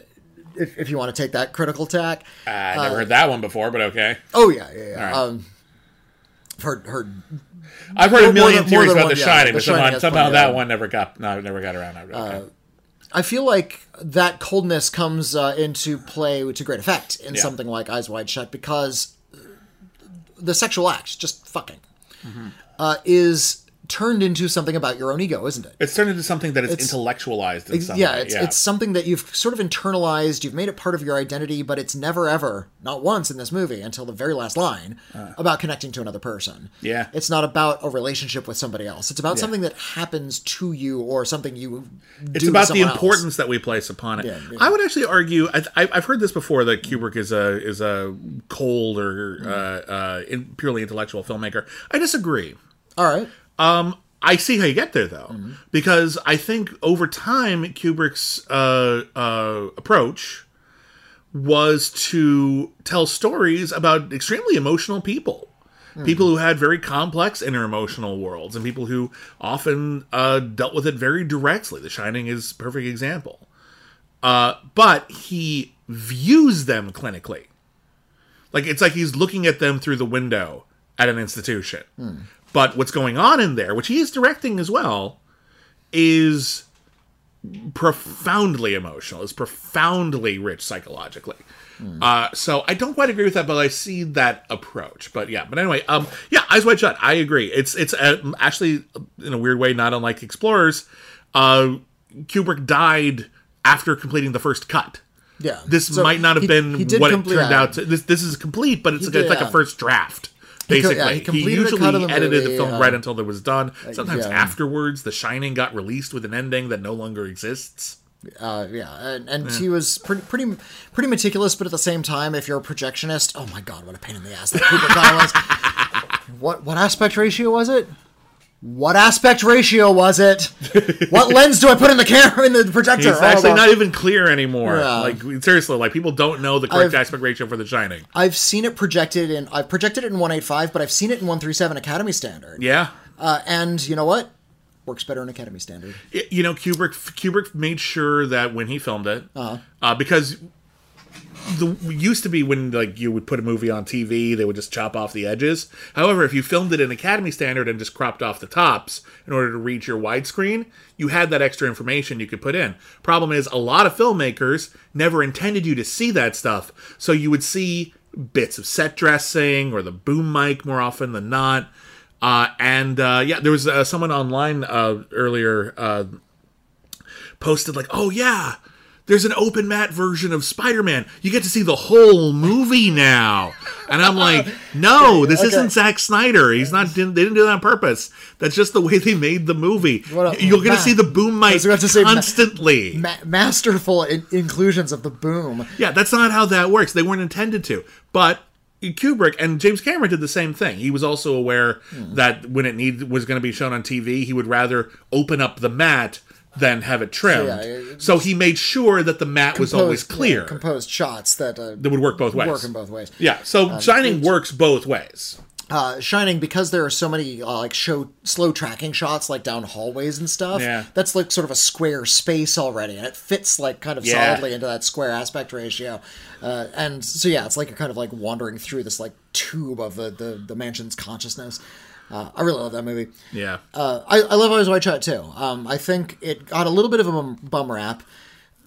Speaker 2: if, if you want to take that critical tack.
Speaker 1: I never heard that one before, but okay.
Speaker 2: Oh yeah, yeah, yeah.
Speaker 1: right.
Speaker 2: Um, heard heard
Speaker 1: I've heard a million
Speaker 2: more than- more
Speaker 1: theories about
Speaker 2: one,
Speaker 1: The
Speaker 2: yeah,
Speaker 1: Shining,
Speaker 2: The
Speaker 1: but somehow, somehow that one never got no, never got around. Okay.
Speaker 2: I feel like that coldness comes uh, into play to great effect in
Speaker 1: Yeah.
Speaker 2: something like Eyes Wide Shut because the sexual act, just fucking,
Speaker 1: Mm-hmm.
Speaker 2: uh, is turned into something about your own ego, isn't it?
Speaker 1: It's turned into something that is
Speaker 2: It's-
Speaker 1: intellectualized in some
Speaker 2: yeah,
Speaker 1: way.
Speaker 2: it's it's something that you've sort of internalized. You've made it part of your identity, but it's never ever, not once in this movie until the very last line, about connecting to another person.
Speaker 1: Uh. Yeah.
Speaker 2: it's not about a relationship with somebody else. It's about something that happens to you or something you.
Speaker 1: it's
Speaker 2: do
Speaker 1: about the
Speaker 2: someone else.
Speaker 1: importance that we place upon it.
Speaker 2: Yeah, yeah.
Speaker 1: I would actually argue. I, I've heard this before that Kubrick is a is a cold or
Speaker 2: Mm.
Speaker 1: uh, uh, in, purely intellectual filmmaker. I disagree.
Speaker 2: All right.
Speaker 1: Um, I see how you get there though,
Speaker 2: Mm-hmm.
Speaker 1: because I think over time Kubrick's uh, uh, approach was to tell stories about extremely emotional people.
Speaker 2: Hmm.
Speaker 1: People who had very complex inner emotional worlds, and people who often uh, dealt with it very directly. The Shining is a perfect example. Uh, but he views them clinically. Like it's like he's looking at them through the window at an institution. But what's going on in there, which he is directing as well, is profoundly emotional. Is profoundly rich psychologically. Uh, so I don't quite agree with that, but I see that approach. But yeah, but anyway, um, yeah, Eyes Wide Shut. I agree. It's it's uh, actually in a weird way not unlike Explorers. Uh, Kubrick died after completing the first cut
Speaker 2: Yeah.
Speaker 1: this
Speaker 2: So
Speaker 1: might not have
Speaker 2: he-
Speaker 1: been
Speaker 2: he
Speaker 1: what it turned out to. This this is complete, but it's,
Speaker 2: He
Speaker 1: like,
Speaker 2: did,
Speaker 1: it's like
Speaker 2: yeah.
Speaker 1: a first draft.
Speaker 2: Co- yeah,
Speaker 1: Basically,
Speaker 2: he
Speaker 1: he, usually
Speaker 2: the
Speaker 1: edited
Speaker 2: movie,
Speaker 1: the film
Speaker 2: uh,
Speaker 1: right until it was done. Sometimes
Speaker 2: yeah.
Speaker 1: afterwards, The Shining got released with an ending that no longer exists.
Speaker 2: Uh, yeah, and, and he was pretty pretty pretty meticulous, but at the same time, if you're a projectionist, oh my god, what a pain in the ass that Kubrick guy was. What what aspect ratio was it? What aspect ratio was it? what lens do I put in the camera in the projector?
Speaker 1: It's
Speaker 2: Oh,
Speaker 1: actually
Speaker 2: well,
Speaker 1: not even clear anymore.
Speaker 2: Yeah.
Speaker 1: Like seriously, like people don't know the correct
Speaker 2: I've-
Speaker 1: aspect ratio for The Shining.
Speaker 2: I've seen it projected in I've projected it in 185, but I've seen it in 137 Academy standard.
Speaker 1: Yeah,
Speaker 2: Uh, and you know what? Works better in Academy standard.
Speaker 1: Y- you know Kubrick. Kubrick made sure that when he filmed it, uh because the used to be when like you would put a movie on TV, they would just chop off the edges. However, if you filmed it in Academy standard and just cropped off the tops in order to reach your widescreen, you had that extra information you could put in. Problem is, a lot of filmmakers never intended you to see that stuff, so you would see bits of set dressing or the boom mic more often than not. Uh, and uh, yeah, there was uh, someone online uh, earlier uh, posted like, "Oh yeah, there's an open matte version of Spider-Man. You get to see the whole movie now." And I'm like, "No, this
Speaker 2: Okay.
Speaker 1: isn't Zack Snyder. He's not. Didn't, they didn't do that on purpose. That's just the way they made the movie.
Speaker 2: What
Speaker 1: You're gonna see the boom mic
Speaker 2: was about to say, Ma-
Speaker 1: constantly.
Speaker 2: Ma- masterful in- inclusions of the boom.
Speaker 1: Yeah, that's not how that works. They weren't intended to. But Kubrick and James Cameron did the same thing. He was also aware hmm. that when it need was going to be shown on TV, he would rather open up the matte than have it trimmed.
Speaker 2: yeah, it-
Speaker 1: so he made sure that the matte was always clear.
Speaker 2: yeah, composed shots that uh,
Speaker 1: that would work both ways.
Speaker 2: work in both ways.
Speaker 1: Yeah, so Shining works both ways.
Speaker 2: uh, Shining because there are so many uh, like show slow tracking shots like down hallways and stuff.
Speaker 1: Yeah.
Speaker 2: that's like sort of a square space already, and it fits like kind of
Speaker 1: Yeah.
Speaker 2: solidly into that square aspect ratio. Uh, and so yeah, it's like you're kind of like wandering through this like tube of the the, the mansion's consciousness. Uh, I really love that movie.
Speaker 1: Yeah.
Speaker 2: Uh, I, I love Eyes Wide Shut too. Um, I think it got a little bit of a bum, bum rap.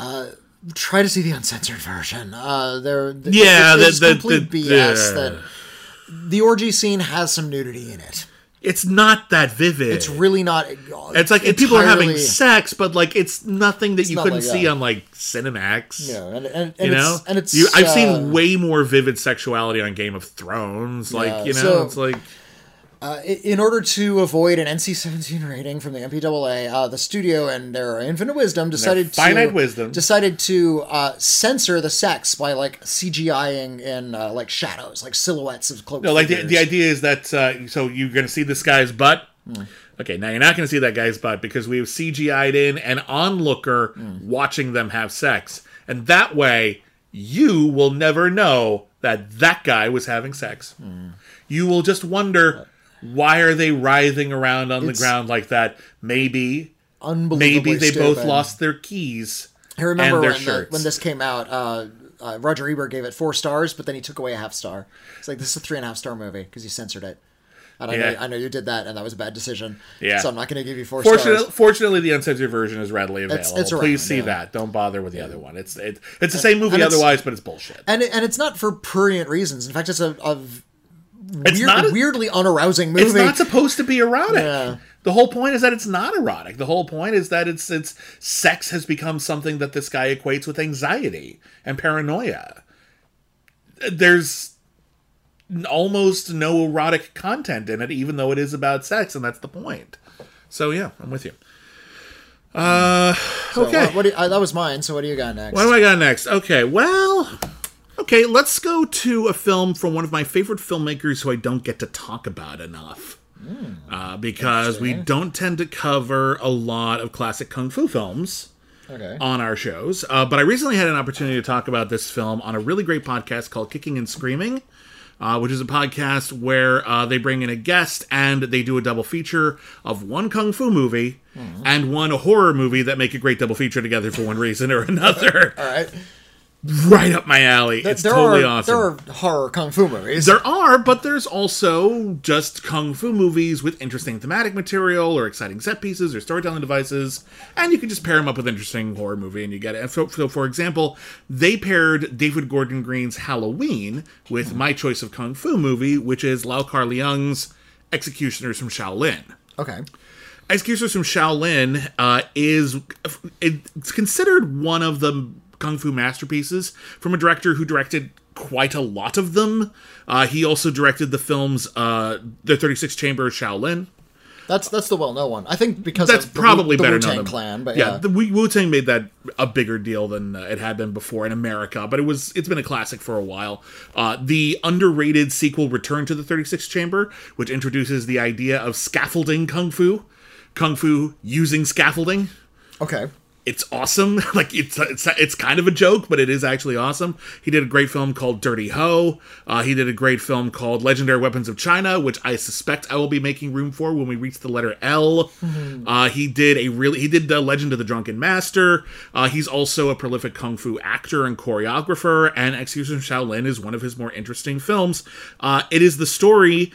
Speaker 2: Uh, try to see the uncensored version. Uh, there,
Speaker 1: Yeah,
Speaker 2: it's, it's
Speaker 1: the- the-
Speaker 2: complete
Speaker 1: the-
Speaker 2: BS.
Speaker 1: uh,
Speaker 2: that the orgy scene has some nudity in it.
Speaker 1: it's not that vivid.
Speaker 2: It's really not.
Speaker 1: It's like people are having sex, but like it's nothing that you
Speaker 2: not
Speaker 1: couldn't
Speaker 2: like
Speaker 1: see
Speaker 2: that.
Speaker 1: on like Cinemax.
Speaker 2: Yeah, and, and, and
Speaker 1: you know,
Speaker 2: it's, and it's
Speaker 1: You- I've
Speaker 2: uh,
Speaker 1: seen way more vivid sexuality on Game of Thrones. Like
Speaker 2: Yeah,
Speaker 1: you know,
Speaker 2: so-
Speaker 1: it's like
Speaker 2: Uh, in order to avoid an NC-17 rating from the MPAA, uh, the studio and their infinite wisdom decided to
Speaker 1: finite wisdom.
Speaker 2: decided to uh, censor the sex by like CGIing in uh, like shadows, like silhouettes of cloaked
Speaker 1: no, like the, the idea is that uh, so you're going to see this guy's butt.
Speaker 2: Hmm.
Speaker 1: Okay, now you're not going to see that guy's butt because we have CGI'd in an onlooker
Speaker 2: Hmm.
Speaker 1: watching them have sex, and that way you will never know that that guy was having sex.
Speaker 2: Hmm.
Speaker 1: You will just wonder why are they writhing around on
Speaker 2: It's-
Speaker 1: the ground like that? Maybe
Speaker 2: Unbelievably
Speaker 1: maybe they both lost their keys.
Speaker 2: I remember
Speaker 1: and
Speaker 2: when, the, when this came out, uh, uh, Roger Ebert gave it four stars, but then he took away a half star. It's like this is a three and a half star movie because he censored it. And I, know, I know you did that, and that was a bad decision.
Speaker 1: Yeah.
Speaker 2: So I'm not going to give you four
Speaker 1: Fortunately,
Speaker 2: stars.
Speaker 1: fortunately, the uncensored version is readily available.
Speaker 2: it's around,
Speaker 1: Please see
Speaker 2: yeah.
Speaker 1: that. Don't bother with the other one. It's it, it's the same movie
Speaker 2: and it's-
Speaker 1: otherwise, but it's bullshit.
Speaker 2: And it, and it's not for prurient reasons. In fact, it's a, a
Speaker 1: It's
Speaker 2: weird,
Speaker 1: not. A,
Speaker 2: weirdly unarousing movie.
Speaker 1: it's not supposed to be erotic.
Speaker 2: Yeah.
Speaker 1: The whole point is that it's not erotic. The whole point is that it's it's sex has become something that this guy equates with anxiety and paranoia. There's almost no erotic content in it, even though it is about sex, and that's the point. So yeah, I'm with you. Uh,
Speaker 2: So
Speaker 1: okay.
Speaker 2: what, what do you, uh, that was mine. So what do you got next?
Speaker 1: What do I got next? Okay, well, okay, let's go to a film from one of my favorite filmmakers who I don't get to talk about enough. Uh, because we don't tend to cover a lot of classic kung fu films
Speaker 2: okay.
Speaker 1: on our shows. Uh, but I recently had an opportunity to talk about this film on a really great podcast called Kicking and Screaming, uh, which is a podcast where uh, they bring in a guest and they do a double feature of one kung fu movie and one horror movie that make a great double feature together for one reason or another.
Speaker 2: All right.
Speaker 1: Right up my alley. It's totally
Speaker 2: are
Speaker 1: awesome.
Speaker 2: there are horror kung fu movies.
Speaker 1: There are, but there's also just kung fu movies with interesting thematic material or exciting set pieces or storytelling devices, and you can just pair them up with interesting horror movie and you get it. So, so for example, they paired David Gordon Green's Halloween with my choice of kung fu movie, which is Lau Kar Leung's Executioners from Shaolin.
Speaker 2: okay.
Speaker 1: Executioners from Shaolin uh, is it's considered one of the kung fu masterpieces from a director who directed quite a lot of them. Uh, he also directed the films uh, The 36 Chamber of Shaolin.
Speaker 2: That's that's the well known one. I think because
Speaker 1: That's
Speaker 2: of
Speaker 1: probably
Speaker 2: Wu- the
Speaker 1: better
Speaker 2: Wu-Tang
Speaker 1: known.
Speaker 2: Clan, but
Speaker 1: yeah,
Speaker 2: yeah.
Speaker 1: the Wu Tang made that a bigger deal than uh, it had been before in America, but it was it's been a classic for a while. Uh, the underrated sequel, Return to the 36 Chamber, which introduces the idea of scaffolding kung fu, kung fu using scaffolding.
Speaker 2: okay.
Speaker 1: It's awesome. Like it's it's it's kind of a joke, but it is actually awesome. He did a great film called Dirty Ho. Uh, he did a great film called Legendary Weapons of China, which I suspect I will be making room for when we reach the letter L. Uh, he did a really he did the Legend of the Drunken Master. Uh, he's also a prolific kung fu actor and choreographer, and Execution Shaolin is one of his more interesting films. Uh, it is the story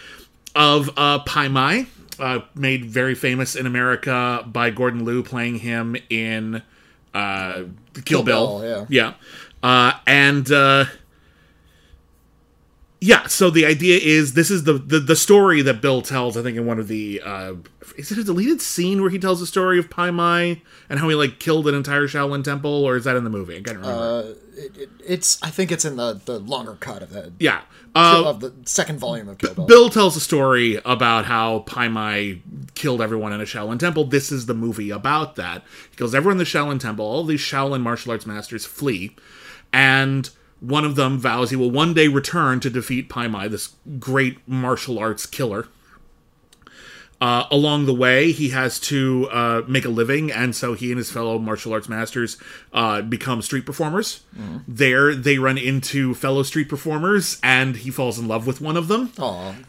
Speaker 1: of uh, Pai Mei, uh, made very famous in America by Gordon Liu playing him in uh, Kill,
Speaker 2: Kill
Speaker 1: Bill.
Speaker 2: Bill,
Speaker 1: yeah. Uh, and uh, yeah, so the idea is this is the, the the story that Bill tells. I think in one of the uh, is it a deleted scene where he tells the story of Pai Mei and how he like killed an entire Shaolin temple, or is that in the movie? I can't remember.
Speaker 2: Uh, it, it, it's I think it's in the, the longer cut of the
Speaker 1: yeah. Uh,
Speaker 2: of the second volume of Kill Bill.
Speaker 1: Bill tells a story about how Pai Mei killed everyone in a Shaolin temple. This is the movie about that. He kills everyone in the Shaolin temple. All these Shaolin martial arts masters flee, and one of them vows he will one day return to defeat Pai Mei, this great martial arts killer. Uh, along the way, he has to uh, make a living, and so he and his fellow martial arts masters uh, become street performers. There, they run into fellow street performers, and he falls in love with one of them.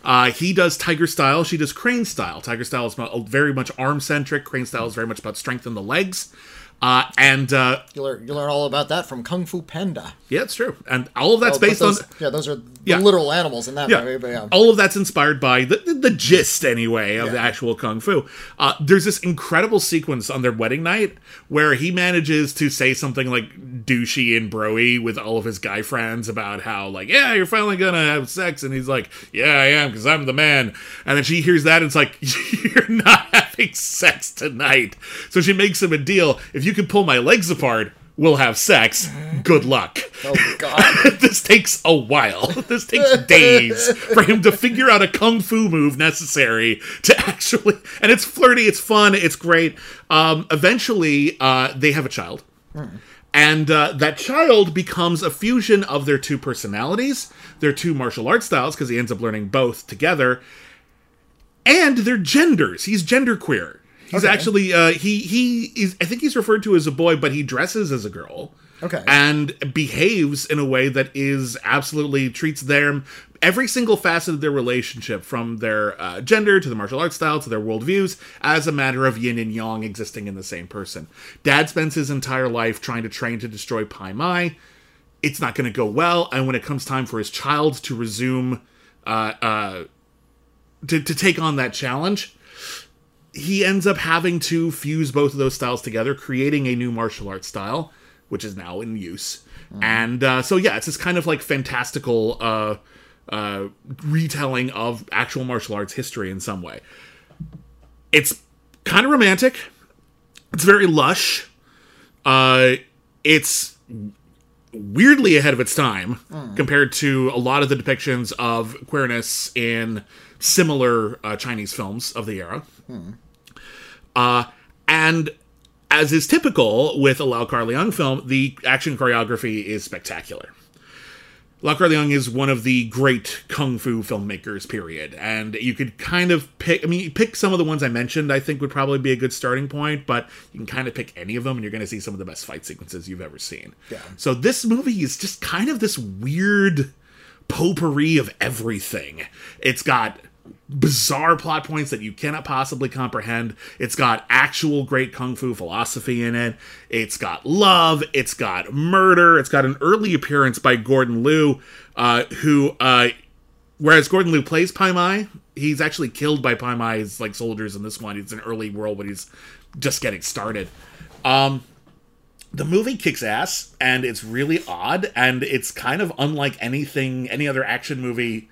Speaker 1: Uh, he does Tiger Style, she does Crane Style. Tiger Style is very much arm centric, Crane Style is very much about strength in the legs. Uh, and uh,
Speaker 2: You learn you learn all about that from Kung Fu Panda.
Speaker 1: yeah, it's true. And all of that's
Speaker 2: Oh,
Speaker 1: based
Speaker 2: those,
Speaker 1: on.
Speaker 2: yeah, those are the
Speaker 1: Yeah.
Speaker 2: literal animals in that
Speaker 1: Yeah.
Speaker 2: movie. But yeah,
Speaker 1: All of that's inspired by the, the, the gist, anyway, of the actual kung fu. Uh, there's this incredible sequence on their wedding night where he manages to say something like douchey and broy with all of his guy friends about how, like, yeah, you're finally gonna have sex. And he's like, yeah, I am, because I'm the man. And then she hears that, and it's like, you're not having sex tonight. So she makes him a deal. If you can pull my legs apart, we'll have sex. Good luck
Speaker 2: oh god,
Speaker 1: this takes a while. This takes days for him to figure out a kung fu move necessary to actually. And it's flirty, it's fun, it's great. Um, eventually, uh, they have a child. And uh, that child becomes a fusion of their two personalities, their two martial arts styles, because he ends up learning both together, and their genders. He's genderqueer. He's
Speaker 2: Okay.
Speaker 1: actually uh, he he is. I think he's referred to as a boy, but he dresses as a girl
Speaker 2: okay.
Speaker 1: and behaves in a way that is absolutely treats them every single facet of their relationship from their uh, gender to the martial arts style to their worldviews as a matter of yin and yang existing in the same person dad spends his entire life trying to train to destroy pai mei it's not going to go well and when it comes time for his child to resume uh, uh, to, to take on that challenge he ends up having to fuse both of those styles together, creating a new martial arts style, which is now in use. And uh, so, yeah, it's this kind of like fantastical uh, uh, retelling of actual martial arts history in some way. It's kind of romantic. It's very lush. Uh, it's weirdly ahead of its time compared to a lot of the depictions of queerness in similar uh, Chinese films of the era. Uh, and as is typical with a Lau Kar Leung film, the action choreography is spectacular. Lau Kar Leung is one of the great kung fu filmmakers, period. And you could kind of pick, I mean, pick some of the ones I mentioned, I think would probably be a good starting point, but you can kind of pick any of them and you're going to see some of the best fight sequences you've ever seen.
Speaker 2: Yeah.
Speaker 1: So this movie is just kind of this weird potpourri of everything. It's got bizarre plot points that you cannot possibly comprehend. It's got actual great kung fu philosophy in it. It's got love. It's got murder. It's got an early appearance by Gordon Liu, uh, who, uh, whereas Gordon Liu plays Pai Mei, he's actually killed by Pai Mei's like soldiers in this one. It's an early world, but he's just getting started. Um, the movie kicks ass and it's really odd and it's kind of unlike anything any other action movie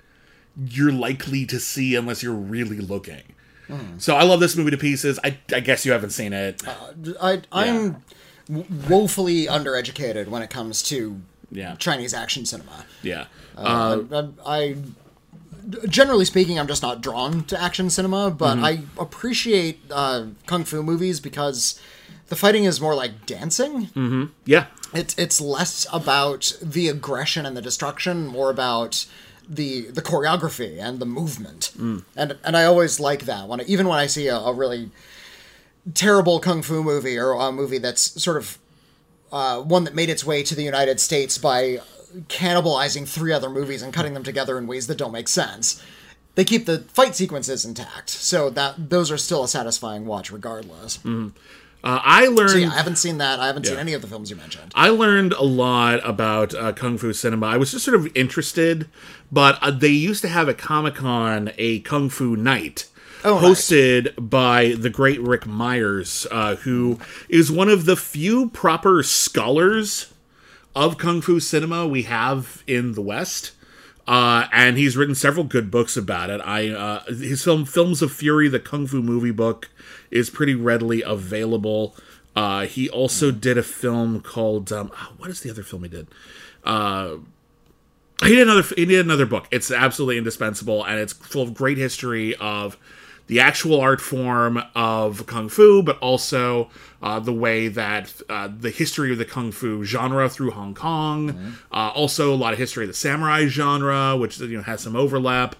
Speaker 1: you're likely to see unless you're really looking. So i love this movie to pieces. I, I guess you haven't seen it.
Speaker 2: I, I'm woefully undereducated when it comes to
Speaker 1: yeah.
Speaker 2: Chinese action cinema.
Speaker 1: yeah.
Speaker 2: Uh, I, I- generally speaking, I'm just not drawn to action cinema, but
Speaker 1: Mm-hmm.
Speaker 2: I appreciate uh, kung fu movies because the fighting is more like dancing.
Speaker 1: yeah.
Speaker 2: It's it's less about the aggression and the destruction, more about the the choreography and the movement.
Speaker 1: Mm.
Speaker 2: And and I always like that when even when I see a, a really terrible kung fu movie or a movie that's sort of uh, one that made its way to the United States by cannibalizing three other movies and cutting them together in ways that don't make sense. They keep the fight sequences intact, so that those are still a satisfying watch regardless.
Speaker 1: Uh, i learned
Speaker 2: So yeah, I haven't seen that. I haven't seen any of the films you mentioned.
Speaker 1: I learned a lot about uh, kung fu cinema. I was just sort of interested, but uh, they used to have at Comic Con a kung fu night.
Speaker 2: Oh, nice.
Speaker 1: hosted by the great Rick Myers, uh, who is one of the few proper scholars of kung fu cinema we have in the West. Uh, and he's written several good books about it. I uh, his film Films of Fury, the kung fu movie book, is pretty readily available. Uh, he also did a film called um, ah, what is the other film he did? Uh, he did another he did another book. It's absolutely indispensable, and it's full of great history of the actual art form of kung fu, but also uh, the way that uh, the history of the kung fu genre through Hong Kong. Uh, also, a lot of history of the samurai genre, which you know has some overlap.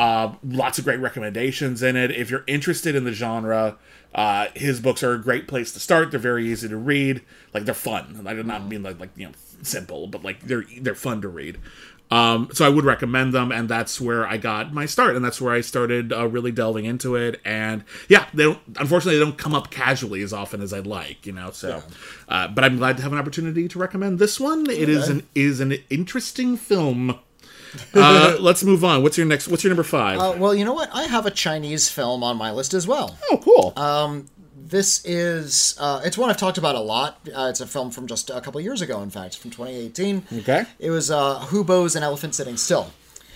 Speaker 1: Uh, lots of great recommendations in it. If you're interested in the genre, uh, his books are a great place to start. They're very easy to read. Like they're fun. I do not mean like like you know simple, but like they're they're fun to read. Um, so I would recommend them, and that's where I got my start, and that's where I started uh, really delving into it. And yeah, they don't. Unfortunately, they don't come up casually as often as I'd like, you know. So, uh, but I'm glad to have an opportunity to recommend this one. It is an is an interesting film. Uh, let's move on. What's your next? What's your number five?
Speaker 2: Uh, well, you know what? I have a Chinese film on my list as well.
Speaker 1: oh, cool.
Speaker 2: This is uh, it's one I've talked about a lot. Uh, it's a film from just a couple years ago, in fact, from 2018.
Speaker 1: Okay.
Speaker 2: It was uh, Hu Bo's An Elephant Sitting Still.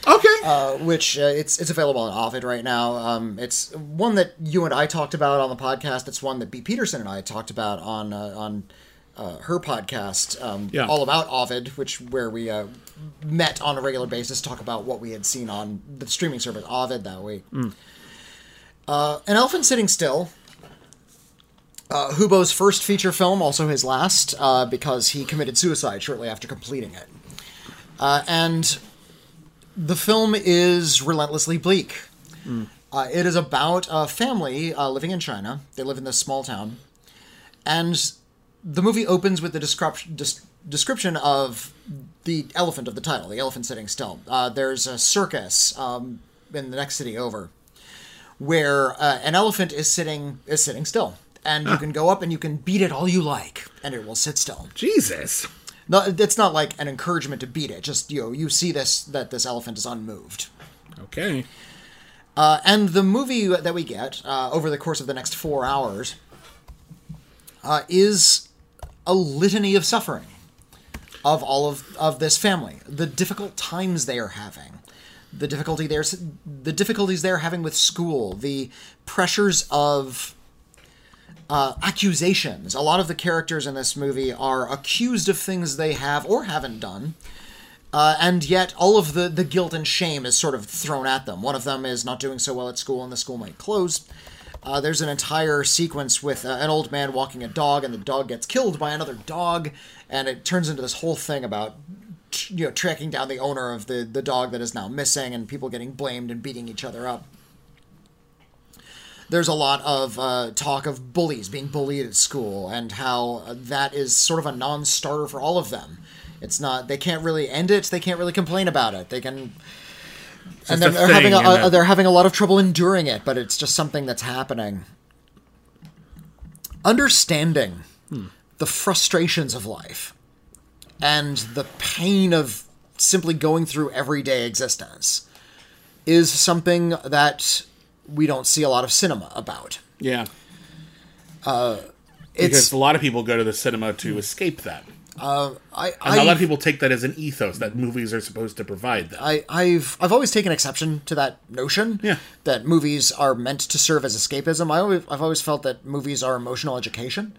Speaker 1: okay.
Speaker 2: uh, which uh, it's it's available on Ovid right now. Um, it's one that you and I talked about on the podcast. It's one that B. Peterson and I talked about on uh, on uh, her podcast, um,
Speaker 1: Yeah.
Speaker 2: all about Ovid, which where we uh, met on a regular basis, to talk about what we had seen on the streaming service Ovid that week. Uh, An Elephant Sitting Still. Uh, Hu Bo's first feature film, also his last, uh, because he committed suicide shortly after completing it. Uh, and the film is relentlessly bleak. Uh, it is about a family uh, living in China. They live in this small town. And the movie opens with the description, des- description of the elephant of the title, the elephant sitting still. Uh, there's a circus um, in the next city over where uh, an elephant is sitting is sitting still. And you can go up and you can beat it all you like, and it will sit still.
Speaker 1: Jesus.
Speaker 2: No, it's not like an encouragement to beat it. Just you know, you see this that this elephant is unmoved.
Speaker 1: Okay.
Speaker 2: Uh, and the movie that we get uh, over the course of the next four hours uh, is a litany of suffering of all of, of this family, the difficult times they are having, the difficulty they're, the difficulties they're having with school, the pressures of uh, accusations. A lot of the characters in this movie are accused of things they have or haven't done. Uh, and yet, all of the, the guilt and shame is sort of thrown at them. One of them is not doing so well at school, and the school might close. Uh, there's an entire sequence with uh, an old man walking a dog, and the dog gets killed by another dog, and it turns into this whole thing about you know tracking down the owner of the the dog that is now missing, and people getting blamed and beating each other up. There's a lot of uh, talk of bullies being bullied at school, and how uh, that is sort of a non-starter for all of them. It's not. They can't really end it. They can't really complain about it. They can and they're, having a, a, they're having a lot of trouble enduring it, but it's just something that's happening. Understanding the frustrations of life and the pain of simply going through everyday existence is something that we don't see a lot of cinema about.
Speaker 1: Yeah.
Speaker 2: Uh, it's
Speaker 1: Because a lot of people go to the cinema to escape that.
Speaker 2: Uh, I,
Speaker 1: And a lot of people take that as an ethos that movies are supposed to provide them.
Speaker 2: I, I've I've always taken exception to that notion.
Speaker 1: Yeah.
Speaker 2: That movies are meant to serve as escapism. I always I've always felt that movies are emotional education.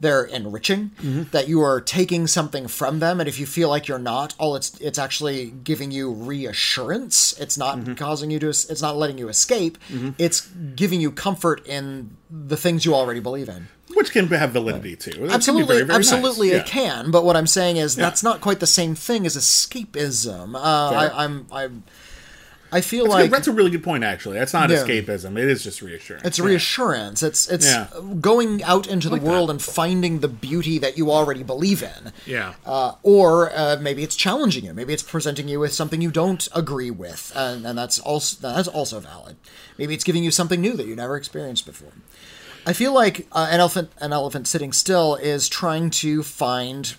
Speaker 2: They're enriching. Mm-hmm. That you are taking something from them, and if you feel like you're not, all it's it's actually giving you reassurance. It's not mm-hmm. causing you to. It's not letting you escape. Mm-hmm. It's giving you comfort in the things you already believe in.
Speaker 1: Which can have validity too. That
Speaker 2: Absolutely,
Speaker 1: very, very nice.
Speaker 2: absolutely,
Speaker 1: Yeah.
Speaker 2: it can. But what I'm saying is that's not quite the same thing as escapism. Uh, I, I'm, I'm, I feel
Speaker 1: That's,
Speaker 2: like
Speaker 1: good. That's a really good point, actually. That's not
Speaker 2: Yeah.
Speaker 1: escapism. It is just reassurance.
Speaker 2: it's
Speaker 1: Yeah.
Speaker 2: reassurance. It's it's
Speaker 1: Yeah.
Speaker 2: going out into the
Speaker 1: that.
Speaker 2: world and finding the beauty that you already believe in.
Speaker 1: Yeah.
Speaker 2: Uh, or uh, maybe it's challenging you. Maybe it's presenting you with something you don't agree with, and, and that's also that's also valid. Maybe it's giving you something new that you never experienced before. I feel like uh, an elephant, an elephant sitting still, is trying to find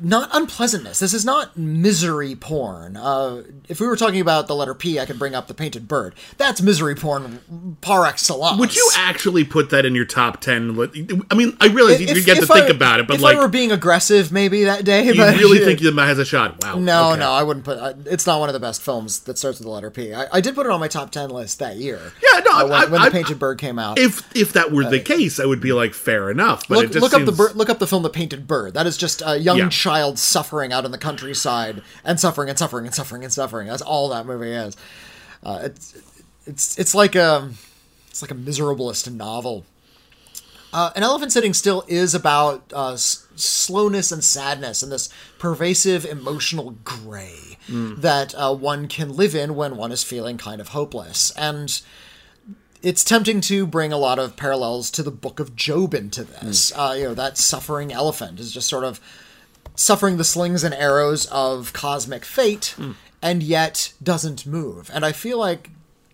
Speaker 2: not unpleasantness. This is not misery porn. Uh, if we were talking about the letter P, I could bring up the painted bird. That's misery porn par excellence.
Speaker 1: Would you actually put that in your top ten? I mean, I realize you
Speaker 2: If-
Speaker 1: get to
Speaker 2: if
Speaker 1: think about it, but
Speaker 2: if
Speaker 1: like,
Speaker 2: I were being aggressive, maybe that day.
Speaker 1: you
Speaker 2: but
Speaker 1: really think that has a shot? Wow.
Speaker 2: No,
Speaker 1: okay.
Speaker 2: no, I wouldn't put. Uh, it's not one of the best films that starts with the letter P. I, I did put it on my top ten list that year.
Speaker 1: Yeah, no,
Speaker 2: uh, when,
Speaker 1: I-
Speaker 2: when
Speaker 1: I-
Speaker 2: the Painted Bird came out.
Speaker 1: If if that were the case, I would be like, fair enough. But it
Speaker 2: look look up the look up the film The Painted Bird. That is just a young
Speaker 1: Yeah.
Speaker 2: child suffering out in the countryside and suffering and suffering and suffering and suffering. That's all that movie is. Uh, it's it's it's like a it's like a miserablest novel. Uh, An Elephant Sitting Still is about uh, s- slowness and sadness and this pervasive emotional gray that uh, one can live in when one is feeling kind of hopeless. And it's tempting to bring a lot of parallels to the Book of Job into this. Uh, you know, that suffering elephant is just sort of suffering the slings and arrows of cosmic fate, and yet doesn't move. And I feel like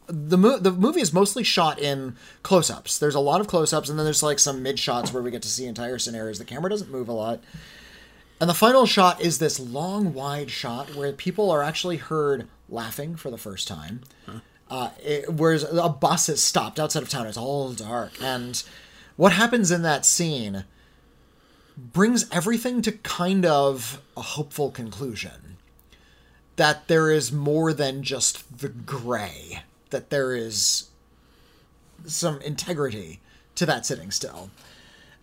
Speaker 2: the mo- the movie is mostly shot in close-ups. There's a lot of close-ups, and then there's like some mid shots where we get to see entire scenarios. The camera doesn't move a lot. And the final shot is this long, wide shot where people are actually heard laughing for the first time. Uh, it, whereas a bus has stopped outside of town. It's all dark. And what happens in that scene brings everything to kind of a hopeful conclusion. That there is more than just the gray, that there is some integrity to that sitting still.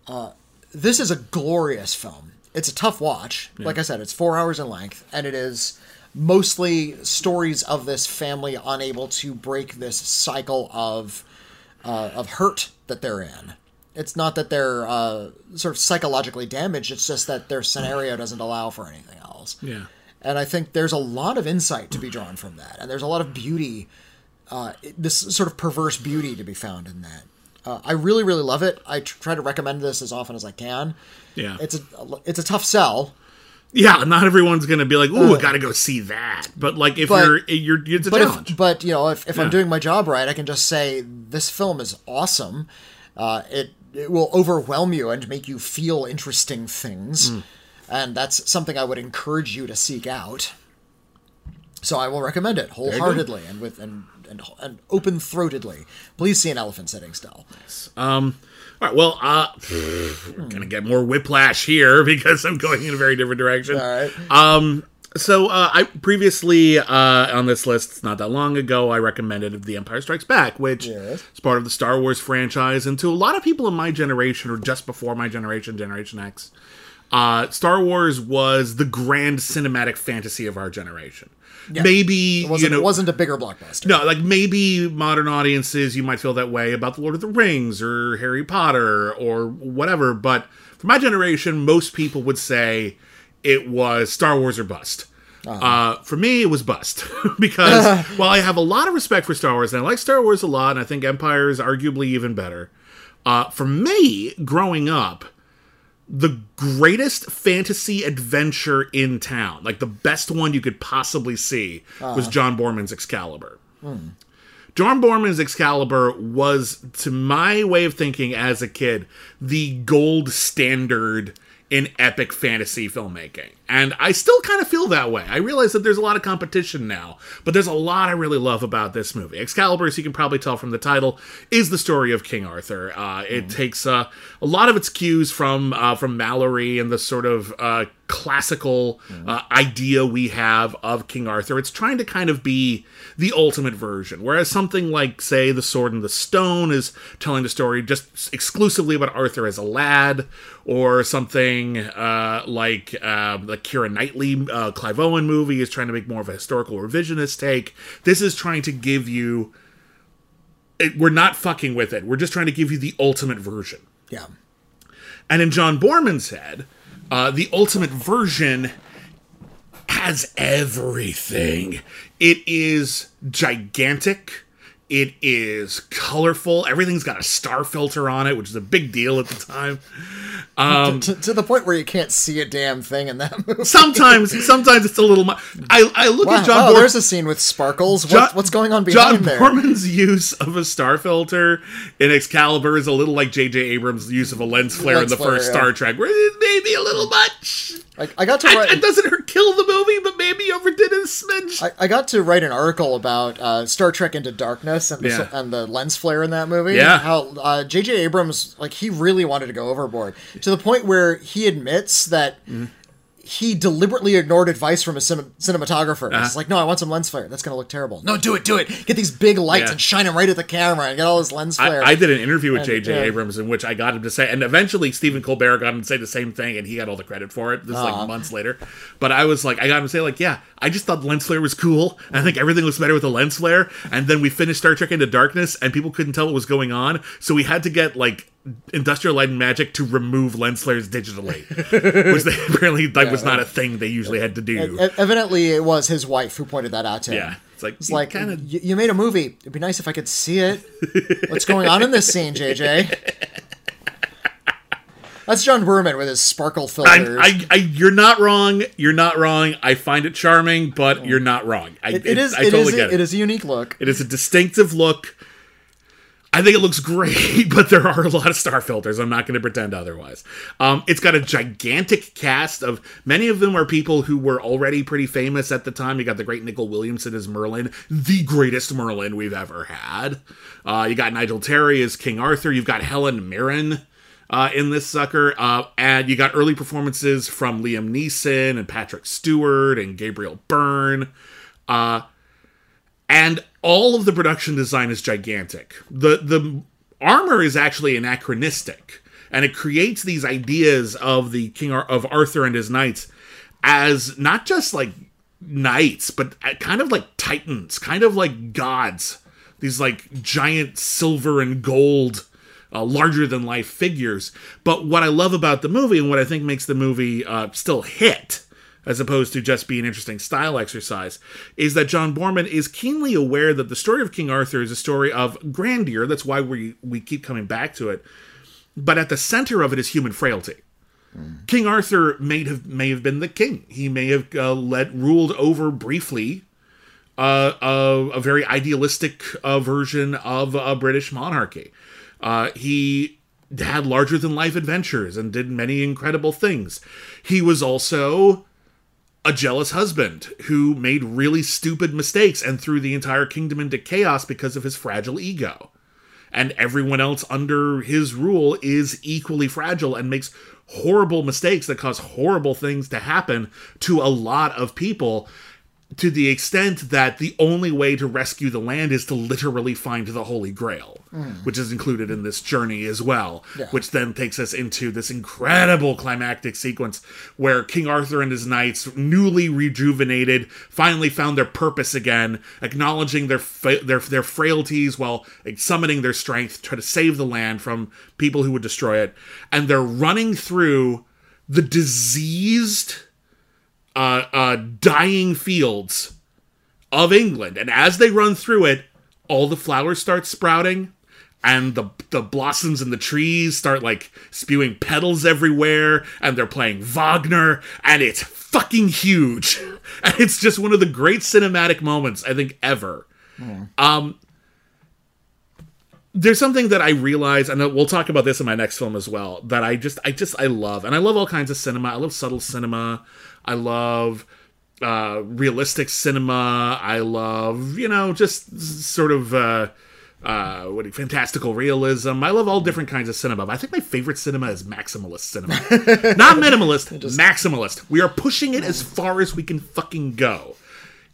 Speaker 2: Uh, this is a glorious film. It's a tough watch. Like I said, it's four hours in length, and it is mostly stories of this family unable to break this cycle of uh, of hurt that they're in. It's not that they're uh, sort of psychologically damaged. It's just that their scenario doesn't allow for anything else.
Speaker 1: Yeah.
Speaker 2: And I think there's a lot of insight to be drawn from that, and there's a lot of beauty, uh, this sort of perverse beauty to be found in that. Uh, I really, really love it. I tr- try to recommend this as often as I can.
Speaker 1: Yeah.
Speaker 2: It's a it's a tough sell,
Speaker 1: Yeah, not everyone's gonna be like, "Ooh, I gotta go see that." But like, if
Speaker 2: But-
Speaker 1: you're, you're, it's a
Speaker 2: but
Speaker 1: challenge.
Speaker 2: if, but you know if, if I'm doing my job right, I can just say this film is awesome. Uh, it it will overwhelm you and make you feel interesting things,
Speaker 1: Hmm.
Speaker 2: and that's something I would encourage you to seek out. So I will recommend it wholeheartedly and with and and, and open throatedly. Please see an elephant sitting still.
Speaker 1: Um, all right. Well, uh, we're gonna get more whiplash here because I'm going in a very different direction.
Speaker 2: All right.
Speaker 1: Um, So uh, I previously uh, on this list, not that long ago, I recommended The Empire Strikes Back, which
Speaker 2: Yes.
Speaker 1: is part of the Star Wars franchise, and to a lot of people in my generation or just before my generation, Generation X, uh, Star Wars was the grand cinematic fantasy of our generation. Maybe
Speaker 2: It wasn't,
Speaker 1: you know
Speaker 2: it wasn't a bigger blockbuster.
Speaker 1: no, like maybe modern audiences, you might feel that way about The Lord of the Rings or Harry Potter or whatever. But for my generation, most people would say it was Star Wars or bust. uh for me, it was bust because while I have a lot of respect for Star Wars and I like Star Wars a lot, and I think Empire is arguably even better. Uh, for me, growing up, the greatest fantasy adventure in town, like the best one you could possibly see, was John Boorman's Excalibur. John Boorman's Excalibur was, to my way of thinking as a kid, the gold standard in epic fantasy filmmaking. And I still kind of feel that way. I realize that there's a lot of competition now, but there's a lot I really love about this movie. Excalibur, as you can probably tell from the title, is the story of King Arthur. Uh, it takes uh, a lot of its cues from uh, from Malory and the sort of uh, classical uh, idea we have of King Arthur. It's trying to kind of be the ultimate version, whereas something like, say, The Sword and the Stone is telling the story just exclusively about Arthur as a lad, or something uh, like uh, the Kira Knightley uh, Clive Owen movie is trying to make more of a historical revisionist take. This is trying to give you. It, we're not fucking with it. We're just trying to give you the ultimate version.
Speaker 2: Yeah.
Speaker 1: And in John Boorman's head, uh, the ultimate version has everything. It is gigantic. It is colorful. Everything's got a star filter on it, which is a big deal at the time. Um,
Speaker 2: to, to the point where you can't see a damn thing in that movie.
Speaker 1: sometimes, sometimes it's a little. Mu- I I look
Speaker 2: Wow,
Speaker 1: at John.
Speaker 2: oh,
Speaker 1: Boorman.
Speaker 2: there's a scene with sparkles. What,
Speaker 1: John-
Speaker 2: what's going on
Speaker 1: John
Speaker 2: behind there?
Speaker 1: Boorman's use of a star filter in Excalibur is a little like J.J. Abrams' use of a lens flare
Speaker 2: Lens
Speaker 1: in the
Speaker 2: flare,
Speaker 1: first
Speaker 2: yeah.
Speaker 1: Star Trek, where it may be a little much.
Speaker 2: I, I got to
Speaker 1: I-
Speaker 2: write.
Speaker 1: it doesn't hurt kill the movie, but maybe overdid it a smidge.
Speaker 2: I, I got to write an article about uh, Star Trek Into Darkness and the,
Speaker 1: Yeah.
Speaker 2: and the lens flare in that movie.
Speaker 1: Yeah.
Speaker 2: How uh, J.J. Abrams, like, he really wanted to go overboard to the point where he admits that
Speaker 1: Mm-hmm.
Speaker 2: he deliberately ignored advice from a cin- cinematographer.
Speaker 1: Uh-huh.
Speaker 2: It's like, no, I want some lens flare. That's going to look terrible. No, do it, do it. Get these big lights
Speaker 1: Yeah.
Speaker 2: and shine them right at the camera and get all this lens flare.
Speaker 1: I, I did an interview with J.J.
Speaker 2: yeah.
Speaker 1: Abrams in which I got him to say, and eventually Stephen Colbert got him to say the same thing, and he got all the credit for it. This is like months later. But I was like, I got him to say, like, yeah, I just thought lens flare was cool. I think everything looks better with a lens flare. And then we finished Star Trek Into Darkness, and people couldn't tell what was going on, so we had to get like Industrial Light and Magic to remove lens flares digitally, which they apparently like was not a thing they usually had to do.
Speaker 2: Evidently, it was his wife who pointed that out to him.
Speaker 1: yeah, it's like
Speaker 2: It's like,
Speaker 1: kind of
Speaker 2: you, made a movie. It'd be nice if I could see it. What's going on in this scene, JJ? That's John Boorman with his sparkle filters.
Speaker 1: I, I, I, you're not wrong. You're not wrong. I find it charming, but oh. you're not wrong. I,
Speaker 2: it, it is.
Speaker 1: I
Speaker 2: it
Speaker 1: totally
Speaker 2: is.
Speaker 1: get it.
Speaker 2: It is a unique look.
Speaker 1: It is a distinctive look. I think it looks great, but there are a lot of star filters. I'm not going to pretend otherwise. Um, it's got a gigantic cast of many of them are people who were already pretty famous at the time. You got the great Nicol Williamson as Merlin, the greatest Merlin we've ever had. Uh, you got Nigel Terry as King Arthur. You've got Helen Mirren uh, in this sucker. Uh, and you got early performances from Liam Neeson and Patrick Stewart and Gabriel Byrne. Uh, and all of the production design is gigantic. The the armor is actually anachronistic, and it creates these ideas of the king Ar- of Arthur and his knights as not just like knights, but uh, kind of like titans, kind of like gods. These like giant silver and gold, uh, larger than life figures. But what I love about the movie and what I think makes the movie uh, still hit as opposed to just be an interesting style exercise, is that John Boorman is keenly aware that the story of King Arthur is a story of grandeur. That's why we we keep coming back to it. But at the center of it is human frailty. King Arthur may have may have been the king. He may have uh, led ruled over briefly uh, a, a very idealistic uh, version of a British monarchy. Uh, he had larger than life adventures and did many incredible things. He was also a jealous husband who made really stupid mistakes and threw the entire kingdom into chaos because of his fragile ego. and everyone else under his rule is equally fragile and makes horrible mistakes that cause horrible things to happen to a lot of people to the extent that the only way to rescue the land is to literally find the Holy Grail, hmm. which is included in this journey as well,
Speaker 2: Yeah.
Speaker 1: which then takes us into this incredible climactic sequence where King Arthur and his knights, newly rejuvenated, finally found their purpose again, acknowledging their fa- their their frailties while summoning their strength to try to save the land from people who would destroy it, and they're running through the diseased uh, uh, dying fields of England, and as they run through it, all the flowers start sprouting, and the the blossoms in the trees start like spewing petals everywhere, and they're playing Wagner, and it's fucking huge, and it's just one of the great cinematic moments I think ever. Um, there's something that I realize, and we'll talk about this in my next film as well. That I just, I just, I love, and I love all kinds of cinema. I love subtle cinema. I love uh, realistic cinema. I love, you know, just sort of uh, uh, what you- fantastical realism. I love all different kinds of cinema. But I think my favorite cinema is maximalist cinema, not minimalist, maximalist. We are pushing it as far as we can fucking go.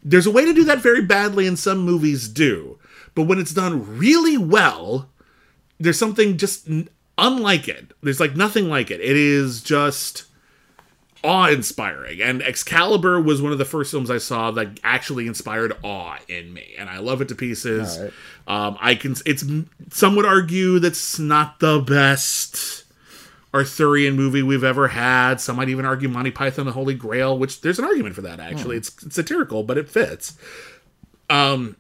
Speaker 1: There's a way to do that very badly, and some movies do. But when it's done really well, there's something just unlike it. There's like nothing like it. It is just awe inspiring. And Excalibur was one of the first films I saw that actually inspired awe in me. And I love it to pieces.
Speaker 2: Right.
Speaker 1: Um, I can, it's, some would argue that's not the best Arthurian movie we've ever had. Some might even argue Monty Python the Holy Grail, which there's an argument for that actually. It's, it's satirical, but it fits. Um,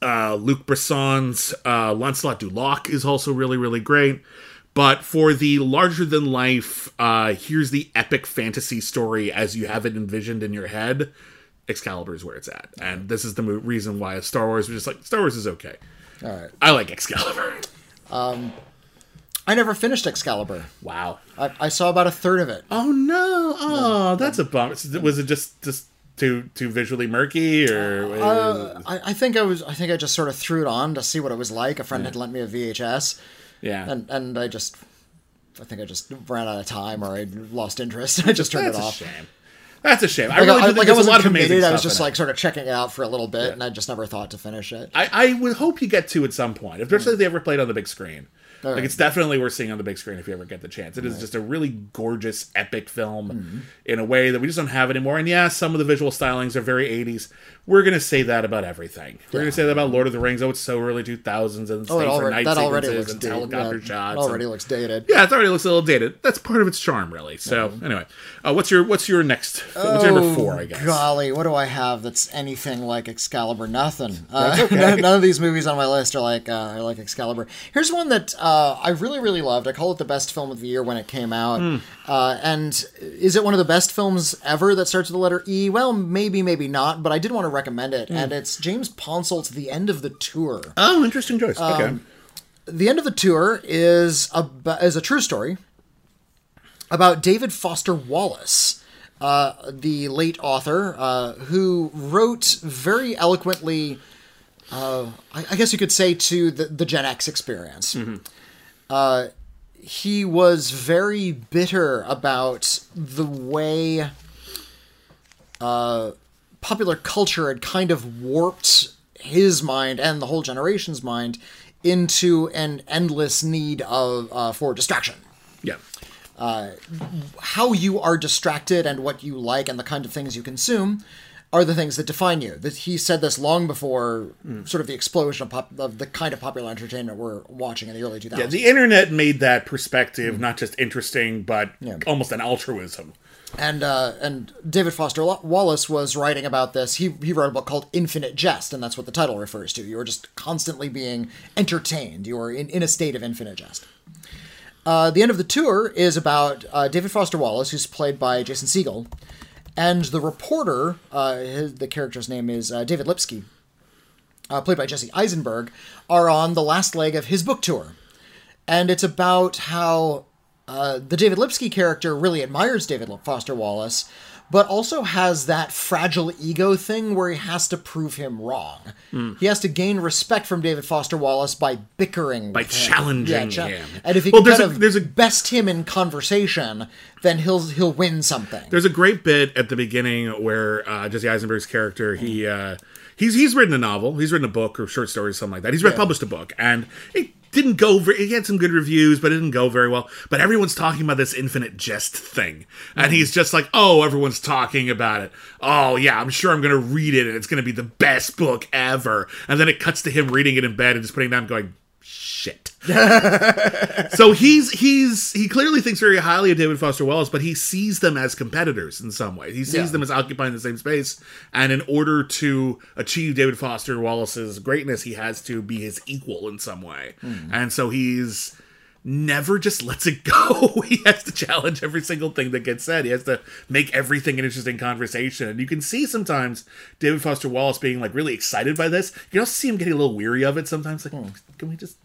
Speaker 1: uh, Luc Bresson's uh, Lancelot du Lac is also really, really great. But for the larger than life, uh, here's the epic fantasy story as you have it envisioned in your head. Excalibur is where it's at, and this is the mo- reason why Star Wars was just like Star Wars is okay.
Speaker 2: All right.
Speaker 1: I like Excalibur.
Speaker 2: Um, I never finished Excalibur.
Speaker 1: Wow.
Speaker 2: I, I saw about a third of it.
Speaker 1: Oh no! Oh, that's a bummer. Was it just just too too visually murky, or
Speaker 2: Uh, I, I think I was. I think I just sort of threw it on to see what it was like. A friend had lent me a VHS,
Speaker 1: yeah?
Speaker 2: and and I just, I think I just ran out of time or I lost interest. And I just turned
Speaker 1: that's
Speaker 2: it
Speaker 1: a
Speaker 2: off.
Speaker 1: shame. That's a shame. I
Speaker 2: Like,
Speaker 1: really
Speaker 2: I, like I
Speaker 1: was a lot of amazing.
Speaker 2: I was just
Speaker 1: in it.
Speaker 2: like sort of checking it out for a little bit, and I just never thought to finish it.
Speaker 1: I, I would hope you get to at some point, especially if they ever played on the big screen. Like
Speaker 2: right.
Speaker 1: it's definitely worth seeing on the big screen if you ever get the chance. It is just a really gorgeous, epic film
Speaker 2: Mm-hmm.
Speaker 1: in a way that we just don't have anymore. And yeah, some of the visual stylings are very 80s. We're gonna say that about everything. We're gonna say that about Lord of the Rings. Oh, it's so early 2000s and
Speaker 2: Oh, already, that already looks
Speaker 1: and
Speaker 2: dated.
Speaker 1: helicopter
Speaker 2: yeah,
Speaker 1: shots.
Speaker 2: it already
Speaker 1: and-
Speaker 2: looks dated.
Speaker 1: yeah, it already looks a little dated. That's part of its charm, really. So anyway, uh, what's your what's your next? What's your number four? I guess.
Speaker 2: Oh, Golly, what do I have that's anything like Excalibur? Nothing. Uh, none, none of these movies on my list are like uh, are like Excalibur. Here's one that uh, I really really loved. I call it the best film of the year when it came out. Uh, and is it one of the best films ever that starts with the letter E? Well, maybe maybe not. But I did want to recommend it,
Speaker 1: Hmm.
Speaker 2: and it's James Ponsoldt's The End of the Tour.
Speaker 1: Oh, interesting choice. okay.
Speaker 2: Um, The End of the Tour is a is a true story about David Foster Wallace, uh, the late author uh, who wrote very eloquently. Uh, I, I guess you could say to the, the Gen X experience. Uh, he was very bitter about the way uh, popular culture had kind of warped his mind and the whole generation's mind into an endless need of uh, for distraction
Speaker 1: yeah.
Speaker 2: Uh, how you are distracted and what you like and the kind of things you consume are the things that define you. That he said this long before mm. sort of the explosion of, pop, of the kind of popular entertainment we're watching in the early 2000s.
Speaker 1: Yeah, the internet made that perspective mm. not just interesting, but
Speaker 2: Yeah.
Speaker 1: almost an altruism.
Speaker 2: And uh, and David Foster Wallace was writing about this. He he wrote a book called Infinite Jest, and that's what the title refers to. You are just constantly being entertained. You are in, in a state of infinite jest. Uh, the end of the tour is about uh, David Foster Wallace, who's played by Jason Segel, and the reporter. Uh, his, the character's name is uh, David Lipsky, uh, played by Jesse Eisenberg, are on the last leg of his book tour, and it's about how uh, the David Lipsky character really admires David Foster Wallace, but also has that fragile ego thing where he has to prove him wrong.
Speaker 1: Hmm.
Speaker 2: He has to gain respect from David Foster Wallace by bickering,
Speaker 1: By
Speaker 2: with him.
Speaker 1: challenging
Speaker 2: cha-
Speaker 1: him.
Speaker 2: And if he
Speaker 1: Well,
Speaker 2: can
Speaker 1: there's
Speaker 2: kind
Speaker 1: a-
Speaker 2: of
Speaker 1: there's a-
Speaker 2: best him in conversation, then he'll he'll win something.
Speaker 1: There's a great bit at the beginning where uh, Jesse Eisenberg's character he uh, he's he's written a novel, he's written a book or short story, something like that. He's read,
Speaker 2: Yeah.
Speaker 1: published a book, and it didn't go. Very, he had some good reviews, but it didn't go very well. But everyone's talking about this infinite jest thing, and he's mm. just like, "Oh, everyone's talking about it. Oh yeah, I'm sure I'm gonna read it, and it's gonna be the best book ever." And then it cuts to him reading it in bed and just putting it down, going, "Shit." so he's he's he clearly thinks very highly of David Foster Wallace, but he sees them as competitors in some way. He sees
Speaker 2: Yeah.
Speaker 1: them as occupying the same space, and in order to achieve David Foster Wallace's greatness, he has to be his equal in some way. Hmm. And so he's never just lets it go. he has to challenge every single thing that gets said. He has to make everything an interesting conversation. And you can see sometimes David Foster Wallace being like really excited by this. You can also see him getting a little weary of it sometimes. Like, hmm. can we just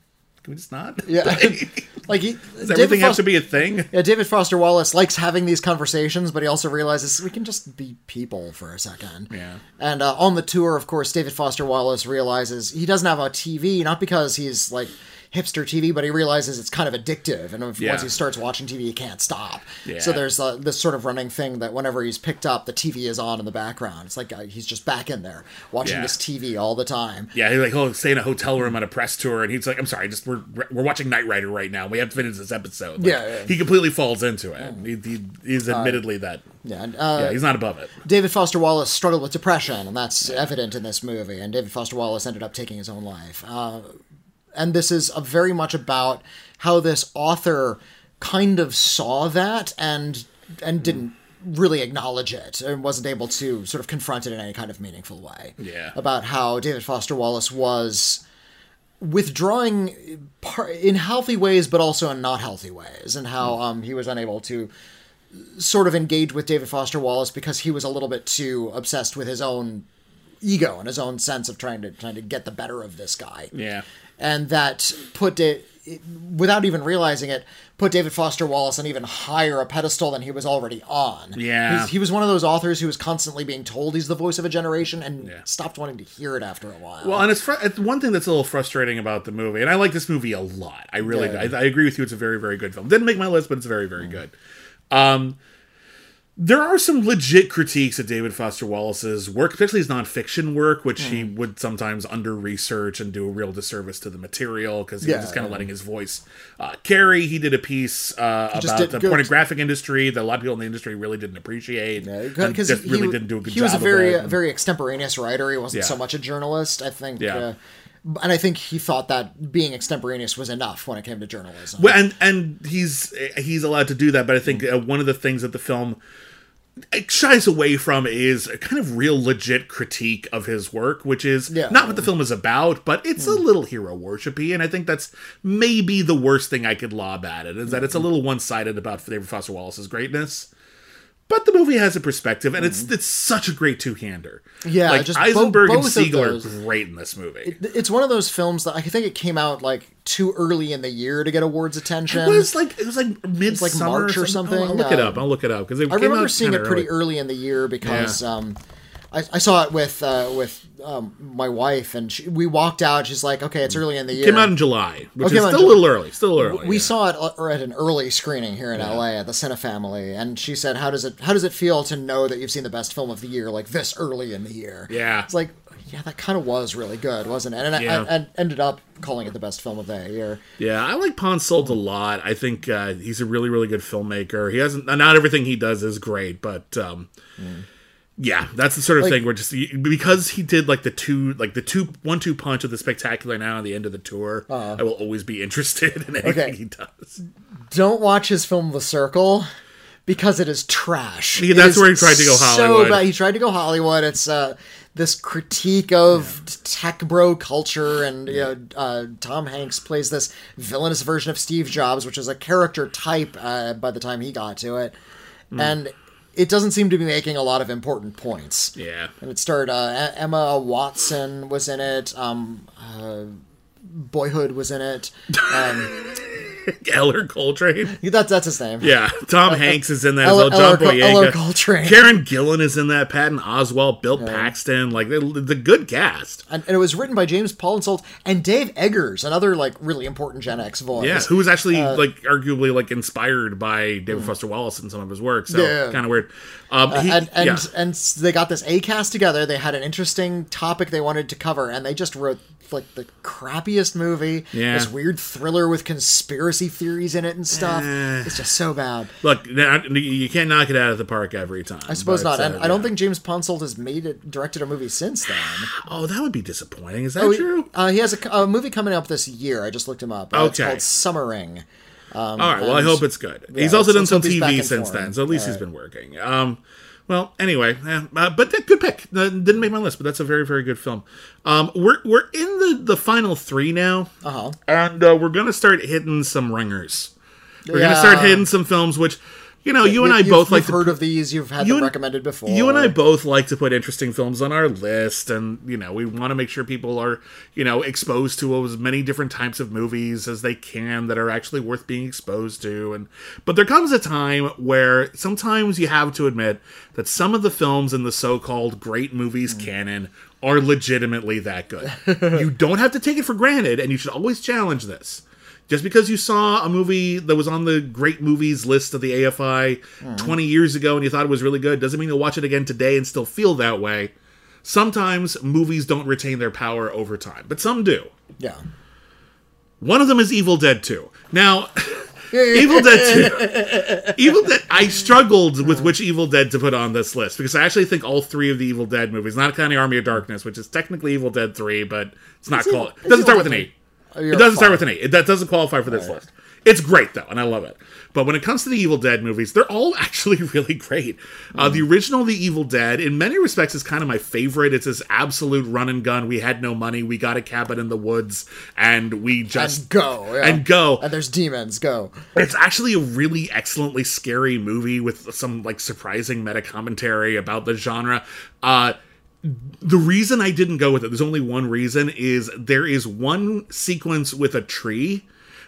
Speaker 1: can we just not?
Speaker 2: Yeah. like he,
Speaker 1: Does everything have to be a thing?
Speaker 2: Yeah, David Foster Wallace likes having these conversations, but he also realizes we can just be people for a second.
Speaker 1: Yeah.
Speaker 2: And uh, on the tour, of course, David Foster Wallace realizes he doesn't have a TV, not because he's like hipster TV, but he realizes it's kind of addictive, and if,
Speaker 1: Yeah.
Speaker 2: once he starts watching TV, he can't stop.
Speaker 1: Yeah.
Speaker 2: So there's uh, this sort of running thing that whenever he's picked up, the TV is on in the background. It's like uh, he's just back in there watching
Speaker 1: Yeah.
Speaker 2: this TV all the time.
Speaker 1: Yeah, he's like he'll stay in a hotel room on a press tour, and he's like, "I'm sorry, just we're we're watching Knight Rider right now. We have to finish this episode." Like,
Speaker 2: Yeah, yeah.
Speaker 1: he completely falls into it. He, he, he's admittedly that.
Speaker 2: Yeah, and, uh,
Speaker 1: Yeah, he's not above it.
Speaker 2: David Foster Wallace struggled with depression, and that's evident in this movie. And David Foster Wallace ended up taking his own life. Uh, and this is a very much about how this author kind of saw that and and didn't really acknowledge it and wasn't able to sort of confront it in any kind of meaningful way.
Speaker 1: Yeah.
Speaker 2: About how David Foster Wallace was withdrawing in healthy ways but also in not healthy ways and how um, he was unable to sort of engage with David Foster Wallace because he was a little bit too obsessed with his own ego and his own sense of trying to trying to get the better of this guy.
Speaker 1: Yeah.
Speaker 2: And that put it without even realizing it put David Foster Wallace on even higher a pedestal than he was already on.
Speaker 1: Yeah.
Speaker 2: He's- he was one of those authors who was constantly being told he's the voice of a generation and
Speaker 1: Yeah.
Speaker 2: stopped wanting to hear it after a while.
Speaker 1: Well, and it's, fr- it's one thing that's a little frustrating about the movie, and I like this movie a lot. I really,
Speaker 2: Yeah.
Speaker 1: I, I agree with you. It's a very, very good film. Didn't make my list, but it's very, very good. Um, there are some legit critiques of David Foster Wallace's work, especially his nonfiction work, which he
Speaker 2: Mm.
Speaker 1: would sometimes under research and do a real disservice to the material because he
Speaker 2: Yeah,
Speaker 1: was just kind of
Speaker 2: yeah.
Speaker 1: letting his voice uh, carry. He did a piece uh, about the pornographic industry that a lot of people in the industry really didn't appreciate. and
Speaker 2: because he,
Speaker 1: really
Speaker 2: he-
Speaker 1: didn't do a good
Speaker 2: he
Speaker 1: job.
Speaker 2: was a very
Speaker 1: it.
Speaker 2: very extemporaneous writer. He wasn't
Speaker 1: Yeah.
Speaker 2: so much a journalist. I think.
Speaker 1: Yeah.
Speaker 2: Uh, and I think he thought that being extemporaneous was enough when it came to journalism.
Speaker 1: Well, and and he's he's allowed to do that, but I think
Speaker 2: Mm.
Speaker 1: uh, one of the things that the film shies away from is a kind of real legit critique of his work, which is
Speaker 2: Yeah.
Speaker 1: not what the film is about, but it's a hmm. little hero worshipy, and I think that's maybe the worst thing I could lob at it is that it's a hmm. little one sided about David Foster Wallace's greatness. But the movie has a perspective, and it's it's such a great two hander.
Speaker 2: Yeah,
Speaker 1: like
Speaker 2: just bo-
Speaker 1: Eisenberg and
Speaker 2: both of
Speaker 1: Segel are great in this movie.
Speaker 2: it's one of those films that I think it came out like too early in the year to get awards attention.
Speaker 1: It was like it was like mid
Speaker 2: like March or something.
Speaker 1: I'll, I'll look it
Speaker 2: Uh,
Speaker 1: up. I'll look it up because
Speaker 2: I
Speaker 1: came
Speaker 2: remember
Speaker 1: out
Speaker 2: seeing it pretty
Speaker 1: early.
Speaker 2: early in the year because
Speaker 1: Yeah.
Speaker 2: um, I, I saw it with uh, with um, my wife, and she, we walked out. She's like, "Okay, it's early in the year."
Speaker 1: Came out in July, which
Speaker 2: Oh,
Speaker 1: is still a little early. Still early.
Speaker 2: we
Speaker 1: yeah.
Speaker 2: saw it at an early screening here in LA at the Cinefamily, and she said, "How does it How does it feel to know that you've seen the best film of the year like this early in the year?"
Speaker 1: Yeah.
Speaker 2: it's like, yeah, that kind of was really good, wasn't it? And I,
Speaker 1: Yeah.
Speaker 2: I, I ended up calling it the best film of that year.
Speaker 1: Yeah, I like Ponsoldt a lot. I think uh, he's a really, really good filmmaker. He hasn't not everything he does is great, but um, yeah, that's the sort of
Speaker 2: Like-
Speaker 1: thing where just because he did like the two, like the two one two punch of the spectacular now at the end of the tour, I will always be interested in anything.
Speaker 2: Okay.
Speaker 1: he does.
Speaker 2: Don't watch his film The Circle. Because it is trash.
Speaker 1: Yeah, that's
Speaker 2: is
Speaker 1: where he tried to go Hollywood.
Speaker 2: So bad. He tried to go Hollywood. It's uh, this critique of tech bro culture, and you know, uh, Tom Hanks plays this villainous version of Steve Jobs, which is a character type uh, by the time he got to it,
Speaker 1: Hmm.
Speaker 2: and it doesn't seem to be making a lot of important points.
Speaker 1: Yeah,
Speaker 2: And it starred uh, Emma Watson was in it. Um, uh, Boyhood was in it. Um,
Speaker 1: Ellar Coltrane.
Speaker 2: That's that's his name.
Speaker 1: Yeah, Tom Hanks is in that
Speaker 2: Ellar-
Speaker 1: as well. John
Speaker 2: Ellar-
Speaker 1: Ellar
Speaker 2: Coltrane.
Speaker 1: Karen Gillan is in that. Patton Oswalt, Bill Paxton, like the, the good cast.
Speaker 2: And, and it was written by James Ponsoldt and Dave Eggers, another like really important Gen X voice.
Speaker 1: Yeah, who was actually
Speaker 2: Uh,
Speaker 1: like arguably like inspired by David Foster Wallace in some of his work. So
Speaker 2: Mm. Yeah.
Speaker 1: kind of weird. Um, he-
Speaker 2: and and
Speaker 1: yeah.
Speaker 2: and they got this A cast together. They had an interesting topic they wanted to cover, and they just wrote like the crappiest movie.
Speaker 1: Yeah.
Speaker 2: This weird thriller with conspiracy theories in it and stuff.
Speaker 1: Eh.
Speaker 2: It's just so bad.
Speaker 1: Look, you can't knock it out of the park every time.
Speaker 2: I suppose not. And
Speaker 1: uh,
Speaker 2: I don't
Speaker 1: yeah.
Speaker 2: think James Ponsoldt has made it, directed a movie since then.
Speaker 1: Oh, that would be disappointing. Is that
Speaker 2: Oh, he-
Speaker 1: true?
Speaker 2: Uh, he has a, a movie coming up this year. I just looked him up. Uh, It's
Speaker 1: Okay.
Speaker 2: called Summering. Um,
Speaker 1: All right. Well, I hope it's good. he's also done some
Speaker 2: hope he's back
Speaker 1: TV since
Speaker 2: form.
Speaker 1: then, so at least
Speaker 2: All
Speaker 1: he's
Speaker 2: right.
Speaker 1: been working. Um, well, anyway, eh, uh, but that- good pick. Uh, didn't make my list, but that's a very, very good film. Um, we're we're in the the final three now,
Speaker 2: Uh-huh.
Speaker 1: and uh, we're gonna start hitting some ringers. We're gonna start hitting some films which, you know, you and I both like to
Speaker 2: heard of these. You've had
Speaker 1: you
Speaker 2: them
Speaker 1: and-
Speaker 2: recommended before.
Speaker 1: you and I both like to put interesting films on our list, and you know we want to make sure people are you know exposed to as many different types of movies as they can that are actually worth being exposed to. And but there comes a time where sometimes you have to admit that some of the films in the so-called great movies
Speaker 2: Mm.
Speaker 1: canon are legitimately that good. you don't have to take it for granted, and you should always challenge this. Just because you saw a movie that was on the great movies list of the AFI hmm. 20 years ago and you thought it was really good doesn't mean you'll watch it again today and still feel that way. Sometimes movies don't retain their power over time, but some do.
Speaker 2: Yeah.
Speaker 1: One of them is Evil Dead 2. Now, Evil Dead 2. Evil Dead. I struggled with which Evil Dead to put on this list because I actually think all three of the Evil Dead movies, not counting Army of Darkness, which is technically Evil Dead 3, but it's not
Speaker 2: It's
Speaker 1: called. It doesn't start with an
Speaker 2: Dead
Speaker 1: E.
Speaker 2: 3. You're
Speaker 1: It doesn't start with an E. It, that doesn't qualify for this list. It's great though, and I love it. But when it comes to the Evil Dead movies, they're all actually really great. Uh, the original The Evil Dead, in many respects, is kind of my favorite. It's this absolute run and gun. We had no money. We got a cabin in the woods, and we just
Speaker 2: And go. Yeah.
Speaker 1: and go.
Speaker 2: And there's demons. Go.
Speaker 1: It's actually a really excellently scary movie with some like surprising meta commentary about the genre. Uh the reason I didn't go with it, there's only one reason, is there is one sequence with a tree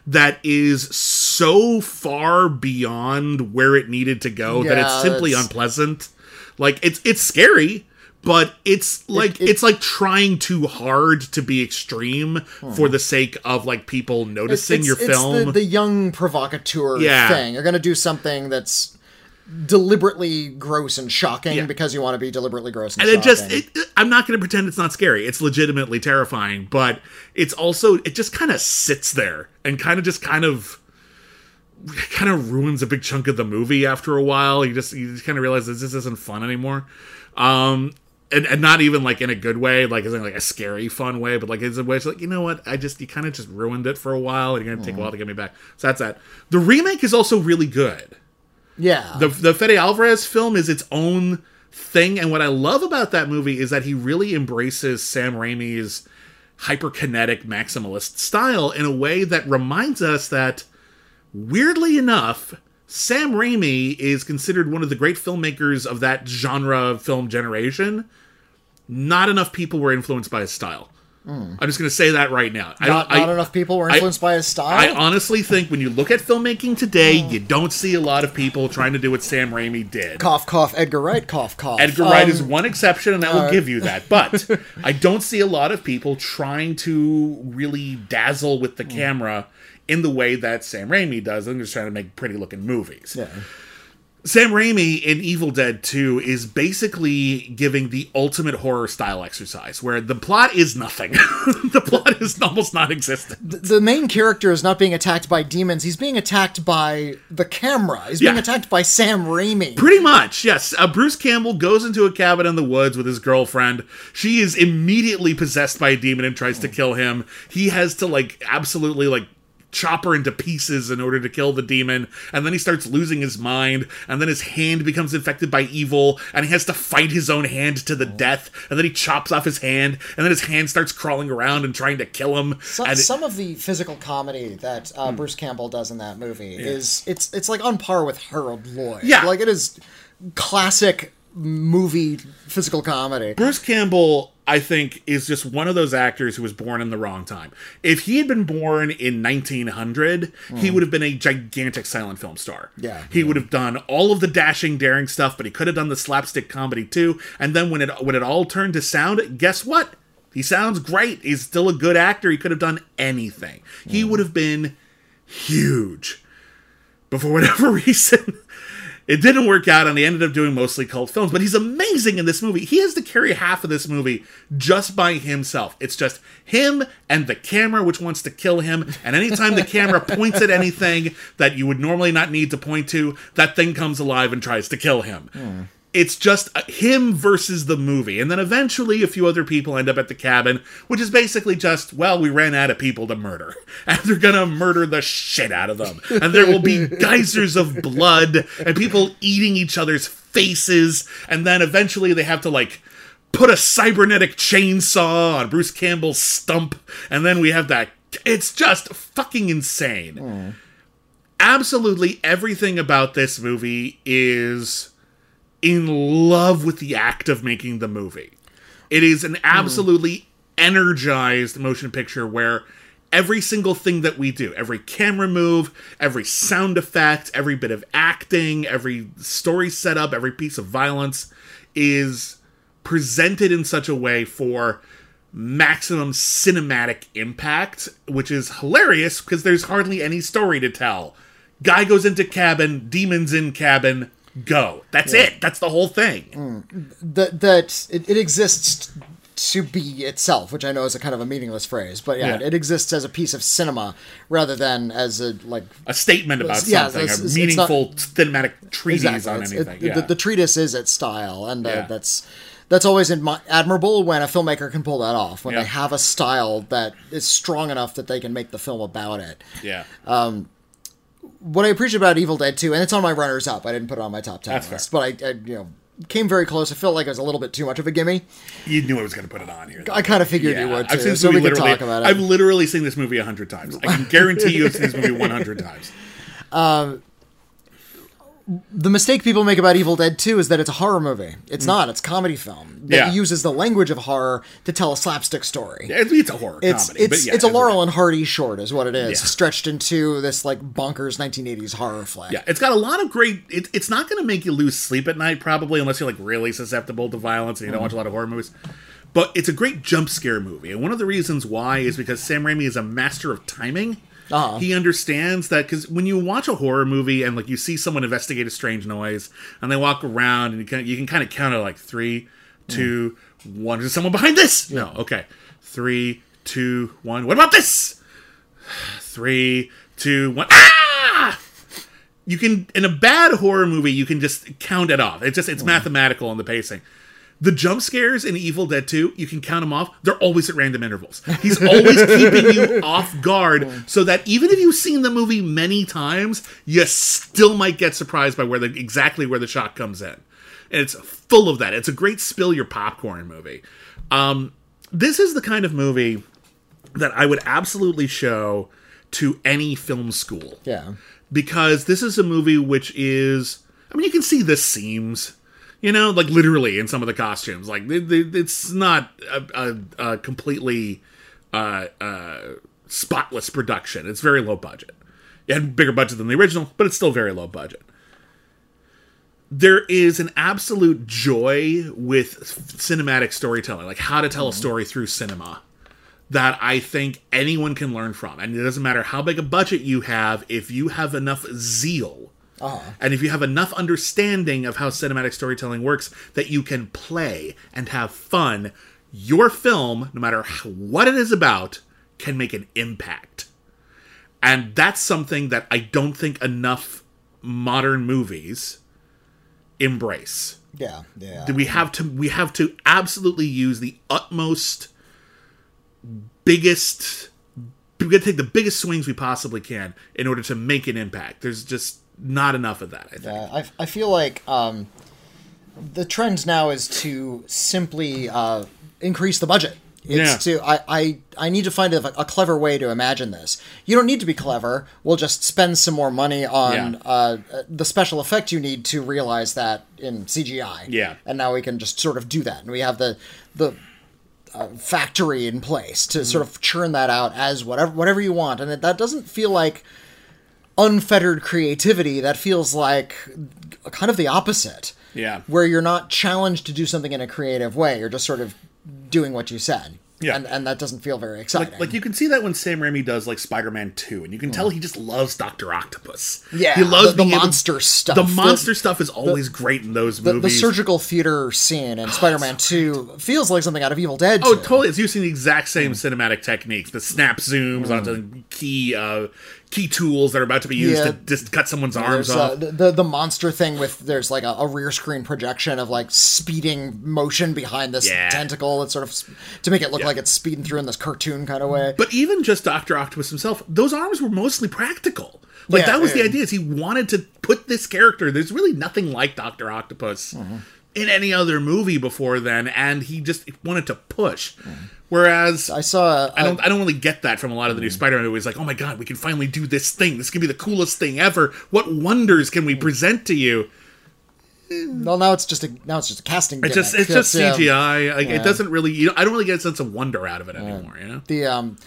Speaker 1: that is so far beyond where it needed to go that it's simply
Speaker 2: it's-
Speaker 1: unpleasant. Like it's it's scary, but it's like
Speaker 2: it-
Speaker 1: it's like trying too hard to be extreme hmm. for the sake of like people noticing
Speaker 2: it's,
Speaker 1: your
Speaker 2: it's
Speaker 1: film.
Speaker 2: The, the young provocateur
Speaker 1: Yeah.
Speaker 2: thing. You're going to do something that's deliberately gross and shocking
Speaker 1: Yeah.
Speaker 2: because you want to be deliberately gross and,
Speaker 1: and it just
Speaker 2: shocking.
Speaker 1: it, i'm not going to pretend it's not scary. It's legitimately terrifying but it's also it just kind of sits there and kind of just kind of kind of ruins a big chunk of the movie after a while. You just you just kind of realize that this isn't fun anymore. Um and, and not even like in a good way like isn't like a scary fun way but like it's a way it's like you know what? I just you kind of just ruined it for a while and you're gonna take a while to get me back. So that's that. The remake is also really good
Speaker 2: yeah.
Speaker 1: the the Fede Alvarez film is its own thing, and what I love about that movie is that he really embraces Sam Raimi's hyperkinetic maximalist style in a way that reminds us that, weirdly enough, Sam Raimi is considered one of the great filmmakers of that genre of film generation. Not enough people were influenced by his style. I'm just going to say that right now. I
Speaker 2: not,
Speaker 1: don't- I-
Speaker 2: not enough people were
Speaker 1: I-
Speaker 2: influenced by his style.
Speaker 1: I honestly think when you look at filmmaking today, you don't see a lot of people trying to do what Sam Raimi did.
Speaker 2: cough, cough. Edgar Wright. Cough, cough.
Speaker 1: Edgar Wright
Speaker 2: Um,
Speaker 1: is one exception, and I will give you that. But I don't see a lot of people trying to really dazzle with the camera in the way that Sam Raimi does. I'm just trying to make pretty looking movies.
Speaker 2: Yeah.
Speaker 1: Sam Raimi in Evil Dead 2 is basically giving the ultimate horror style exercise where the plot is nothing. the plot is almost non existent.
Speaker 2: The main character is not being attacked by demons. He's being attacked by the camera. He's being
Speaker 1: Yeah.
Speaker 2: attacked by Sam Raimi.
Speaker 1: Pretty much, yes. Uh, Bruce Campbell goes into a cabin in the woods with his girlfriend. She is immediately possessed by a demon and tries to kill him. He has to, like, absolutely, like, chop her into pieces in order to kill the demon. And then he starts losing his mind. And then his hand becomes infected by evil. And he has to fight his own hand to the death. And then he chops off his hand. And then his hand starts crawling around and trying to kill him.
Speaker 2: So,
Speaker 1: and it-
Speaker 2: some of the physical comedy that
Speaker 1: Hmm.
Speaker 2: uh, Bruce Campbell does in that movie is it's it's like on par with Harold Lloyd.
Speaker 1: Yeah.
Speaker 2: like it is classic movie physical comedy.
Speaker 1: Bruce Campbell, I think, is just one of those actors who was born in the wrong time. If he had been born in 1900, he would have been a gigantic silent film star.
Speaker 2: Mm. Yeah.
Speaker 1: he would have done all of the dashing, daring stuff, but he could have done the slapstick comedy too. And then when it when it all turned to sound, guess what? He sounds great. He's still a good actor. He could have done anything. He
Speaker 2: Mm.
Speaker 1: would have been huge. But for whatever reason, it didn't work out, and he ended up doing mostly cult films. But he's amazing in this movie. He has to carry half of this movie just by himself. It's just him and the camera, which wants to kill him. And anytime the camera points at anything that you would normally not need to point to, that thing comes alive and tries to kill him. Hmm. It's just uh, him versus the movie. And then eventually a few other people end up at the cabin, which is basically just, well, we ran out of people to murder. And they're gonna murder the shit out of them. And there will be geysers of blood and people eating each other's faces. And then eventually they have to, like, put a cybernetic chainsaw on Bruce Campbell's stump. And then we have that. It's just fucking insane. Absolutely everything about this movie is in love with the act of making the movie. It is an absolutely energized motion picture where every single thing that we do, every camera move, every sound effect, every bit of acting, every story setup, every piece of violence is presented in such a way for maximum cinematic impact, which is hilarious because there's hardly any story to tell. Guy goes into cabin, demons in cabin, go. That's it. That's the whole thing.
Speaker 2: that that it, it exists to be itself, which I know is a kind of a meaningless phrase, but yeah,
Speaker 1: Yeah.
Speaker 2: it exists as a piece of cinema rather than as a like
Speaker 1: A statement about
Speaker 2: Yeah,
Speaker 1: something,
Speaker 2: it's-
Speaker 1: a
Speaker 2: it's- it's
Speaker 1: meaningful thematic treatise
Speaker 2: exactly
Speaker 1: on anything.
Speaker 2: it-
Speaker 1: yeah.
Speaker 2: the, the treatise is its style, and uh,
Speaker 1: Yeah.
Speaker 2: that's that's always admi- admirable when a filmmaker can pull that off when
Speaker 1: Yeah.
Speaker 2: they have a style that is strong enough that they can make the film about it.
Speaker 1: yeah.
Speaker 2: What I appreciate about Evil Dead 2, and it's on my runners up. I didn't put it on my top ten
Speaker 1: That's
Speaker 2: list, but I, I, you know, came very close. I felt like it was a little bit too much of a gimme.
Speaker 1: you knew I was going to put it on here. though.
Speaker 2: I kind of figured you would too,
Speaker 1: I've seen this
Speaker 2: so we
Speaker 1: movie literally.
Speaker 2: talk about it.
Speaker 1: I've literally seen this movie a hundred times. I can guarantee you, I've seen this movie one hundred times.
Speaker 2: Um, the mistake people make about Evil Dead 2 is that it's a horror movie. It's not. It's a comedy film that
Speaker 1: Mm. Yeah.
Speaker 2: uses the language of horror to tell a slapstick story.
Speaker 1: It's, a horror
Speaker 2: It's
Speaker 1: comedy.
Speaker 2: it's
Speaker 1: yeah,
Speaker 2: it's a Laurel and Hardy short, is what it is,
Speaker 1: Yeah.
Speaker 2: stretched into this like bonkers 1980s horror flick.
Speaker 1: Yeah, it's got a lot of great. It, it's not going to make you lose sleep at night, probably, unless you're like really susceptible to violence and you don't watch a lot of horror movies. But it's a great jump scare movie, and one of the reasons why is because Sam Raimi is a master of timing.
Speaker 2: Uh-huh.
Speaker 1: He understands that because when you watch a horror movie and like you see someone investigate a strange noise and they walk around and you can you can kind of count it like three, two, one. Is someone behind this? No. Okay. Three, two, one. What about this? Three, two, one. Ah! you can in a bad horror movie you can just count it off it's just it's mathematical in the pacing the jump scares in evil dead 2 you can count them off. They're always at random intervals. He's always keeping you off guard so that even if you've seen the movie many times you still might get surprised by where the exactly where the shot comes in. And it's full of that. It's a great spill your popcorn movie. Um, this is the kind of movie that i would absolutely show to any film school.
Speaker 2: Yeah.
Speaker 1: because this is a movie which is I mean you can see the seams you know like literally in some of the costumes. Like it's not a, a, a completely uh, uh, spotless production. It's very low budget. It had bigger budget than the original but it's still very low budget. There is an absolute joy with cinematic storytelling like how to tell a story through cinema that I think anyone can learn from. And it doesn't matter how big a budget you have, if you have enough zeal Uh-huh. and if you have enough understanding of how cinematic storytelling works that you can play and have fun, your film, no matter what it is about, can make an impact. And that's something that I don't think enough modern movies embrace
Speaker 2: Yeah. Yeah.
Speaker 1: we have to we have to absolutely use the utmost biggest we gotta take the biggest swings we possibly can in order to make an impact there's just not enough of that i think
Speaker 2: Yeah, I, I feel like um, the trend now is to simply uh, increase the budget. It's
Speaker 1: Yeah.
Speaker 2: to I, I I need to find a, a clever way to imagine this. You don't need to be clever. We'll just spend some more money on
Speaker 1: Yeah.
Speaker 2: uh, the special effect you need to realize that in CGI.
Speaker 1: Yeah.
Speaker 2: and now we can just sort of do that, and we have the the uh, factory in place to sort of churn that out as whatever whatever you want, and that, that doesn't feel like unfettered creativity. That feels like kind of the opposite.
Speaker 1: Yeah.
Speaker 2: where you're not challenged to do something in a creative way. You're just sort of doing what you said.
Speaker 1: Yeah.
Speaker 2: and, and that doesn't feel very exciting.
Speaker 1: Like, like you can see that when Sam Raimi does like Spider-Man 2 and you can tell he just loves Dr. Octopus.
Speaker 2: Yeah,
Speaker 1: He loves
Speaker 2: the- the monster stuff.
Speaker 1: The
Speaker 2: The-
Speaker 1: monster stuff is always great in those
Speaker 2: the, the surgical theater scene in Spider-Man Two feels like something out of Evil Dead.
Speaker 1: Oh,
Speaker 2: 2.
Speaker 1: totally. It's using the exact same cinematic techniques. The snap zooms onto key uh, key tools that are about to be used
Speaker 2: Yeah.
Speaker 1: to just cut someone's arms
Speaker 2: There's uh,
Speaker 1: off.
Speaker 2: the, the monster thing with there's like a, a rear screen projection of like speeding motion behind this
Speaker 1: Yeah.
Speaker 2: tentacle. It's sort of to make it look like it's speeding through in this cartoon kind of way.
Speaker 1: But even just Doctor Octopus himself, those arms were mostly practical. Like
Speaker 2: Yeah,
Speaker 1: that was the idea. Is he wanted to put this character. There's really nothing like Doctor Octopus
Speaker 2: Mm-hmm.
Speaker 1: In any other movie before then, and he just wanted to push. Whereas
Speaker 2: I saw. a-
Speaker 1: I don't I don't really get that from a lot of the
Speaker 2: Mm.
Speaker 1: new Spider-Man movies. Like, oh my god, we can finally do this thing. This can be the coolest thing ever. What wonders can we
Speaker 2: Mm.
Speaker 1: present to you?
Speaker 2: well, now it's just a now it's just a casting.
Speaker 1: It's just
Speaker 2: gimmick.
Speaker 1: it's just
Speaker 2: yeah.
Speaker 1: CGI. Like,
Speaker 2: Yeah.
Speaker 1: It doesn't really. You know, I don't really get a sense of wonder out of it anymore. You know.
Speaker 2: The um,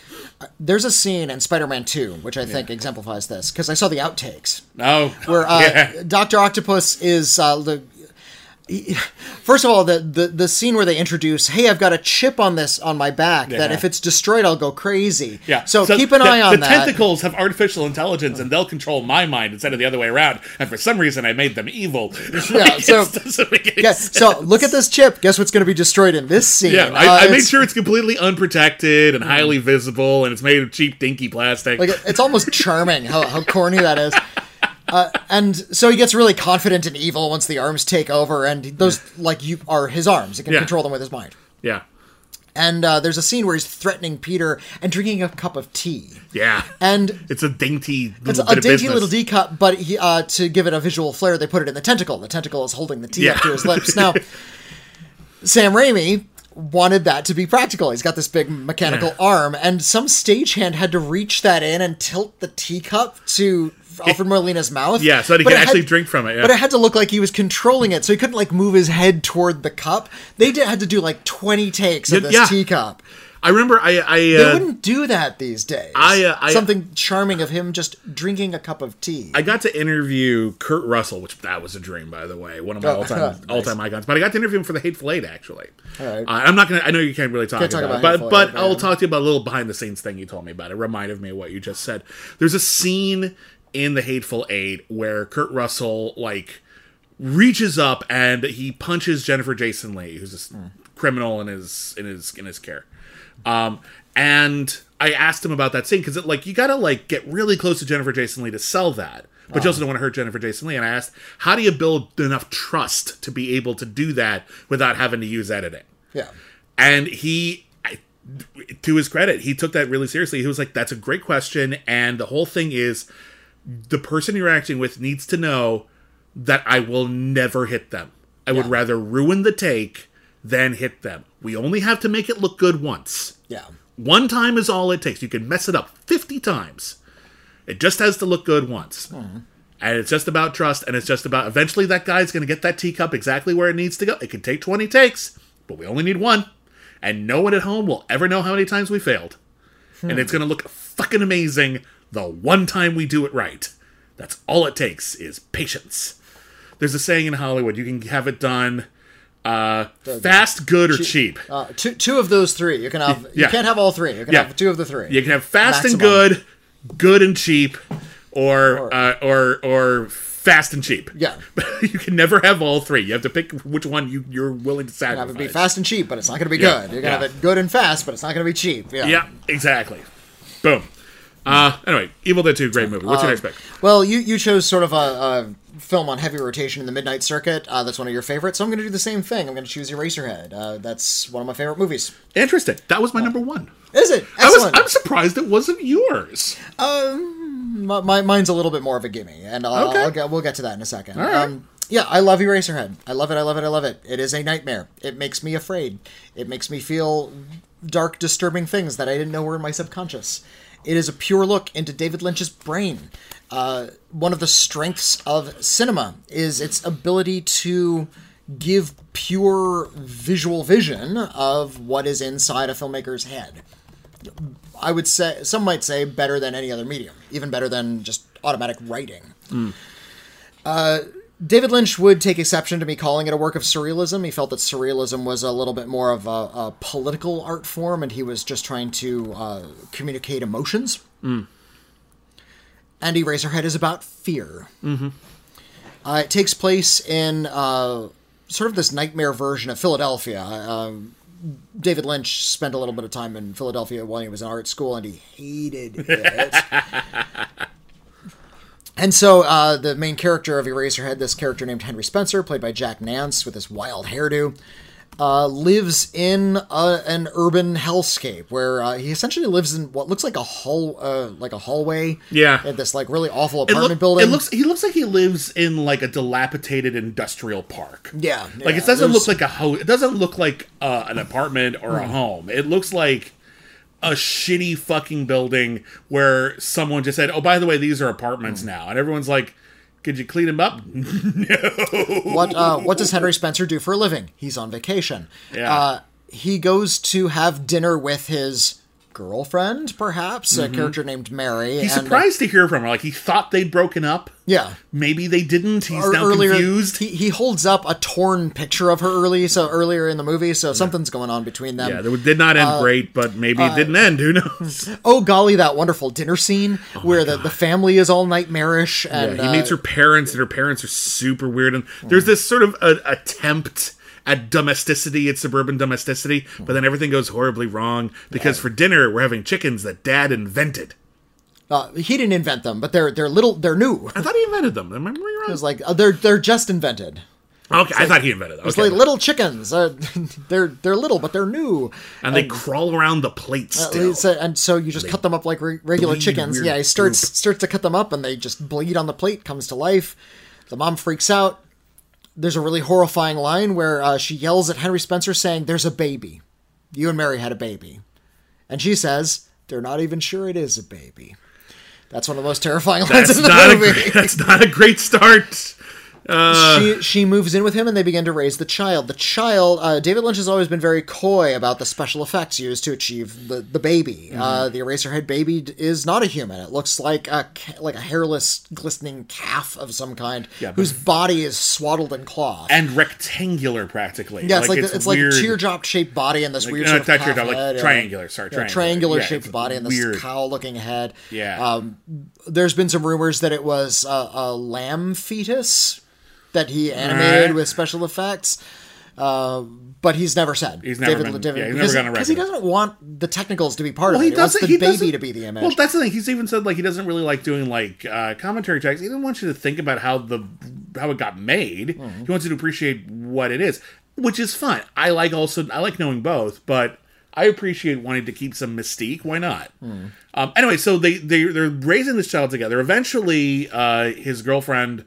Speaker 2: there's a scene in Spider-Man Two which I think exemplifies this because I saw the outtakes.
Speaker 1: Oh,
Speaker 2: where uh,
Speaker 1: yeah.
Speaker 2: Doctor Octopus is uh, the. First of all, the, the the scene where they introduce, "Hey, I've got a chip on this on my back that if it's destroyed, I'll go crazy."
Speaker 1: Yeah.
Speaker 2: So, keep an
Speaker 1: the,
Speaker 2: eye on
Speaker 1: the
Speaker 2: that.
Speaker 1: tentacles have artificial intelligence and they'll control my mind instead of the other way around. And for some reason, I made them evil.
Speaker 2: Yeah,
Speaker 1: Like,
Speaker 2: so-
Speaker 1: doesn't make any
Speaker 2: Yeah,
Speaker 1: sense.
Speaker 2: so look at this chip. Guess what's going to be destroyed in this scene?
Speaker 1: Yeah,
Speaker 2: Uh,
Speaker 1: I, I made sure it's completely unprotected and highly visible, and it's made of cheap, dinky plastic.
Speaker 2: Like it's almost charming how, how corny that is. Uh, and so he gets really confident and evil once the arms take over, and those like you are his arms. He can
Speaker 1: Yeah.
Speaker 2: control them with his mind.
Speaker 1: yeah,
Speaker 2: And uh, there's a scene where he's threatening Peter and drinking a cup of tea.
Speaker 1: yeah.
Speaker 2: And
Speaker 1: It's a dainty
Speaker 2: it's
Speaker 1: little
Speaker 2: a dainty little D cup, but he, uh, to give it a visual flair, they put it in the tentacle. The tentacle is holding the tea up to his lips. Now, Sam Raimi wanted that to be practical. He's got this big mechanical
Speaker 1: Yeah.
Speaker 2: arm, and some stagehand had to reach that in and tilt the teacup to Alfred Molina's mouth.
Speaker 1: Yeah, so that he can
Speaker 2: it had-
Speaker 1: actually drink from it. Yeah.
Speaker 2: But it had to look like he was controlling it, so he couldn't like move his head toward the cup. They did, had to do like twenty takes of this
Speaker 1: yeah.
Speaker 2: teacup.
Speaker 1: I remember I I
Speaker 2: They
Speaker 1: uh,
Speaker 2: wouldn't do that these days.
Speaker 1: I, uh, I-
Speaker 2: Something charming of him just drinking a cup of tea.
Speaker 1: I got to interview Kurt Russell, which that was a dream, by the way, one of my
Speaker 2: Oh,
Speaker 1: all time
Speaker 2: nice.
Speaker 1: all time icons. But I got to interview him for the Hateful Eight, actually.
Speaker 2: All right.
Speaker 1: Uh, I'm not gonna. I know you can't really talk,
Speaker 2: Can't talk
Speaker 1: about,
Speaker 2: about
Speaker 1: it, but but I'll talk to you about a little behind the scenes thing you told me about. It reminded me of what you just said. There's a scene in the Hateful Eight where Kurt Russell like reaches up and he punches Jennifer Jason Lee, who's this
Speaker 2: Hmm.
Speaker 1: criminal in his in his in his care. Um, and I asked him about that scene because like you gotta like get really close to Jennifer Jason Lee to sell that, but you also don't want to hurt Jennifer Jason Lee. And I asked, how do you build enough trust to be able to do that without having to use editing?
Speaker 2: yeah.
Speaker 1: And he, I, to his credit, he took that really seriously. He was like, "That's a great question," and the whole thing is, the person you're acting with needs to know that I will never hit them. I would rather ruin the take than hit them. We only have to make it look good once.
Speaker 2: Yeah.
Speaker 1: One time is all it takes. You can mess it up 50 times. It just has to look good once. Hmm. And it's just about trust, and it's just about eventually that guy's going to get that teacup exactly where it needs to go. It can take 20 takes, but we only need one. And no one at home will ever know how many times we failed. And it's hmm. going to look fucking amazing the one time we do it right. That's all it takes is patience. There's a saying in Hollywood you can have it done uh, fast, good, or cheap.
Speaker 2: Uh, two, two of those three. You can have. You
Speaker 1: Yeah.
Speaker 2: can't have all three. You can
Speaker 1: Yeah.
Speaker 2: have two of the three.
Speaker 1: You can have fast and good, good and cheap, or or uh, or, or fast and cheap.
Speaker 2: Yeah.
Speaker 1: you can never have all three. You have to pick which one you you're willing to sacrifice.
Speaker 2: You Have it be fast and cheap, but it's not going to be
Speaker 1: Yeah.
Speaker 2: good. You're going to have it good and fast, but it's not going to be cheap. Yeah.
Speaker 1: Yeah, exactly. Boom. Uh, anyway, Evil Dead 2, great movie. What's your next pick?
Speaker 2: Well, you you chose sort of a, a film on heavy rotation in the Midnight Circuit. Uh, that's one of your favorites. So I'm going to do the same thing. I'm going to choose Eraserhead. Uh, that's one of my favorite movies.
Speaker 1: Interesting. That was my number one.
Speaker 2: Is it?
Speaker 1: I was, I'm surprised it wasn't yours.
Speaker 2: my, my mine's a little bit more of a gimme, and I'll,
Speaker 1: Okay.
Speaker 2: I'll get, we'll get to that in a second.
Speaker 1: right.
Speaker 2: Um, yeah, I love Eraserhead. I love it. I love it. I love it. It is a nightmare. It makes me afraid. It makes me feel dark, disturbing things that I didn't know were in my subconscious. It is a pure look into David Lynch's brain. Uh, one of the strengths of cinema is its ability to give pure visual vision of what is inside a filmmaker's head. I would say some might say better than any other medium, even better than just automatic writing. Uh, David Lynch would take exception to me calling it a work of surrealism. He felt that surrealism was a little bit more of a, a political art form, and he was just trying to uh, communicate emotions. And Eraserhead is about fear. Mm-hmm. Uh, it takes place in uh, sort of this nightmare version of Philadelphia. Uh, David Lynch spent a little bit of time in Philadelphia while he was in art school, and he hated it. and so uh, the main character of Eraserhead, this character named Henry Spencer, played by Jack Nance with this wild hairdo, uh, lives in a, an urban hellscape where uh, he essentially lives in what looks like a hall, uh, like a hallway.
Speaker 1: Yeah.
Speaker 2: in this like really awful
Speaker 1: It,
Speaker 2: apartment
Speaker 1: look-
Speaker 2: building.
Speaker 1: it looks he looks like he lives in like a dilapidated industrial park.
Speaker 2: yeah,
Speaker 1: Like
Speaker 2: yeah,
Speaker 1: it doesn't look like a house. It doesn't look like uh, an apartment or
Speaker 2: Hmm.
Speaker 1: a home. It looks like a shitty fucking building where someone just said, "Oh, by the way, these are
Speaker 2: Hmm.
Speaker 1: apartments now," and everyone's like, "Could you clean them up?" No.
Speaker 2: What uh, what does Henry Spencer do for a living? He's on vacation.
Speaker 1: Yeah.
Speaker 2: Uh, he goes to have dinner with his girlfriend, perhaps a character named Mary.
Speaker 1: Mm-hmm. He's
Speaker 2: and, uh,
Speaker 1: surprised to hear from her. Like he thought they'd broken up.
Speaker 2: yeah.
Speaker 1: Maybe they didn't. He's
Speaker 2: Or
Speaker 1: now
Speaker 2: earlier,
Speaker 1: confused.
Speaker 2: he, he holds up a torn picture of her early, so earlier in the movie. So something's going on between them.
Speaker 1: yeah, it did not end
Speaker 2: uh,
Speaker 1: great, but maybe it didn't end. Who knows?
Speaker 2: Oh golly, that wonderful dinner scene where the, the family is all nightmarish and
Speaker 1: Oh he meets
Speaker 2: uh,
Speaker 1: her parents, and her parents are super weird. And there's this sort of a, attempt at domesticity, at suburban domesticity, but then everything goes horribly wrong because for dinner we're having chickens that Dad invented.
Speaker 2: uh, he didn't invent them, but they're they're little, they're new.
Speaker 1: I thought he invented them. Am I wrong?
Speaker 2: It's like uh, they're they're just invented.
Speaker 1: Okay, I thought he invented them.
Speaker 2: It's
Speaker 1: Okay.
Speaker 2: like little chickens. Uh, they're they're little, but they're new.
Speaker 1: and they crawl around the plate
Speaker 2: Uh,
Speaker 1: still.
Speaker 2: so- and so you just cut them up like re- regular chickens. Yeah, he starts
Speaker 1: goop.
Speaker 2: starts to cut them up, and they just bleed on the plate. Comes to life. The mom freaks out. There's a really horrifying line where uh, she yells at Henry Spencer, saying, "There's a baby. You and Mary had a baby," and she says, "They're not even sure it is a baby." That's one of the most terrifying lines
Speaker 1: That's
Speaker 2: in the
Speaker 1: not,
Speaker 2: movie.
Speaker 1: great- that's not a great start.
Speaker 2: She she moves in with him and they begin to raise the child. The child, uh, David Lynch has always been very coy about the special effects used to achieve the the baby.
Speaker 1: Mm-hmm.
Speaker 2: Uh, the Eraserhead baby is not a human. It looks like a like a hairless, glistening calf of some kind,
Speaker 1: Yeah,
Speaker 2: whose body is swaddled in cloth.
Speaker 1: And rectangular, practically.
Speaker 2: yeah, it's like, it's, like
Speaker 1: weird.
Speaker 2: a teardrop shaped body and this weird
Speaker 1: no,
Speaker 2: sort of
Speaker 1: not teardrop, like triangular, sorry, triangular Yeah,
Speaker 2: shaped body and this cow looking head.
Speaker 1: Yeah.
Speaker 2: Um, there's been some rumors that it was a, a lamb fetus that he animated
Speaker 1: Alright.
Speaker 2: with special effects. Uh, but he's never said.
Speaker 1: He's never been- yeah, he's never
Speaker 2: because,
Speaker 1: on
Speaker 2: because he doesn't want the technicals to be part
Speaker 1: Well,
Speaker 2: of it. He wants
Speaker 1: doesn't.
Speaker 2: the
Speaker 1: he
Speaker 2: baby
Speaker 1: doesn't,
Speaker 2: to be the image.
Speaker 1: Well, that's the thing. He's even said like he doesn't really like doing like uh, commentary tracks. He doesn't want you to think about how the how it got made.
Speaker 2: Mm-hmm.
Speaker 1: He wants you to appreciate what it is, which is fun. I like also I like knowing both, but I appreciate wanting to keep some mystique. Why not?
Speaker 2: Hmm.
Speaker 1: Um, anyway, so they they they're raising this child together. Eventually, uh, his girlfriend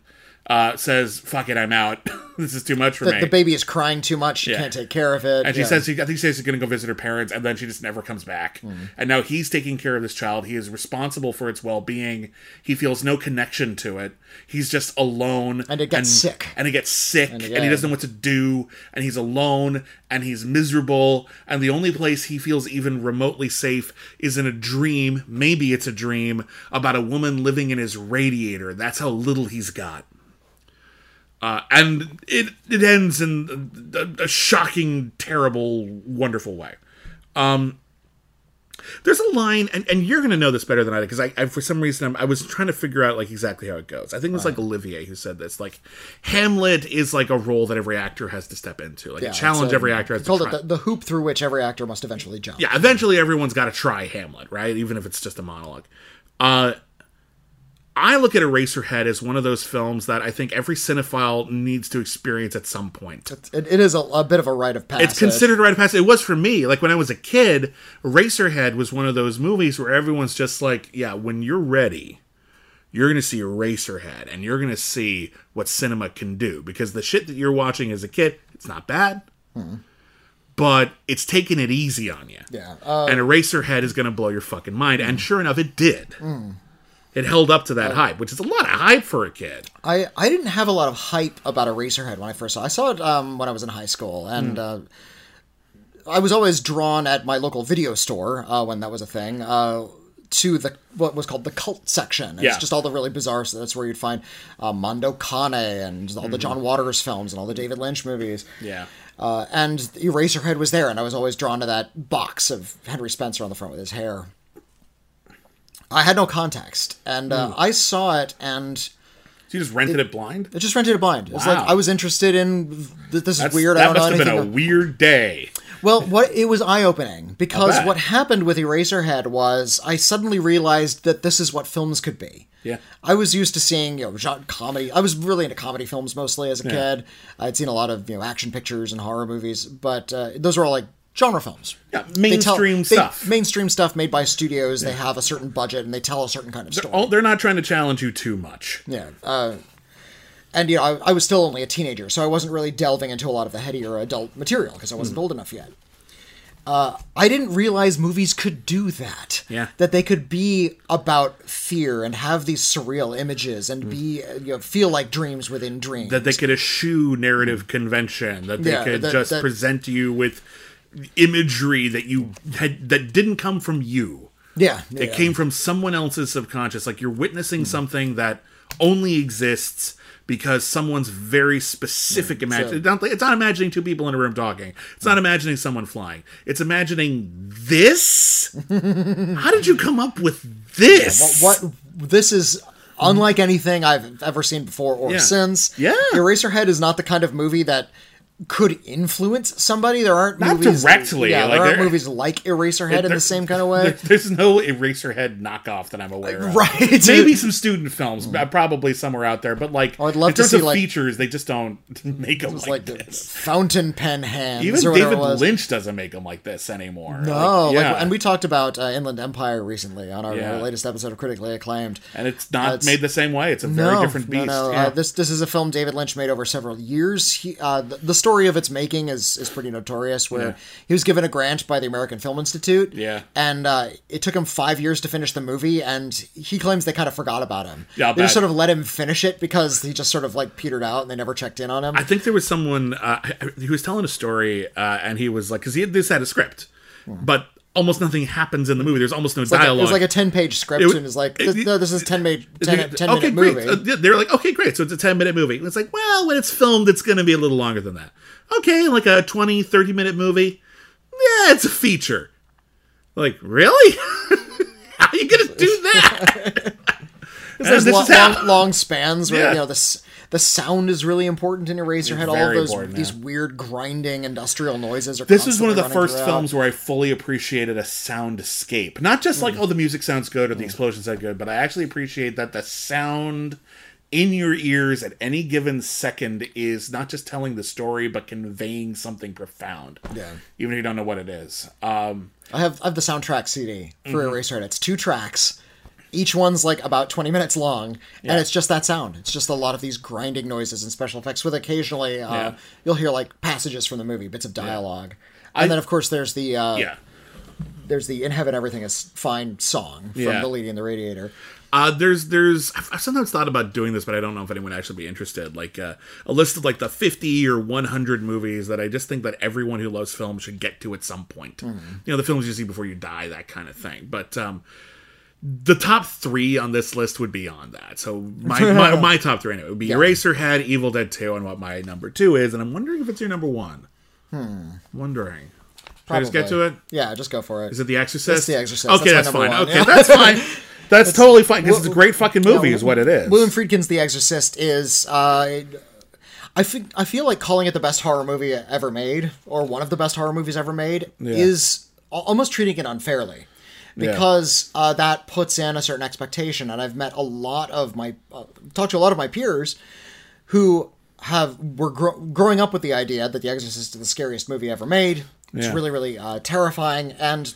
Speaker 1: uh, says, "Fuck it, I'm out. this is too much for
Speaker 2: the,
Speaker 1: me."
Speaker 2: the baby is crying too much. She
Speaker 1: Yeah.
Speaker 2: can't take care of it.
Speaker 1: And she
Speaker 2: yeah.
Speaker 1: says, she, I think she says she's going to go visit her parents, and then she just never comes back.
Speaker 2: Hmm.
Speaker 1: And now he's taking care of this child. He is responsible for its well being. He feels no connection to it. He's just alone.
Speaker 2: And it gets sick.
Speaker 1: And it gets sick, and,
Speaker 2: yeah.
Speaker 1: he doesn't know what to do. And he's alone, and he's miserable. And the only place he feels even remotely safe is in a dream. Maybe it's a dream about a woman living in his radiator. That's how little he's got. Uh, and it it ends in a, a shocking, terrible, wonderful way. Um, there's a line, and, and you're gonna know this better than I do because I, I for some reason I'm, I was trying to figure out like exactly how it goes. I think it was like Olivier who said this. Like Hamlet is like a role that every actor has to step into, like
Speaker 2: Yeah,
Speaker 1: a challenge
Speaker 2: it's a-
Speaker 1: every actor has to
Speaker 2: called
Speaker 1: try.
Speaker 2: it the, the hoop through which every actor must eventually jump.
Speaker 1: yeah, eventually everyone's got to try Hamlet, right? Even if it's just a monologue. Uh, I look at Eraserhead as one of those films that I think every cinephile needs to experience at some point.
Speaker 2: It, it is a, a bit of a rite of passage.
Speaker 1: It's considered a rite of passage. It was for me. Like when I was a kid, Eraserhead was one of those movies where everyone's just like, yeah, when you're ready, you're going to see Eraserhead and you're going to see what cinema can do. Because the shit that you're watching as a kid, it's not bad, hmm. but it's taking it easy on you.
Speaker 2: Yeah. Uh,
Speaker 1: and Eraserhead is going to blow your fucking mind. And hmm. sure enough, it did. Hmm. It held up to that hype, which is a lot of hype for a kid.
Speaker 2: I, I didn't have a lot of hype about Eraserhead when I first saw it. I saw it um, when I was in high school, and uh, I was always drawn at my local video store uh, when that was a thing. Uh, to the what was called the cult section. It's
Speaker 1: Yeah.
Speaker 2: just all the really bizarre. So that's where you'd find uh, Mondo Cane and all the John Waters films and all the David Lynch movies.
Speaker 1: Yeah.
Speaker 2: Uh, and Eraserhead was there, and I was always drawn to that box of Henry Spencer on the front with his hair. I had no context, and uh, I saw it, and
Speaker 1: So you just rented it, blind?
Speaker 2: I just rented it blind. It's
Speaker 1: Wow.
Speaker 2: like I was interested in th- this is
Speaker 1: That's,
Speaker 2: weird.
Speaker 1: That
Speaker 2: I don't
Speaker 1: must
Speaker 2: know
Speaker 1: have been a weird day.
Speaker 2: Well, what it was eye opening because
Speaker 1: bet.
Speaker 2: what happened with Eraserhead was I suddenly realized that this is what films could be.
Speaker 1: Yeah.
Speaker 2: I was used to seeing you know genre comedy. I was really into comedy films mostly as a kid. I'd seen a lot of you know action pictures and horror movies, but uh, those were all like genre films.
Speaker 1: Yeah,
Speaker 2: They tell-
Speaker 1: mainstream
Speaker 2: they-
Speaker 1: stuff.
Speaker 2: mainstream stuff made by studios. They have a certain budget and they tell a certain kind of story.
Speaker 1: Oh, they're not trying to challenge you too much.
Speaker 2: Yeah. Uh, and, you know, I, I was still only a teenager, so I wasn't really delving into a lot of the headier adult material because I wasn't old enough yet. Uh, I didn't realize movies could do that.
Speaker 1: Yeah.
Speaker 2: That they could be about fear and have these surreal images and be, uh, you know, feel like dreams within dreams.
Speaker 1: That they could eschew narrative convention. That they
Speaker 2: Yeah,
Speaker 1: could
Speaker 2: that-
Speaker 1: just
Speaker 2: that-
Speaker 1: present you with imagery that you had that didn't come from you.
Speaker 2: yeah.
Speaker 1: It
Speaker 2: yeah.
Speaker 1: came from someone else's subconscious. Like you're witnessing mm-hmm. something that only exists because someone's very specific imagination.
Speaker 2: so-
Speaker 1: it's not imagining two people in a room talking. It's not imagining someone flying. It's imagining this. How did you come up with this?
Speaker 2: what this is unlike anything I've ever seen before or
Speaker 1: Yeah.
Speaker 2: since.
Speaker 1: Yeah.
Speaker 2: Eraserhead is not the kind of movie that could influence somebody. There aren't
Speaker 1: Not
Speaker 2: movies
Speaker 1: directly,
Speaker 2: Yeah,
Speaker 1: like,
Speaker 2: there aren't movies like Eraserhead in the same kind of way.
Speaker 1: There- There's no Eraserhead knockoff that I'm aware of.
Speaker 2: Right.
Speaker 1: Maybe some student films, uh, probably somewhere out there. But like,
Speaker 2: Oh, I'd love
Speaker 1: in
Speaker 2: to
Speaker 1: terms
Speaker 2: see,
Speaker 1: of
Speaker 2: like-
Speaker 1: features, they just don't make them like,
Speaker 2: like, the
Speaker 1: this.
Speaker 2: fountain pen hands
Speaker 1: Even
Speaker 2: or
Speaker 1: David. Lynch doesn't make them like this anymore.
Speaker 2: No,
Speaker 1: Like, yeah.
Speaker 2: and we talked about uh, Inland Empire recently on our,
Speaker 1: Yeah.
Speaker 2: our latest episode of Critically Acclaimed.
Speaker 1: and it's not
Speaker 2: That's-
Speaker 1: made the same way. It's a very
Speaker 2: no,
Speaker 1: different beast.
Speaker 2: No, no.
Speaker 1: yeah.
Speaker 2: Uh, this this is a film David Lynch made over several years. He, uh, the, the story of its making is is pretty notorious. Where
Speaker 1: Yeah.
Speaker 2: he was given a grant by the American Film Institute.
Speaker 1: Yeah.
Speaker 2: and uh, it took him five years to finish the movie, and he claims they kind of forgot about him.
Speaker 1: Yeah,
Speaker 2: they just sort of let him finish it because he just sort of like petered out, and they never checked in on him.
Speaker 1: I think there was someone uh, he was telling a story, uh, and he was like, because he had this had a script, but almost nothing happens in the movie. There's almost no
Speaker 2: Like a-
Speaker 1: dialogue.
Speaker 2: it was like a ten page script,
Speaker 1: It
Speaker 2: and it's like,
Speaker 1: it-
Speaker 2: this, no, this is ten, ma- 10, 10
Speaker 1: okay,
Speaker 2: minute
Speaker 1: great.
Speaker 2: movie.
Speaker 1: They're like, okay, great. So it's a 10 minute movie. And it's like, well, when it's filmed, it's going to be a little longer than that. Okay, like a 20, 30 minute movie. Yeah, it's a feature. Like, really? How are you going to do that?
Speaker 2: There's
Speaker 1: this
Speaker 2: lo-
Speaker 1: is how-
Speaker 2: long, long spans where
Speaker 1: Yeah.
Speaker 2: you know the s- the sound is really important in Eraserhead. All of those
Speaker 1: important,
Speaker 2: these
Speaker 1: yeah.
Speaker 2: weird grinding industrial noises are.
Speaker 1: This is one of the first
Speaker 2: throughout.
Speaker 1: films where I fully appreciated a soundscape. Not just like, oh, the music sounds good or the explosions sound good, but I actually appreciate that the sound in your ears at any given second is not just telling the story, but conveying something profound.
Speaker 2: Yeah.
Speaker 1: Even if you don't know what it is. Um,
Speaker 2: I have I have the soundtrack CD for
Speaker 1: Mm-hmm.
Speaker 2: Eraserhead. It's two tracks. Each one's like about 20 minutes long, and it's just that sound. It's just a lot of these grinding noises and special effects, with occasionally uh,
Speaker 1: Yeah.
Speaker 2: you'll hear like passages from the movie, bits of dialogue,
Speaker 1: I-
Speaker 2: and then of course there's the uh,
Speaker 1: yeah.
Speaker 2: there's the "In Heaven Everything Is Fine" song from
Speaker 1: Yeah.
Speaker 2: The Lady and the Radiator.
Speaker 1: Uh, there's there's I've sometimes thought about doing this, but I don't know if anyone would actually be interested. Like uh, a list of like the 50 or 100 movies that I just think that everyone who loves film should get to at some point. You know, the films you see before you die, that kind of thing. But um, the top three on this list would be on that. So my my, my top three anyway, would be Eraserhead, Evil Dead 2, and what my number two is. And I'm wondering if it's your number one. Hmm. Wondering. Should I just get to it?
Speaker 2: Yeah, just go for it.
Speaker 1: Is it The Exorcist?
Speaker 2: It's The Exorcist.
Speaker 1: Okay,
Speaker 2: That's
Speaker 1: that's, fine.
Speaker 2: one,
Speaker 1: Okay,
Speaker 2: yeah.
Speaker 1: that's fine. That's totally fine because it's a great fucking movie, is what it is.
Speaker 2: William Friedkin's The Exorcist is. Uh, I think I feel like calling it the best horror movie ever made, or one of the best horror movies ever made, is almost treating it unfairly, because uh, that puts in a certain expectation. And I've met a lot of my uh, talked to a lot of my peers who have were gro- growing up with the idea that The Exorcist is the scariest movie ever made. It's
Speaker 1: Yeah.
Speaker 2: really really uh, terrifying, and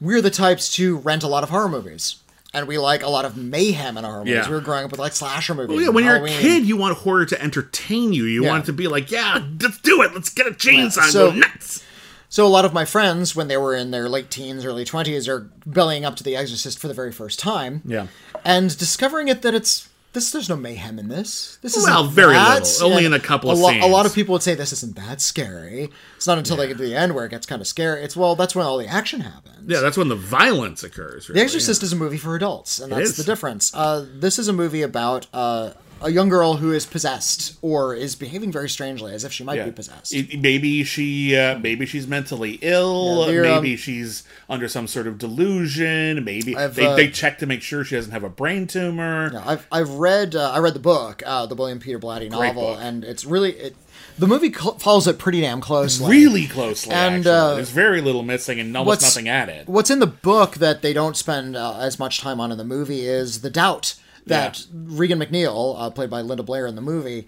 Speaker 2: we're the types to rent a lot of horror movies. And we like a lot of mayhem in our movies.
Speaker 1: Yeah.
Speaker 2: We were growing up with like slasher movies.
Speaker 1: Well, yeah, when you're a kid, you want horror to entertain you. You
Speaker 2: Yeah.
Speaker 1: want it to be like, yeah, let's do it. Let's get a chainsaw and
Speaker 2: so-
Speaker 1: go nuts.
Speaker 2: So a lot of my friends, when they were in their late teens, early twenties, are bellying up to The Exorcist for the very first time.
Speaker 1: Yeah.
Speaker 2: and discovering it that it's this. There's no mayhem in this. This is
Speaker 1: Well, very little. Only in a couple of
Speaker 2: a, lo- a lot of people would say this isn't that scary. It's not until they get to the end where it gets kind of scary. It's well, that's when all the action happens.
Speaker 1: Yeah, that's when the violence occurs. Really.
Speaker 2: The Exorcist is a movie for adults, and that's the difference. Uh, this is a movie about uh, a young girl who is possessed or is behaving very strangely, as if she might
Speaker 1: Yeah.
Speaker 2: be possessed.
Speaker 1: It- maybe she, uh, maybe she's mentally ill.
Speaker 2: Yeah, they're, um,
Speaker 1: maybe she's under some sort of delusion. Maybe they,
Speaker 2: uh,
Speaker 1: they check to make sure she doesn't have a brain tumor.
Speaker 2: Yeah, I've I've read uh, I read the book, uh, the William Peter Blatty novel, and it's really it. The movie cl- follows it pretty damn closely.
Speaker 1: Really closely,
Speaker 2: And,
Speaker 1: actually.
Speaker 2: uh,
Speaker 1: There's very little missing and almost nothing added.
Speaker 2: What's in the book that they don't spend uh, as much time on in the movie is the doubt that
Speaker 1: Yeah.
Speaker 2: Regan MacNeil, uh, played by Linda Blair in the movie,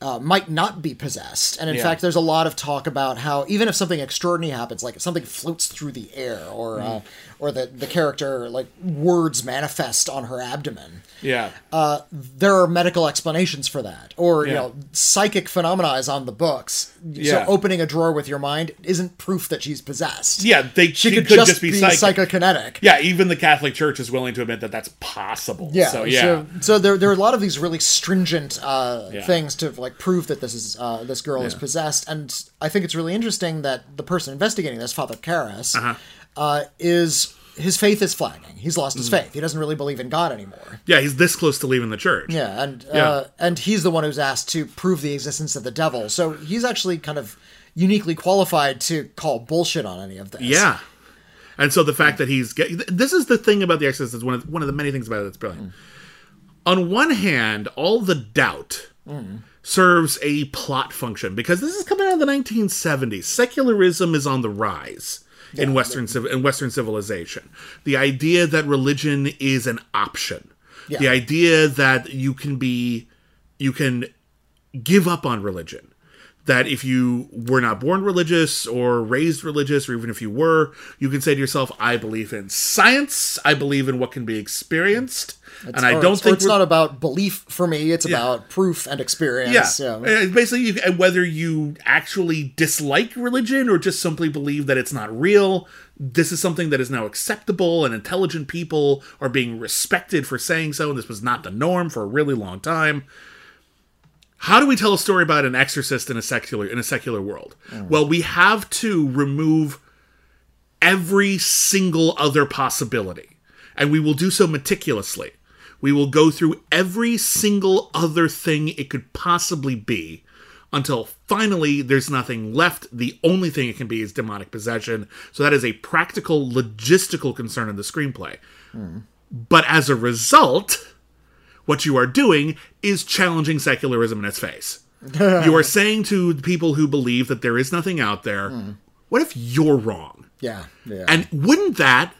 Speaker 2: uh, might not be possessed. And in
Speaker 1: Yeah.
Speaker 2: fact, there's a lot of talk about how even if something extraordinary happens, like if something floats through the air, or uh,
Speaker 1: Mm.
Speaker 2: Or the the character like words manifest on her abdomen,
Speaker 1: Yeah.
Speaker 2: uh, there are medical explanations for that. Or, you know, psychic phenomena is on the books.
Speaker 1: Yeah.
Speaker 2: So opening a drawer with your mind isn't proof that she's possessed.
Speaker 1: yeah, they
Speaker 2: She, could,
Speaker 1: could,
Speaker 2: just, be,
Speaker 1: psychic.
Speaker 2: psychokinetic.
Speaker 1: Yeah, even the Catholic Church is willing to admit that that's possible.
Speaker 2: Yeah,
Speaker 1: So yeah.
Speaker 2: So, so there, there are a lot of these really stringent uh,
Speaker 1: Yeah.
Speaker 2: things to like prove that this is uh, this girl is possessed, and I think it's really interesting that the person investigating this, Father Karras,
Speaker 1: Uh-huh.
Speaker 2: Uh, is his faith is flagging. He's lost
Speaker 1: Mm.
Speaker 2: his faith. He doesn't really believe in God anymore.
Speaker 1: yeah, he's this close to leaving the church.
Speaker 2: Yeah, and
Speaker 1: Yeah.
Speaker 2: Uh, and he's the one who's asked to prove the existence of the devil. So he's actually kind of uniquely qualified to call bullshit on any of this.
Speaker 1: Yeah. And so the fact that he's get, this is the thing about the Exorcist is one of one of the many things about it that's brilliant. On one hand, all the doubt serves a plot function because this is coming out of the 1970s. Secularism is on the rise in western civ- in western civilization. The idea that religion is an option.
Speaker 2: Yeah.
Speaker 1: The idea that you can be you can give up on religion. That if you were not born religious or raised religious, or even if you were, you can say to yourself, I believe in science, I believe in what can be experienced. and I don't
Speaker 2: it's,
Speaker 1: think
Speaker 2: it's not about belief for me. It's
Speaker 1: Yeah.
Speaker 2: about proof and experience.
Speaker 1: yeah. Uh, Basically, you, whether you actually dislike religion or just simply believe that it's not real, this is something that is now acceptable, and intelligent people are being respected for saying so. And this was not the norm for a really long time. How do we tell a story about an exorcist in a secular in a secular world? Well, we have to remove every single other possibility. And we will do so meticulously. We will go through every single other thing it could possibly be until finally there's nothing left. The only thing it can be is demonic possession. So that is a practical, logistical concern in the screenplay. But as a result, what you are doing is challenging secularism in its face. you are saying to people who believe that there is nothing out there, hmm. what if you're wrong?
Speaker 2: yeah, yeah.
Speaker 1: And wouldn't that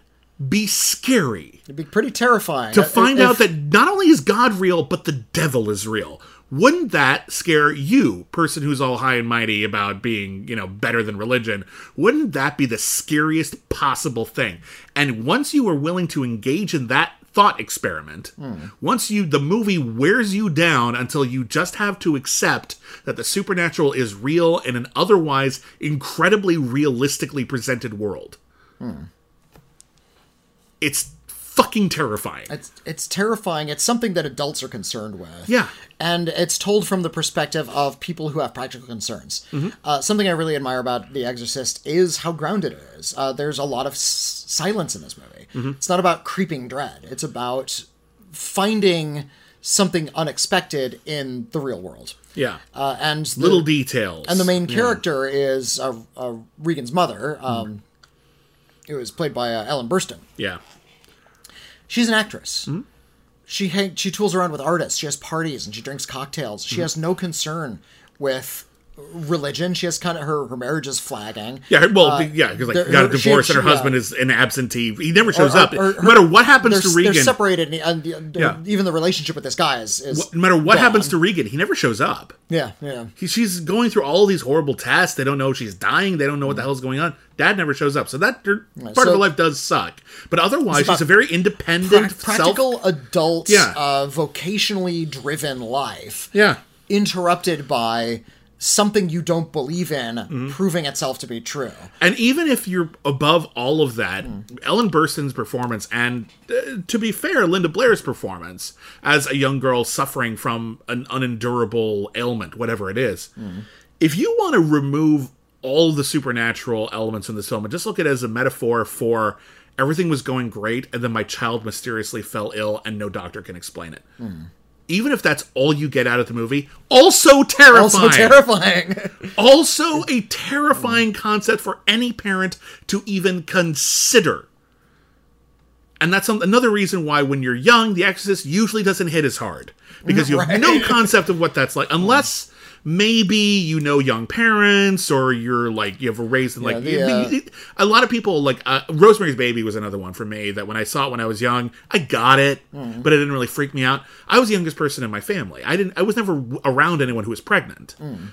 Speaker 1: be scary
Speaker 2: It'd be pretty terrifying
Speaker 1: to find
Speaker 2: if-
Speaker 1: out that not only is God real, but the devil is real? Wouldn't that scare you, person who's all high and mighty about being, you know, better than religion? Wouldn't that be the scariest possible thing? And once you are willing to engage in that thought experiment, once you the movie wears you down until you just have to accept that the supernatural is real in an otherwise incredibly realistically presented world. It's fucking terrifying.
Speaker 2: It's it's terrifying. It's something that adults are concerned with.
Speaker 1: Yeah.
Speaker 2: and it's told from the perspective of people who have practical concerns.
Speaker 1: Mm-hmm.
Speaker 2: Uh, something I really admire about The Exorcist is how grounded it is. Uh, there's a lot of s- silence in this movie.
Speaker 1: Mm-hmm.
Speaker 2: It's not about creeping dread. It's about finding something unexpected in the real world.
Speaker 1: Yeah.
Speaker 2: Uh, and the,
Speaker 1: Little details.
Speaker 2: and the main character is uh, uh, Regan's mother. Um, It was played by uh, Ellen Burstyn.
Speaker 1: Yeah.
Speaker 2: She's an actress.
Speaker 1: Hmm?
Speaker 2: She hang, she tools around with artists. She has parties and she drinks cocktails. She has no concern with religion. She has kind of her her marriage is flagging.
Speaker 1: Yeah, her- well, yeah, because like got a
Speaker 2: her- she-
Speaker 1: divorce and her
Speaker 2: she, uh,
Speaker 1: husband is an absentee. He never shows
Speaker 2: Or-
Speaker 1: up.
Speaker 2: or-
Speaker 1: no matter what happens to Regan,
Speaker 2: they're separated, and, and
Speaker 1: Yeah.
Speaker 2: even the relationship with this guy is, is
Speaker 1: no matter what
Speaker 2: gone.
Speaker 1: happens to Regan, he never shows up.
Speaker 2: yeah yeah.
Speaker 1: He, she's going through all these horrible tests. They don't know she's dying. They don't know what the hell's going on. Dad never shows up. So that part of her life does suck. But otherwise, she's a very independent, self.
Speaker 2: practical adult,
Speaker 1: Yeah.
Speaker 2: uh, vocationally driven life.
Speaker 1: Yeah.
Speaker 2: interrupted by something you don't believe in
Speaker 1: Mm-hmm.
Speaker 2: proving itself to be true.
Speaker 1: And even if you're above all of that, Ellen Burstyn's performance, and uh, to be fair, Linda Blair's performance as a young girl suffering from an unendurable ailment, whatever it is, if you want to remove all the supernatural elements in this film and just look at it as a metaphor for everything was going great and then my child mysteriously fell ill and no doctor can explain it. Even if that's all you get out of the movie, also terrifying
Speaker 2: Also terrifying.
Speaker 1: also a terrifying concept for any parent to even consider. And that's another reason why, when you're young, The Exorcist usually doesn't hit as hard because you have
Speaker 2: Right.
Speaker 1: no concept of what that's like, unless maybe you know young parents or you're like you have a raised in like
Speaker 2: the, uh,
Speaker 1: a lot of people like uh, Rosemary's Baby was another one for me that when I saw it when I was young, I got it,
Speaker 2: Mm.
Speaker 1: but it didn't really freak me out. I was the youngest person in my family. I didn't. I was never around anyone who was pregnant.
Speaker 2: Mm.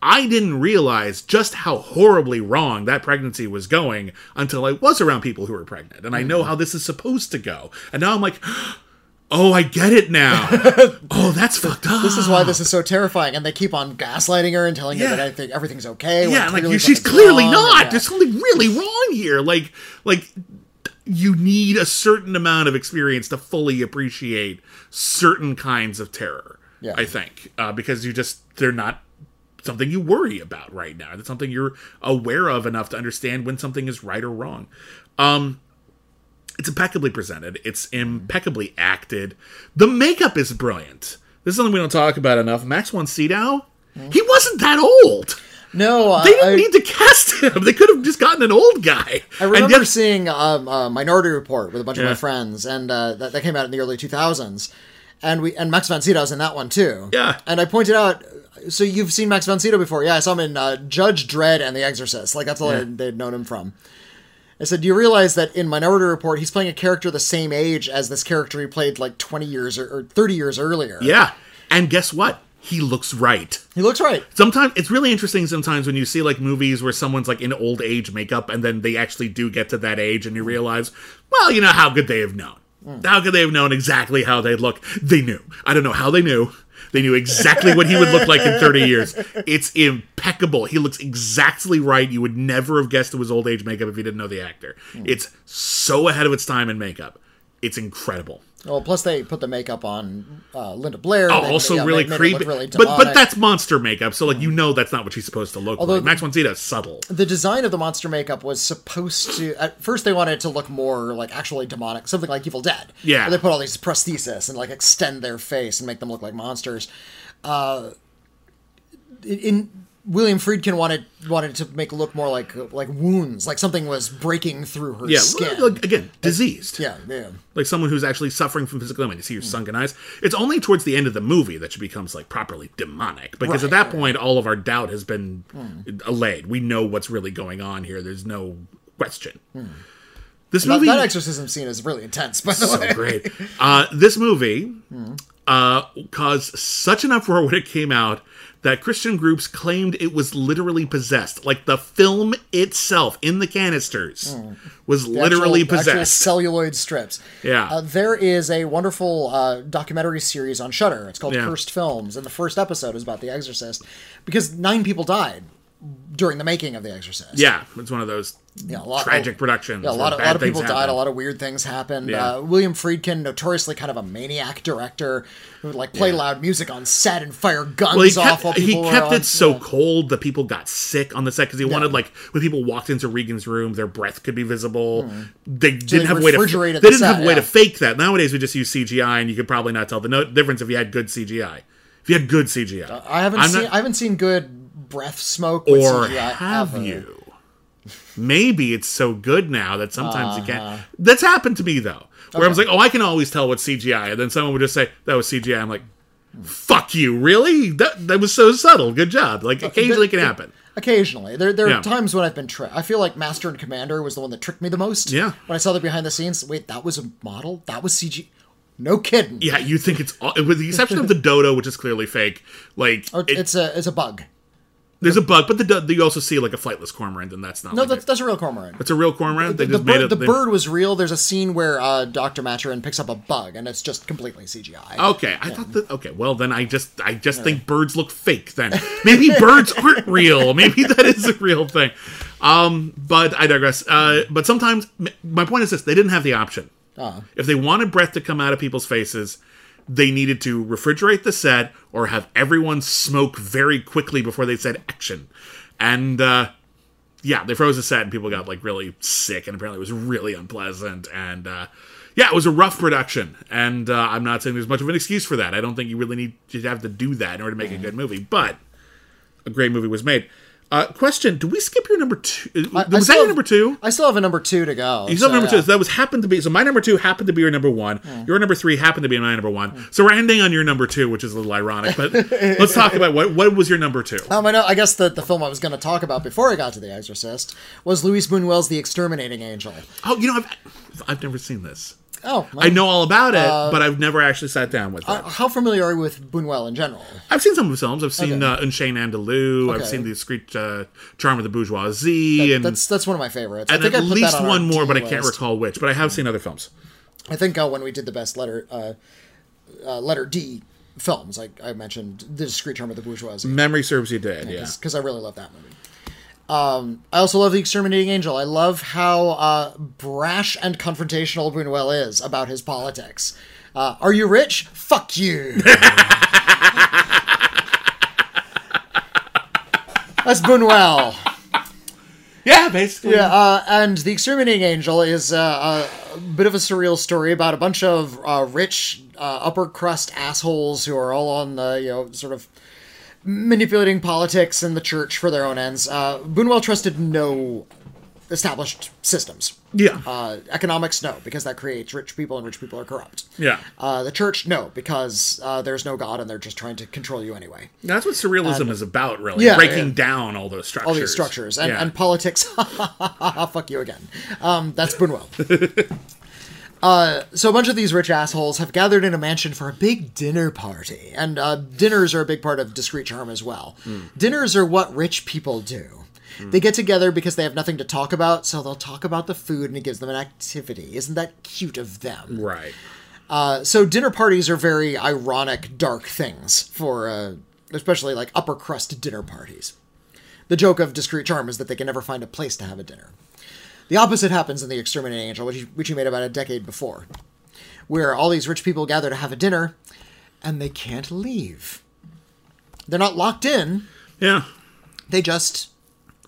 Speaker 1: I didn't realize just how horribly wrong that pregnancy was going until I was around people who were pregnant. And I know how this is supposed to go. And now I'm like, oh, I get it now. oh, that's fucked up.
Speaker 2: This is why this is so terrifying, and they keep on gaslighting her and telling
Speaker 1: Yeah.
Speaker 2: her that I think everything's okay.
Speaker 1: yeah, like she's clearly
Speaker 2: wrong,
Speaker 1: not.
Speaker 2: yeah.
Speaker 1: There's something really wrong here. Like, like you need a certain amount of experience to fully appreciate certain kinds of terror.
Speaker 2: Yeah.
Speaker 1: I think uh, because you just they're not something you worry about right now. It's something you're aware of enough to understand when something is right or wrong. Um, it's impeccably presented. It's impeccably acted. The makeup is brilliant. This is something we don't talk about enough. Max von Sydow, he wasn't that old.
Speaker 2: No,
Speaker 1: They didn't
Speaker 2: I,
Speaker 1: need to cast him. They could have just gotten an old guy.
Speaker 2: I remember
Speaker 1: yet,
Speaker 2: seeing um, uh, Minority Report with a bunch of my friends, and uh, that, that came out in the early 2000s. And we and Max von Sydow's in that one too.
Speaker 1: Yeah.
Speaker 2: And I pointed out, so you've seen Max von Sydow before? Yeah, I saw him in uh, Judge Dredd and The Exorcist. Like that's all
Speaker 1: Yeah.
Speaker 2: I, they'd known him from. I said, "Do you realize that in Minority Report, he's playing a character the same age as this character he played like 20 years or, or 30 years earlier?
Speaker 1: yeah. And guess what? He looks right.
Speaker 2: He looks right.
Speaker 1: Sometimes it's really interesting. Sometimes when you see like movies where someone's like in old age makeup, and then they actually do get to that age, and you realize, well, you know, how could they have known? Hmm. How could they have known exactly how they'd look? They knew. I don't know how they knew. They knew exactly what he would look like in 30 years. It's impeccable. He looks exactly right. You would never have guessed it was old age makeup if you didn't know the actor. Hmm. It's so ahead of its time in makeup. It's incredible.
Speaker 2: Well, plus they put the makeup on uh, Linda Blair.
Speaker 1: Oh,
Speaker 2: They-
Speaker 1: also
Speaker 2: yeah,
Speaker 1: really
Speaker 2: made- made her
Speaker 1: creepy.
Speaker 2: really
Speaker 1: but but that's monster makeup, so like you know that's not what she's supposed to look
Speaker 2: Although-
Speaker 1: like. Max von Sydow's subtle.
Speaker 2: the design of the monster makeup was supposed to at first they wanted it to look more like actually demonic something like evil dead
Speaker 1: Yeah.
Speaker 2: Where they put all these prosthesis and like extend their face and make them look like monsters uh in william friedkin wanted wanted to make it look more like like wounds like something was breaking through her
Speaker 1: Yeah,
Speaker 2: skin
Speaker 1: like, again, diseased.
Speaker 2: yeah yeah
Speaker 1: like someone who's actually suffering from physical ailment. You see
Speaker 2: her
Speaker 1: your sunken eyes. It's only towards the end of the movie that she becomes like properly demonic, because at
Speaker 2: Right,
Speaker 1: that point, all of our doubt has been
Speaker 2: Hmm.
Speaker 1: allayed. We know what's really going on here. There's no question. This
Speaker 2: Hmm. that,
Speaker 1: movie,
Speaker 2: that exorcism scene is really intense by the
Speaker 1: so
Speaker 2: way
Speaker 1: great. Uh, this movie uh, caused such an uproar when it came out that Christian groups claimed it was literally possessed. Like the film itself in the canisters was
Speaker 2: Hmm. The
Speaker 1: literally
Speaker 2: actual
Speaker 1: possessed.
Speaker 2: celluloid strips.
Speaker 1: Yeah.
Speaker 2: Uh, there is a wonderful uh, documentary series on Shutter. It's called
Speaker 1: Yeah.
Speaker 2: Cursed Films, and the first episode is about The Exorcist because nine people died during the making of The Exorcist.
Speaker 1: yeah, it's one of those
Speaker 2: Yeah, a lot-
Speaker 1: tragic productions.
Speaker 2: Yeah, a lot of, a lot of people died. A lot of weird things happened.
Speaker 1: Yeah.
Speaker 2: Uh, William Friedkin, notoriously kind of a maniac director, who would like play
Speaker 1: Yeah.
Speaker 2: loud music on set and fire guns
Speaker 1: Well, he
Speaker 2: off
Speaker 1: kept,
Speaker 2: while
Speaker 1: he kept
Speaker 2: on-
Speaker 1: it so
Speaker 2: yeah.
Speaker 1: cold that people got sick on the set because he wanted like when people walked into Regan's room, their breath could be visible. They didn't
Speaker 2: Hmm.
Speaker 1: have a way to they
Speaker 2: the
Speaker 1: didn't have
Speaker 2: set,
Speaker 1: a way to fake that. Nowadays, we just use CGI, and you could probably not tell the no- difference if you had good CGI. If you had good CGI,
Speaker 2: I haven't
Speaker 1: I'm
Speaker 2: seen.
Speaker 1: not-
Speaker 2: I haven't seen good breath smoke with
Speaker 1: or have
Speaker 2: ever.
Speaker 1: you? Maybe it's so good now that sometimes you
Speaker 2: Uh-huh.
Speaker 1: can't. That's happened to me though, where I was like, "Oh, I can always tell what's CGI," and then someone would just say, "That was CGI." I'm like, "Fuck you, really? That that was so subtle. Good job." Like occasionally it can happen.
Speaker 2: Occasionally, there there
Speaker 1: Yeah.
Speaker 2: are times when I've been tricked. I feel like Master and Commander was the one that tricked me the most.
Speaker 1: Yeah.
Speaker 2: When I saw the behind the scenes, wait, that was a model. That was CG. No kidding.
Speaker 1: Yeah, you think it's all, with the exception of the dodo, which is clearly fake. Like
Speaker 2: Or
Speaker 1: it-
Speaker 2: it's a it's a bug.
Speaker 1: There's a bug, but the, you also see like a flightless cormorant, and that's not.
Speaker 2: No,
Speaker 1: like
Speaker 2: that's,
Speaker 1: a,
Speaker 2: that's a real cormorant.
Speaker 1: it's a real cormorant. They
Speaker 2: the
Speaker 1: just made
Speaker 2: bird,
Speaker 1: it.
Speaker 2: the
Speaker 1: they-
Speaker 2: bird was real. There's a scene where uh, Dr. Maturin picks up a bug, and it's just completely CGI.
Speaker 1: Okay, I thought that. Okay, well then I just I just think birds look fake. Then maybe birds aren't real. Maybe that is a real thing. Um, but I digress. Uh, but sometimes my point is this: they didn't have the option.
Speaker 2: Uh-huh.
Speaker 1: If they wanted breath to come out of people's faces, they needed to refrigerate the set or have everyone smoke very quickly before they said action. And uh, yeah, they froze the set and people got like really sick, and apparently it was really unpleasant. And uh, yeah, it was a rough production, and uh, I'm not saying there's much of an excuse for that. I don't think you really need to have to do that in order to make a good movie, but a great movie was made. Uh, question: Do we skip your number two?
Speaker 2: I
Speaker 1: was that your
Speaker 2: have-
Speaker 1: number two?
Speaker 2: I still have a number two to go.
Speaker 1: You still
Speaker 2: so,
Speaker 1: have number
Speaker 2: yeah.
Speaker 1: two. So that was happened to be. So my number two happened to be your number one. Your number three happened to be my number one. So we're ending on your number two, which is a little ironic. But let's talk about what what was your number two.
Speaker 2: Um, I know. I guess the, the film I was going to talk about before I got to The Exorcist was Luis Buñuel's The Exterminating Angel.
Speaker 1: Oh, you know, I've I've never seen this.
Speaker 2: Oh,
Speaker 1: I know all about it, but I've never actually sat down with it.
Speaker 2: Uh, how familiar are you with Buñuel in general?
Speaker 1: I've seen some of his films. I've seen
Speaker 2: Okay.
Speaker 1: uh, Un Chien Andalou. I've seen The Discreet uh, Charm of the Bourgeoisie, and,
Speaker 2: That's that's one of my favorites.
Speaker 1: and
Speaker 2: I think
Speaker 1: at
Speaker 2: I put
Speaker 1: least
Speaker 2: that on
Speaker 1: one more, but I can't recall which. But I have seen other films.
Speaker 2: I think uh, when we did the best letter uh, uh, letter D films, like I mentioned, The Discreet Charm of the Bourgeoisie.
Speaker 1: Memory serves you dead. Yeah.
Speaker 2: because I really love that movie. Um, I also love The Exterminating Angel. I love how uh, brash and confrontational Buñuel is about his politics. Uh, are you rich? Fuck you. That's Buñuel.
Speaker 1: Yeah, basically.
Speaker 2: Yeah, uh, and The Exterminating Angel is uh, a bit of a surreal story about a bunch of uh, rich, uh, upper crust assholes who are all on the, you know, sort of manipulating politics and the church for their own ends. Uh, Buñuel trusted no established systems.
Speaker 1: Yeah.
Speaker 2: Uh, economics, no, because that creates rich people and rich people are corrupt.
Speaker 1: yeah.
Speaker 2: Uh, the church, no, because uh, there's no God and they're just trying to control you anyway.
Speaker 1: That's what surrealism is about, really.
Speaker 2: yeah,
Speaker 1: Breaking
Speaker 2: yeah.
Speaker 1: down all those structures.
Speaker 2: all these structures and,
Speaker 1: Yeah.
Speaker 2: and politics. Fuck you again. Um, that's Buñuel. uh, so a bunch of these rich assholes have gathered in a mansion for a big dinner party, and uh, dinners are a big part of discreet charm as well.
Speaker 1: Hmm.
Speaker 2: Dinners are what rich people do. They get together because they have nothing to talk about, so they'll talk about the food and it gives them an activity. Isn't that cute of them?
Speaker 1: Right.
Speaker 2: Uh, so dinner parties are very ironic, dark things for, uh, especially like upper crust dinner parties. The joke of discreet charm is that they can never find a place to have a dinner. The opposite happens in The Exterminating Angel, which you, which you made about a decade before, where all these rich people gather to have a dinner, and they can't leave. They're not locked in;
Speaker 1: Yeah.
Speaker 2: they just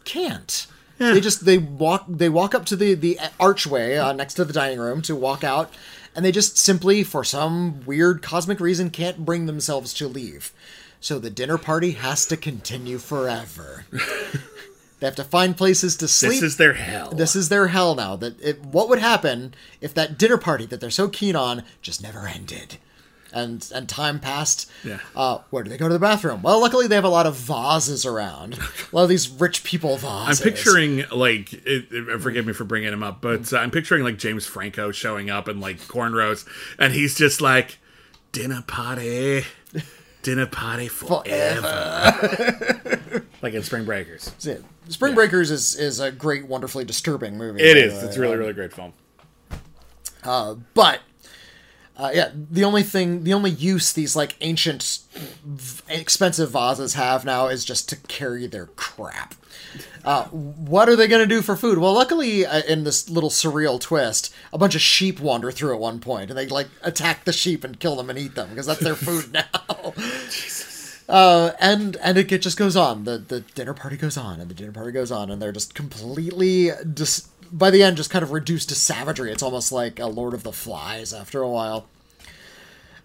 Speaker 2: can't.
Speaker 1: Yeah.
Speaker 2: They just they walk they walk up to the the archway uh, next to the dining room to walk out, and they just simply, for some weird cosmic reason, can't bring themselves to leave. So the dinner party has to continue forever. they have to find places to sleep.
Speaker 1: This is their hell.
Speaker 2: This is their hell now. That it, what would happen if that dinner party that they're so keen on just never ended, and and time passed.
Speaker 1: Yeah.
Speaker 2: Uh, where do they go to the bathroom? Well, luckily they have a lot of vases around. A lot of these rich people vases.
Speaker 1: I'm picturing like, it, it- forgive me for bringing him up, but uh, I'm picturing like James Franco showing up in like cornrows, and he's just like, dinner party, dinner party forever, like in Spring Breakers.
Speaker 2: That's it. Spring Breakers is is a great, wonderfully disturbing movie.
Speaker 1: It is.
Speaker 2: by
Speaker 1: It's
Speaker 2: way.
Speaker 1: really, um, really great film.
Speaker 2: Uh, but uh, yeah, the only thing, the only use these like ancient, v- expensive vases have now is just to carry their crap. Uh, what are they going to do for food? Well, luckily, uh, in this little surreal twist, a bunch of sheep wander through at one point, and they like attack the sheep and kill them and eat them because that's their food now. Uh, and and it get- just goes on. The the dinner party goes on, and the dinner party goes on, and they're just completely dis- by the end just kind of reduced to savagery. It's almost like a Lord of the Flies after a while.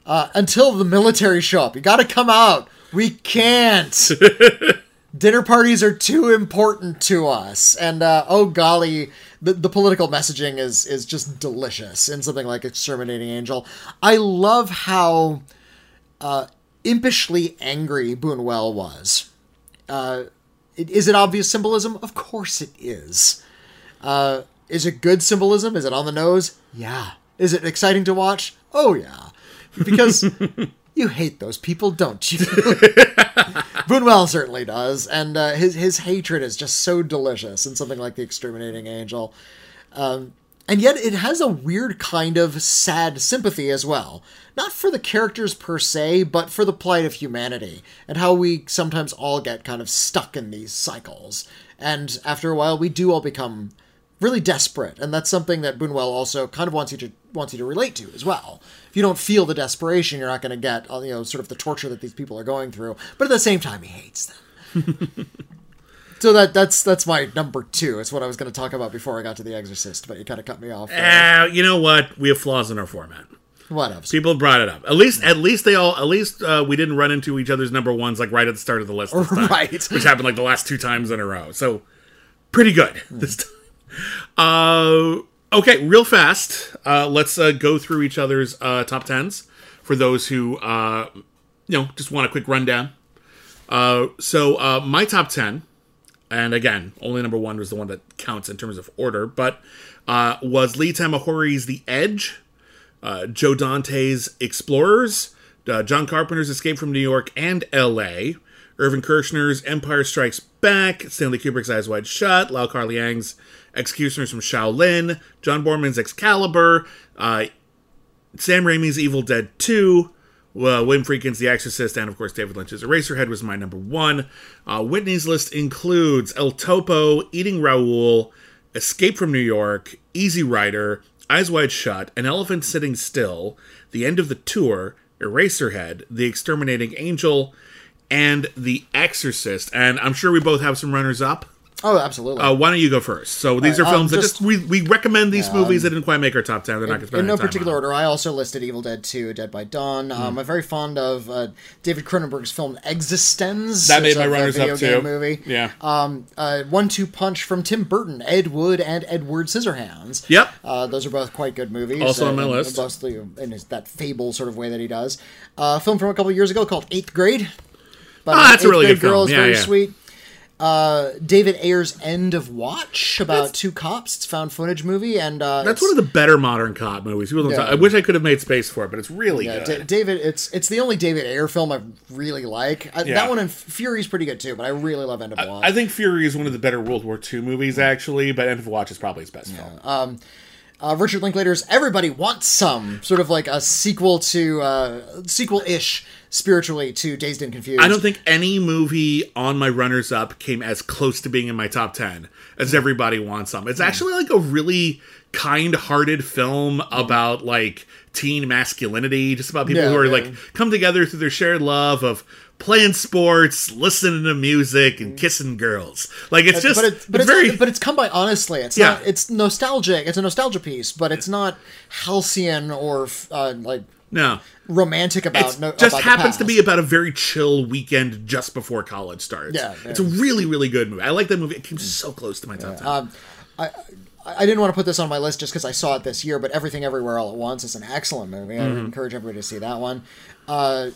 Speaker 2: Uh, until the military show up, you got to come out. We can't. dinner parties are too important to us, and uh, oh golly, the, the political messaging is is just delicious in something like Exterminating Angel. I love how impishly angry Buñuel was. Uh, is it obvious symbolism? Of course it is. Uh, is it good symbolism? Is it on the nose? Yeah. Is it exciting to watch? Oh yeah. Because you hate those people, don't you? Buñuel certainly does, and uh, his his hatred is just so delicious in something like The Exterminating Angel. Um, and yet it has a weird kind of sad sympathy as well. Not for the characters per se, but for the plight of humanity and how we sometimes all get kind of stuck in these cycles. And after a while, we do all become really desperate, and that's something that Buñuel also kind of wants you to wants you to relate to as well. If you don't feel the desperation, you're not going to get uh, you know sort of the torture that these people are going through. But at the same time, he hates them. so that that's that's my number two. It's what I was going to talk about before I got to The Exorcist, but you kind of cut me off.
Speaker 1: Uh, you know what? We have flaws in our format.
Speaker 2: Whatever.
Speaker 1: People brought it up. At least, at least they all. At least uh, we didn't run into each other's number ones like right at the start of the list. Time,
Speaker 2: Right.
Speaker 1: which happened like the last two times in a row. So pretty good this time. Uh, okay, real fast. Uh, let's uh, go through each other's uh, top tens for those who uh, you know just want a quick rundown. Uh, so uh, my top ten, and again, only number one was the one that counts in terms of order, but uh, was Lee Tamahori's The Edge, uh, Joe Dante's Explorers, uh, John Carpenter's Escape from New York and L.A., Irvin Kershner's Empire Strikes Back, Stanley Kubrick's Eyes Wide Shut, Lau Kar Liang's Executioners from Shaolin, John Boorman's Excalibur, uh, Sam Raimi's Evil Dead 2, well, William Friedkin's The Exorcist, and of course David Lynch's Eraserhead was my number one. Uh, Whitney's list includes El Topo, Eating Raoul, Escape from New York, Easy Rider, Eyes Wide Shut, An Elephant Sitting Still, The End of the Tour, Eraserhead, The Exterminating Angel, and The Exorcist. And I'm sure we both have some runners up.
Speaker 2: Oh, absolutely.
Speaker 1: Uh, why don't you go first? So these
Speaker 2: All
Speaker 1: are films
Speaker 2: um,
Speaker 1: that
Speaker 2: just-
Speaker 1: just we, we recommend these movies that didn't quite make our top ten. They're not going to spend
Speaker 2: in no particular
Speaker 1: on.
Speaker 2: order, I also listed Evil Dead 2, Dead by Dawn. Um, I'm very fond of uh, David Cronenberg's film eXistenZ.
Speaker 1: That made my runners up, too.
Speaker 2: Movie.
Speaker 1: Yeah.
Speaker 2: Um, uh, One Two Punch from Tim Burton, Ed Wood and Edward Scissorhands.
Speaker 1: Yep.
Speaker 2: Uh, those are both quite good movies.
Speaker 1: Also on my list.
Speaker 2: Mostly in his, that fable sort of way that he does. Uh, a film from a couple years ago called Eighth Grade. But
Speaker 1: Ah, that's a really good film.
Speaker 2: Girl is
Speaker 1: Yeah,
Speaker 2: very
Speaker 1: yeah.
Speaker 2: sweet. Uh, David Ayer's End of Watch about two cops. It's a found footage movie, and uh,
Speaker 1: That's one of the better modern cop movies. People don't
Speaker 2: Yeah.
Speaker 1: talk- I wish I could have made space for it, but it's really
Speaker 2: Yeah,
Speaker 1: good.
Speaker 2: Da- David, it's it's the only David Ayer film I really like. I,
Speaker 1: Yeah.
Speaker 2: That one and Fury's pretty good too, but I really love End of Watch.
Speaker 1: I think Fury is one of the better World War II movies, actually, but End of Watch is probably his best film.
Speaker 2: Uh, Richard Linklater's Everybody Wants Some, sort of like a sequel to uh, sequel-ish spiritually to Dazed and Confused.
Speaker 1: I don't think any movie on my runners up came as close to being in my top 10 as Everybody Wants Some. It's actually like a really kind hearted film about like teen masculinity, just about people
Speaker 2: Yeah,
Speaker 1: who are
Speaker 2: yeah.
Speaker 1: like come together through their shared love of playing sports, listening to music, and kissing girls. Like it's just,
Speaker 2: but it's, but
Speaker 1: it's very.
Speaker 2: but it's come by honestly. It's
Speaker 1: Yeah.
Speaker 2: not. It's nostalgic. It's a nostalgia piece, but it's not halcyon or uh, like
Speaker 1: no.
Speaker 2: romantic about.
Speaker 1: It
Speaker 2: no,
Speaker 1: just
Speaker 2: about
Speaker 1: happens to be about a very chill weekend just before college starts.
Speaker 2: Yeah, yeah.
Speaker 1: It's a really, really good movie. I like that movie. It came so close to my top 10.
Speaker 2: Um, I, I didn't want to put this on my list just because I saw it this year, but Everything Everywhere All at Once is an excellent movie. I would
Speaker 1: Mm-hmm.
Speaker 2: encourage everybody to see that one. Uh,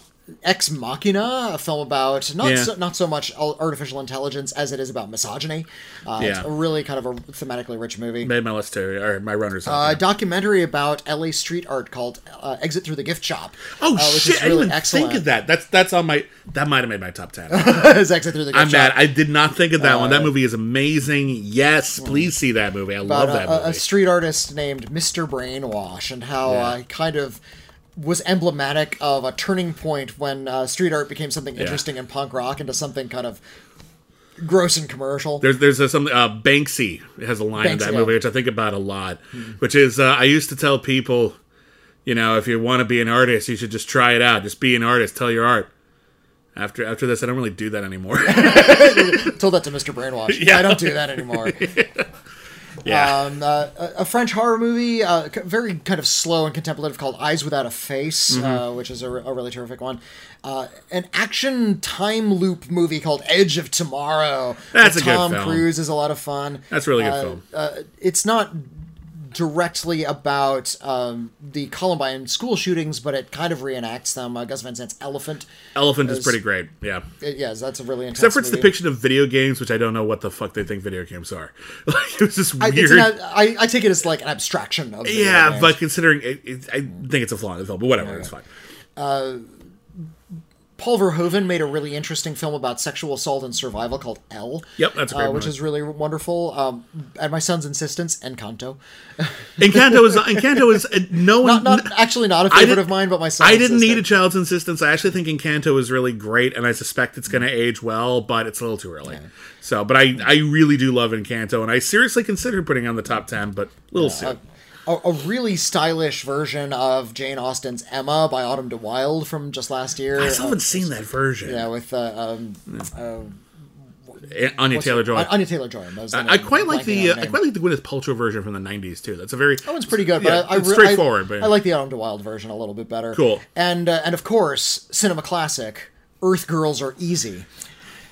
Speaker 2: Ex Machina, a film about not
Speaker 1: Yeah.
Speaker 2: so, not so much artificial intelligence as it is about misogyny. Uh, It's
Speaker 1: Yeah.
Speaker 2: a really kind of a thematically rich movie.
Speaker 1: Made my list too, or my runners up.
Speaker 2: A
Speaker 1: yeah.
Speaker 2: documentary about LA street art called uh, "Exit Through the Gift Shop."
Speaker 1: Oh
Speaker 2: uh, which
Speaker 1: shit!
Speaker 2: is
Speaker 1: I didn't
Speaker 2: excellent.
Speaker 1: think of that. That's that's on my. That might have made my top ten.
Speaker 2: It's "Exit Through the Gift
Speaker 1: I'm
Speaker 2: Shop."
Speaker 1: mad. I did not think of that one. That
Speaker 2: Uh,
Speaker 1: movie is amazing. Yes, please see that movie. I love that
Speaker 2: a,
Speaker 1: movie.
Speaker 2: a street artist named Mr. Brainwash and how
Speaker 1: Yeah.
Speaker 2: uh, kind of was emblematic of a turning point when uh, street art became something interesting in punk rock into something kind of gross and commercial.
Speaker 1: There's there's a, some uh, Banksy has a line in
Speaker 2: Banksy,
Speaker 1: that
Speaker 2: yeah.
Speaker 1: movie which I think about a lot, which is uh, I used to tell people, you know, if you want to be an artist, you should just try it out. Just be an artist. Tell your art. After after this, I don't really do that anymore.
Speaker 2: told that to Mr. Brainwash.
Speaker 1: Yeah.
Speaker 2: I don't do that anymore.
Speaker 1: yeah.
Speaker 2: Um, uh, a, French horror movie, uh, very kind of slow and contemplative, called Eyes Without a Face,
Speaker 1: Mm-hmm.
Speaker 2: uh, which is a, re- a really terrific one. Uh, an action time loop movie called Edge of Tomorrow.
Speaker 1: That's a good
Speaker 2: Tom
Speaker 1: film.
Speaker 2: Cruise is a lot of fun.
Speaker 1: That's a really good
Speaker 2: Uh,
Speaker 1: film.
Speaker 2: uh, it's not directly about um, the Columbine school shootings, but it kind of reenacts them. Uh, Gus Van Sant's Elephant.
Speaker 1: Elephant is
Speaker 2: is-
Speaker 1: pretty great. Yeah.
Speaker 2: It, yes, that's a really intense
Speaker 1: Except for its
Speaker 2: movie.
Speaker 1: depiction of video games, which I don't know what the fuck they think video games are. Like it was just
Speaker 2: I,
Speaker 1: weird.
Speaker 2: it's an, I, I take it as like an abstraction of
Speaker 1: yeah,
Speaker 2: games.
Speaker 1: but considering it, it, I think it's a flaw in the film, but whatever, it's fine.
Speaker 2: Paul Verhoeven made a really interesting film about sexual assault and survival called Elle.
Speaker 1: Yep, that's a great
Speaker 2: uh, which is really wonderful. Um, at my son's insistence, Encanto.
Speaker 1: Encanto is Encanto is uh, no one.
Speaker 2: Not, not actually not a favorite of mine, but my son.
Speaker 1: I didn't need a child's insistence. I actually think Encanto is really great, and I suspect it's going to age well, but it's a little too early. So, but I, I really do love Encanto, and I seriously considered putting it on the top ten, but a little soon.
Speaker 2: A, a really stylish version of Jane Austen's Emma by Autumn de Wilde from just last year.
Speaker 1: I still haven't seen that version.
Speaker 2: yeah, with uh, um,
Speaker 1: Eh, Anya Taylor Joy.
Speaker 2: Anya Taylor Joy.
Speaker 1: I quite like the uh, I quite like the Gwyneth Paltrow version from the '90s too. That's a very
Speaker 2: That one's pretty good, but
Speaker 1: Yeah,
Speaker 2: I, I
Speaker 1: it's straightforward,
Speaker 2: I,
Speaker 1: but-
Speaker 2: I like the Autumn de Wilde version a little bit better.
Speaker 1: Cool.
Speaker 2: And uh, and of course, cinema classic. Earth Girls Are Easy.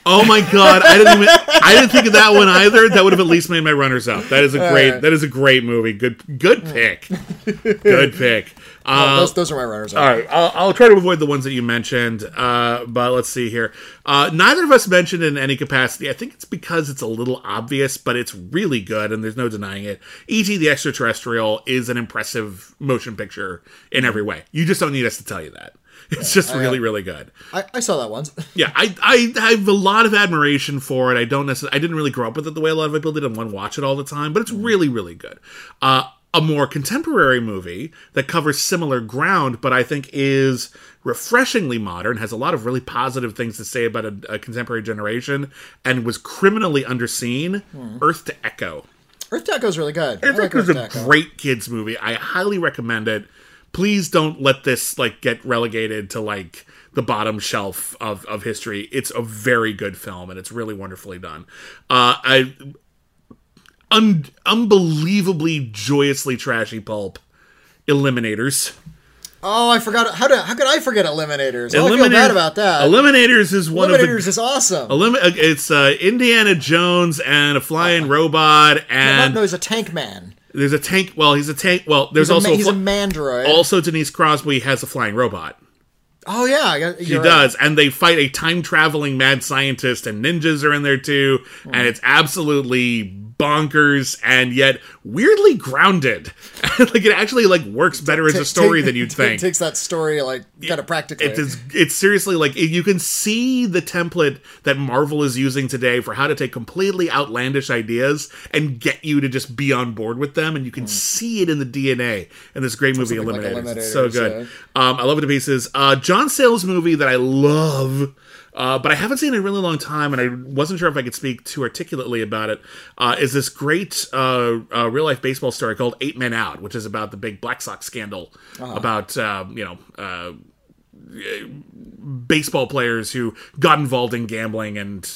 Speaker 1: Oh my god, I didn't even I didn't think of that one either. That would have at least made my runners up. That is a great that is a great movie. Good good pick. Good pick. Uh,
Speaker 2: those, those are my runners. Up.
Speaker 1: All right, I'll, I'll try to avoid the ones that you mentioned, uh, but let's see here. Uh, neither of us mentioned in any capacity. I think it's because it's a little obvious, but it's really good, and there's no denying it. E.T. the Extraterrestrial is an impressive motion picture in every way. You just don't need us to tell you that. It's just uh, really, really good.
Speaker 2: I, I saw that once.
Speaker 1: Yeah, I, I I have a lot of admiration for it. I don't necessarily, I didn't really grow up with it the way a lot of people did and want to watch it all the time, but it's mm-hmm. really, really good. Uh, a more contemporary movie that covers similar ground, but I think is refreshingly modern, has a lot of really positive things to say about a, a contemporary generation, and was criminally underseen. Hmm. Earth to Echo.
Speaker 2: Earth to Echo's really good. I
Speaker 1: Earth to Echo is a great kids movie. I highly recommend it. Please don't let this like get relegated to like the bottom shelf of, of history. It's a very good film and it's really wonderfully done. Uh, I un- unbelievably joyously trashy pulp. Eliminators.
Speaker 2: Oh, I forgot. How did how could I forget Eliminators? Oh, I feel bad about that.
Speaker 1: Eliminators is one of the
Speaker 2: Eliminators is awesome.
Speaker 1: Elimi- uh, it's uh, Indiana Jones and a flying robot,
Speaker 2: no,
Speaker 1: and
Speaker 2: no, he's a tank man.
Speaker 1: There's a tank. Well, he's a tank. Well, there's
Speaker 2: He's,
Speaker 1: also
Speaker 2: a, ma-
Speaker 1: a
Speaker 2: he's
Speaker 1: fl-
Speaker 2: a mandroid.
Speaker 1: also Denise Crosby has a flying robot.
Speaker 2: oh yeah, you're
Speaker 1: He
Speaker 2: right.
Speaker 1: does, and they fight a time traveling mad scientist, and ninjas are in there too,
Speaker 2: Hmm.
Speaker 1: and it's absolutely bonkers and yet weirdly grounded. like it actually like works better as a story than you'd think.
Speaker 2: Takes that story like kind of practically.
Speaker 1: It is, it's seriously like you can see the template that Marvel is using today for how to take completely outlandish ideas and get you to just be on board with them, and you can see it in the DNA in this great movie
Speaker 2: Hmm. like
Speaker 1: Eliminators. It's so
Speaker 2: Eliminators,
Speaker 1: good. Um, I love it to pieces. Uh, John Sayles movie that I love. Uh, but I haven't seen it in a really long time, and I wasn't sure if I could speak too articulately about it. Uh, is this great uh, uh, real life baseball story called Eight Men Out, which is about the big Black Sox scandal about um, you know uh, baseball players who got involved in gambling and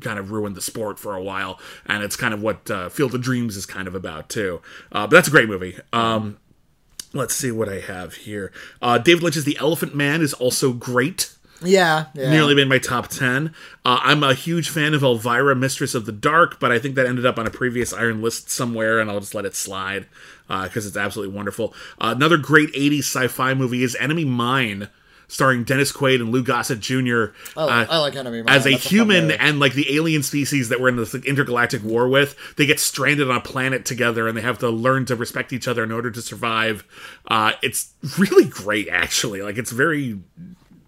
Speaker 1: kind of ruined the sport for a while. And it's kind of what uh, Field of Dreams is kind of about too. Uh, but that's a great movie. Um, let's see what I have here. Uh, David Lynch's The Elephant Man is also great
Speaker 2: yeah, yeah.
Speaker 1: nearly made my top 10. Uh, I'm a huge fan of Elvira, Mistress of the Dark, but I think that ended up on a previous Iron list somewhere, and I'll just let it slide because it's absolutely wonderful. Uh, another great 80s sci fi movie is Enemy Mine. Starring Dennis Quaid and Lou Gossett Jr.
Speaker 2: I like,
Speaker 1: uh,
Speaker 2: I like Enemy Mine.
Speaker 1: as a
Speaker 2: That's
Speaker 1: human and like the alien species that we're in this like, intergalactic war with, they get stranded on a planet together and they have to learn to respect each other in order to survive. Uh, it's really great, actually. Like it's very,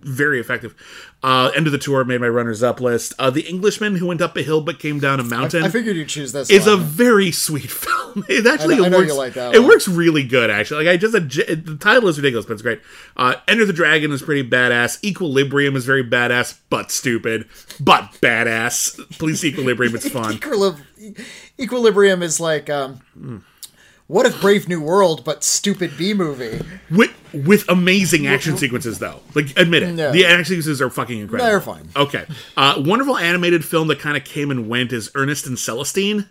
Speaker 1: very effective. Uh, end of the tour made my runners up list. Uh, the Englishman who went up a hill but came down a mountain
Speaker 2: I figured you'd choose this.
Speaker 1: is a very sweet film. It actually
Speaker 2: I know- I
Speaker 1: it
Speaker 2: know
Speaker 1: works.
Speaker 2: you like that
Speaker 1: it
Speaker 2: one.
Speaker 1: works really good. Actually, like I just the title is ridiculous, but it's great. Uh, Enter the Dragon is pretty badass. Equilibrium is very badass, but stupid, but badass. Please Equilibrium. It's fun.
Speaker 2: Equilib- Equilibrium is like, um, what if Brave New World, but stupid B movie?
Speaker 1: with with amazing action sequences though like admit it
Speaker 2: No.
Speaker 1: the action sequences are fucking incredible
Speaker 2: They're fine.
Speaker 1: okay uh wonderful animated film that kind of came and went is ernest and celestine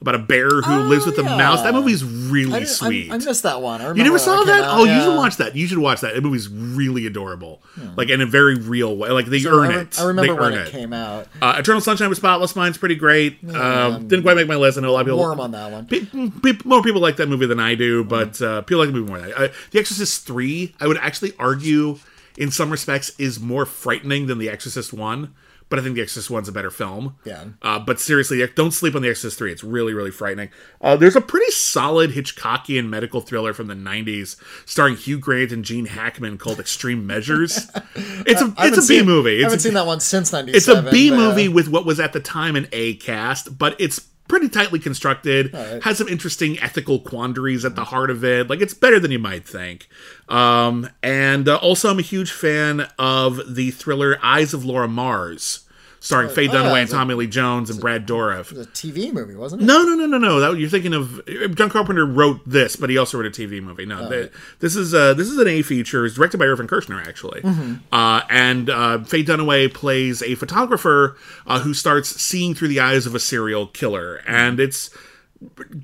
Speaker 1: about a bear who lives with a
Speaker 2: yeah.
Speaker 1: mouse that movie's really
Speaker 2: didn't-
Speaker 1: sweet
Speaker 2: I, I missed that one. I
Speaker 1: you never saw that?
Speaker 2: out,
Speaker 1: Oh, you should watch that. You should watch that. That movie's really adorable, like in a very real way. Like they earn
Speaker 2: I, re-
Speaker 1: it.
Speaker 2: I remember
Speaker 1: they
Speaker 2: when
Speaker 1: earn
Speaker 2: it came out.
Speaker 1: Uh, Eternal Sunshine of Spotless Mind's pretty great. um, didn't quite make my list. I know a lot of people.
Speaker 2: Warm on that one.
Speaker 1: Pe- pe- more people like that movie than I do, but uh, people like the movie more than I. Uh, the Exorcist Three, I would actually argue, in some respects, is more frightening than The Exorcist One. But I think The Exorcist one's a better film.
Speaker 2: Yeah.
Speaker 1: Uh, but seriously, don't sleep on The Exorcist three. It's really really frightening. Uh, there's a pretty solid Hitchcockian medical thriller from the '90s starring Hugh Grant and Gene Hackman called Extreme Measures. It's a
Speaker 2: I
Speaker 1: it's a B
Speaker 2: seen-
Speaker 1: movie.
Speaker 2: I
Speaker 1: It's
Speaker 2: haven't
Speaker 1: a,
Speaker 2: seen that one since '97.
Speaker 1: it's a B
Speaker 2: but, uh,
Speaker 1: movie with what was at the time an A cast, but it's pretty tightly constructed. Has some interesting ethical quandaries at the heart of it. Like it's better than you might think. Um, and uh, also, I'm a huge fan of the thriller Eyes of Laura Mars, starring Faye
Speaker 2: oh,
Speaker 1: Dunaway and Tommy Lee Jones and Brad Dourif.
Speaker 2: It was a TV movie, wasn't it?
Speaker 1: No, no, no, no, no. That, you're thinking of John Carpenter wrote this, but he also wrote a TV movie. No, th- this is uh, this is an A feature. It's directed by Irvin Kershner, actually. Uh, and uh, Faye Dunaway plays a photographer uh, who starts seeing through the eyes of a serial killer, and it's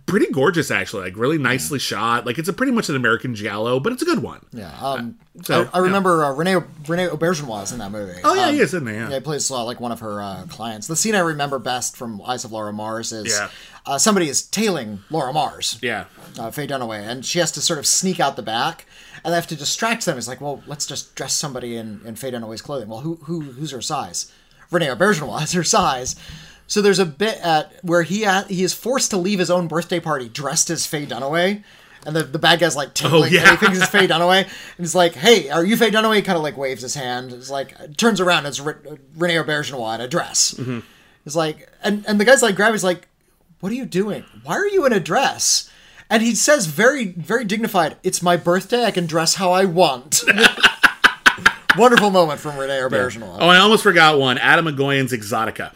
Speaker 1: pretty gorgeous, actually. Like really nicely shot. Like it's a pretty much an American giallo, but it's a good one.
Speaker 2: Yeah. Um,
Speaker 1: so,
Speaker 2: I, I remember uh, Renee René Auberjonois is in that movie.
Speaker 1: Oh yeah,
Speaker 2: Um,
Speaker 1: he is, isn't he? Yeah.
Speaker 2: Yeah, he plays uh, like one of her uh, clients. The scene I remember best from Eyes of Laura Mars is
Speaker 1: Yeah.
Speaker 2: uh, somebody is tailing Laura Mars,
Speaker 1: yeah.
Speaker 2: uh, Faye Dunaway, and she has to sort of sneak out the back, and they have to distract them. It's like, well, let's just dress somebody in, in Faye Dunaway's clothing. Well, who who who's her size? René Auberjonois is her size. So there's a bit at where he ha- he is forced to leave his own birthday party dressed as Faye Dunaway. And the, the bad guy's like tingling,
Speaker 1: Oh, yeah.
Speaker 2: he thinks it's Faye Dunaway, and he's like, "Hey, are you Faye Dunaway?" He kind of like waves his hand. It's like turns around, it's Re- René Auberjonois in a dress.
Speaker 1: Mm-hmm.
Speaker 2: It's like, and and the guy's like, grab, he's like, "What are you doing? Why are you in a dress?" And he says, very very dignified, "It's my birthday. I can dress how I want." Wonderful moment from René Auberjonois.
Speaker 1: Oh, I almost forgot one. Atom Egoyan's Exotica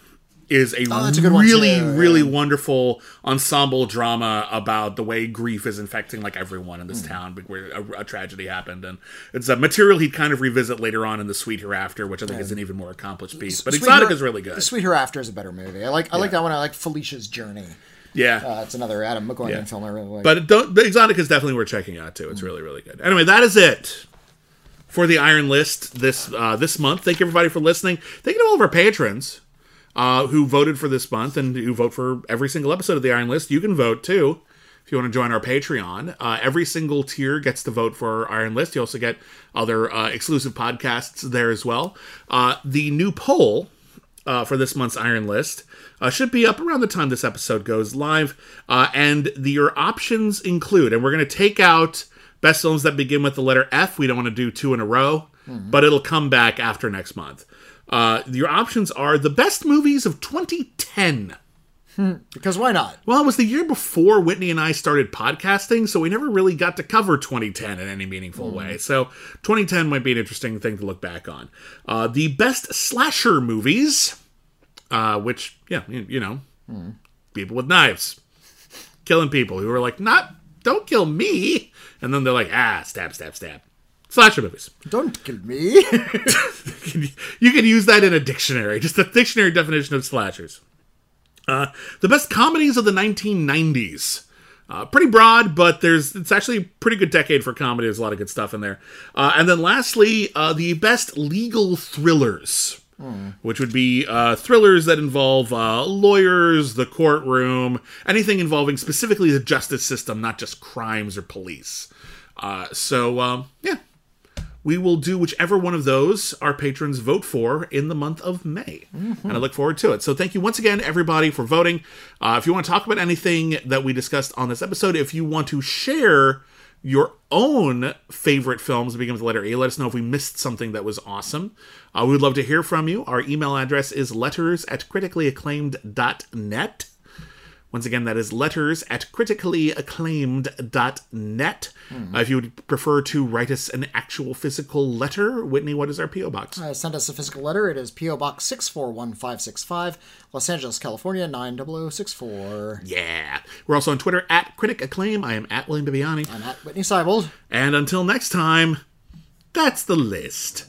Speaker 1: is a,
Speaker 2: Oh, a
Speaker 1: really,
Speaker 2: too,
Speaker 1: really wonderful ensemble drama about the way grief is infecting like everyone in this
Speaker 2: Hmm.
Speaker 1: town where a, a tragedy happened, and it's a material he'd kind of revisit later on in the Sweet Hereafter, which I think is an even more accomplished piece. But
Speaker 2: Sweet
Speaker 1: Exotica
Speaker 2: Her-
Speaker 1: is really good.
Speaker 2: The Sweet Hereafter is a better movie. I like I like that one. I like Felicia's Journey.
Speaker 1: yeah.
Speaker 2: Uh, it's another Atom
Speaker 1: Yeah.
Speaker 2: film I really like.
Speaker 1: But don't, the Exotica is definitely worth checking out too. It's really really good. Anyway, that is it for the Iron List this uh, this month. Thank you everybody for listening. Thank you to all of our patrons uh, who voted for this month and who vote for every single episode of the Iron List. You can vote too if you want to join our Patreon. Uh, every single tier gets to vote for Iron List. You also get other uh, exclusive podcasts there as well. Uh, the new poll uh, for this month's Iron List uh, should be up around the time this episode goes live. Uh, and the, your options include, and we're going to take out best films that begin with the letter F. We don't want to do two in a row, but it'll come back after next month. Uh, your options are the best movies of 2010.
Speaker 2: because why not?
Speaker 1: Well, it was the year before Whitney and I started podcasting, so we never really got to cover 2010 in any meaningful way. So 2010 might be an interesting thing to look back on. Uh, the best slasher movies, uh, which, yeah, you, you know, people with knives killing people who are like, not, don't kill me. And then they're like, ah, stab, stab, stab. Slasher movies.
Speaker 2: Don't kill me.
Speaker 1: you can use that in a dictionary, just a dictionary definition of slashers. Uh, the best comedies of the 1990s. Uh, pretty broad, but there's it's actually a pretty good decade for comedy. There's a lot of good stuff in there. Uh, and then lastly, uh, the best legal thrillers, which would be uh, thrillers that involve uh, lawyers, the courtroom, anything involving specifically the justice system, not just crimes or police. Uh, so um, yeah, we will do whichever one of those our patrons vote for in the month of May. And I look forward to it. So thank you once again, everybody, for voting. Uh, if you want to talk about anything that we discussed on this episode, if you want to share your own favorite films that begin with the letter A, let us know if we missed something that was awesome. Uh, we would love to hear from you. Our email address is letters at criticallyacclaimed.net. Once again, that is letters at criticallyacclaimed.net. Uh, if you would prefer to write us an actual physical letter, Whitney, what is our P.O. Box?
Speaker 2: Uh, send us a physical letter. It is P.O. Box 641565, Los Angeles, California, 90064.
Speaker 1: Yeah. We're also on Twitter at Critic Acclaim. I am at William Bibiani.
Speaker 2: I'm at Whitney Seibold.
Speaker 1: And until next time, that's the list.